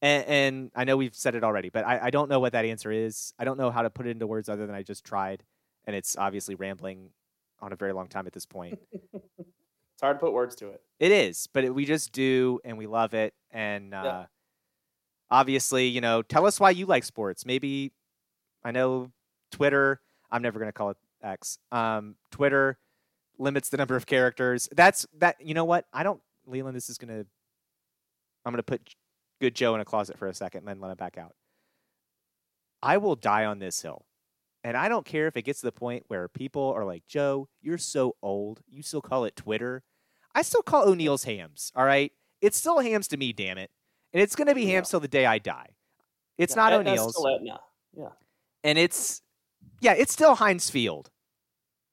And, and I know we've said it already, but I, I don't know what that answer is. I don't know how to put it into words other than I just tried, and it's obviously rambling on a very long time at this point.
it's hard to put words to it.
It is, but it, we just do, and we love it. And uh,
Yeah.
obviously, you know, tell us why you like sports. Maybe I know Twitter. I'm never going to call it X. Um, Twitter limits the number of characters. That's that. You know what? I don't, Leland. This is gonna. I'm gonna put good Joe in a closet for a second, and then let him back out. I will die on this hill. And I don't care if it gets to the point where people are like, Joe, you're so old. You still call it Twitter. I still call O'Neill's hams. All right. It's still hams to me, damn it. And it's going to be
Yeah.
hams till the day I die. It's
Yeah,
not O'Neill's.
Yeah.
and it's, yeah, it's still Heinz Field.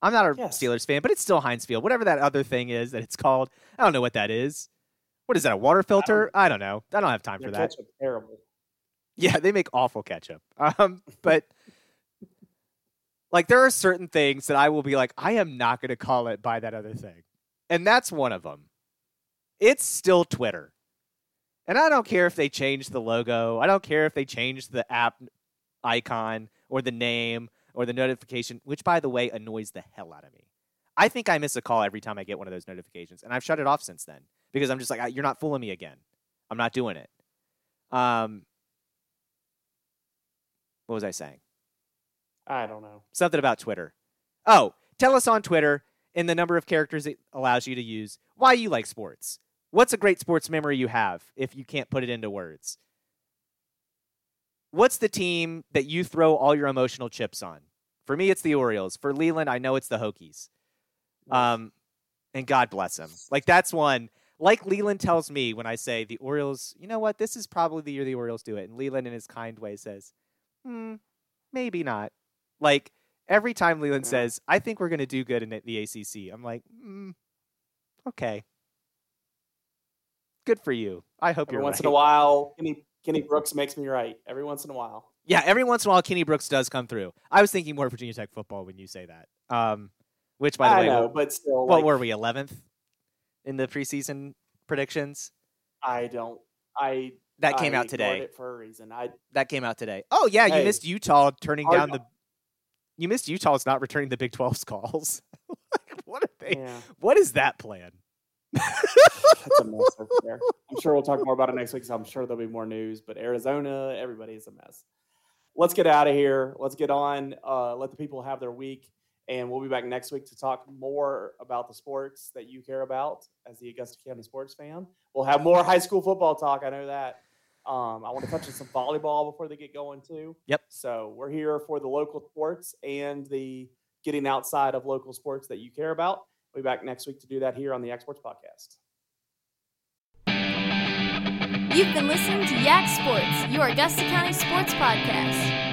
I'm not a
Yes.
Steelers fan, but it's still Heinz Field. Whatever that other thing is that it's called. I don't know what that is. What is that, a water filter? I don't know. I don't have time for that.
ketchup's terrible.
Yeah, they make awful ketchup. Um, but like there are certain things that I will be like, I am not going to call it by that other thing, and that's one of them. It's still Twitter, and I don't care if they change the logo. I don't care if they change the app icon or the name or the notification, which by the way annoys the hell out of me. I think I miss a call every time I get one of those notifications, and I've shut it off since then because I'm just like, "Ah, you're not fooling me again. I'm not doing it. Um, what was I saying?
I don't know.
Something about Twitter. Oh, tell us on Twitter in the number of characters it allows you to use why you like sports. What's a great sports memory you have if you can't put it into words? What's the team that you throw all your emotional chips on? For me, it's the Orioles. For Leland, I know it's the Hokies. Um, and God bless him. Like that's one. Like Leland tells me when I say the Orioles, you know what? This is probably the year the Orioles do it. And Leland, in his kind way, says, "Hmm, maybe not." Like every time Leland says, "I think we're going to do good in the ACC," I'm like, mm, "Okay, good for you. I hope
Every
you're Every
once
right."
in a while, Kenny Kenny Brooks makes me right. Every once in a while.
Yeah, every once in a while, Kenny Brooks does come through. I was thinking more of Virginia Tech football when you say that. Um, which, by the way
I
way,
know, but still,
what
like,
were we? Eleventh in the preseason predictions.
I don't. I
That came
I
out today.
For a reason. I
That came out today. Oh yeah, you
Hey,
missed Utah turning down the. You missed Utah's not returning the Big 12's calls. Like, what are they?
yeah,
What is that plan?
it's a mess over there. I'm sure we'll talk more about it next week. So I'm sure there'll be more news. But Arizona, everybody is a mess. Let's get out of here. Let's get on. Uh, let the people have their week, and we'll be back next week to talk more about the sports that you care about as the Augusta County sports fan. We'll have more high school football talk. I know that. Um, I want to touch on some volleyball before they get going too.
Yep.
So we're here for the local sports and the getting outside of local sports that you care about. We'll be back next week to do that here on the Exports Podcast.
You've been listening to Yak Sports, your Augusta County sports podcast.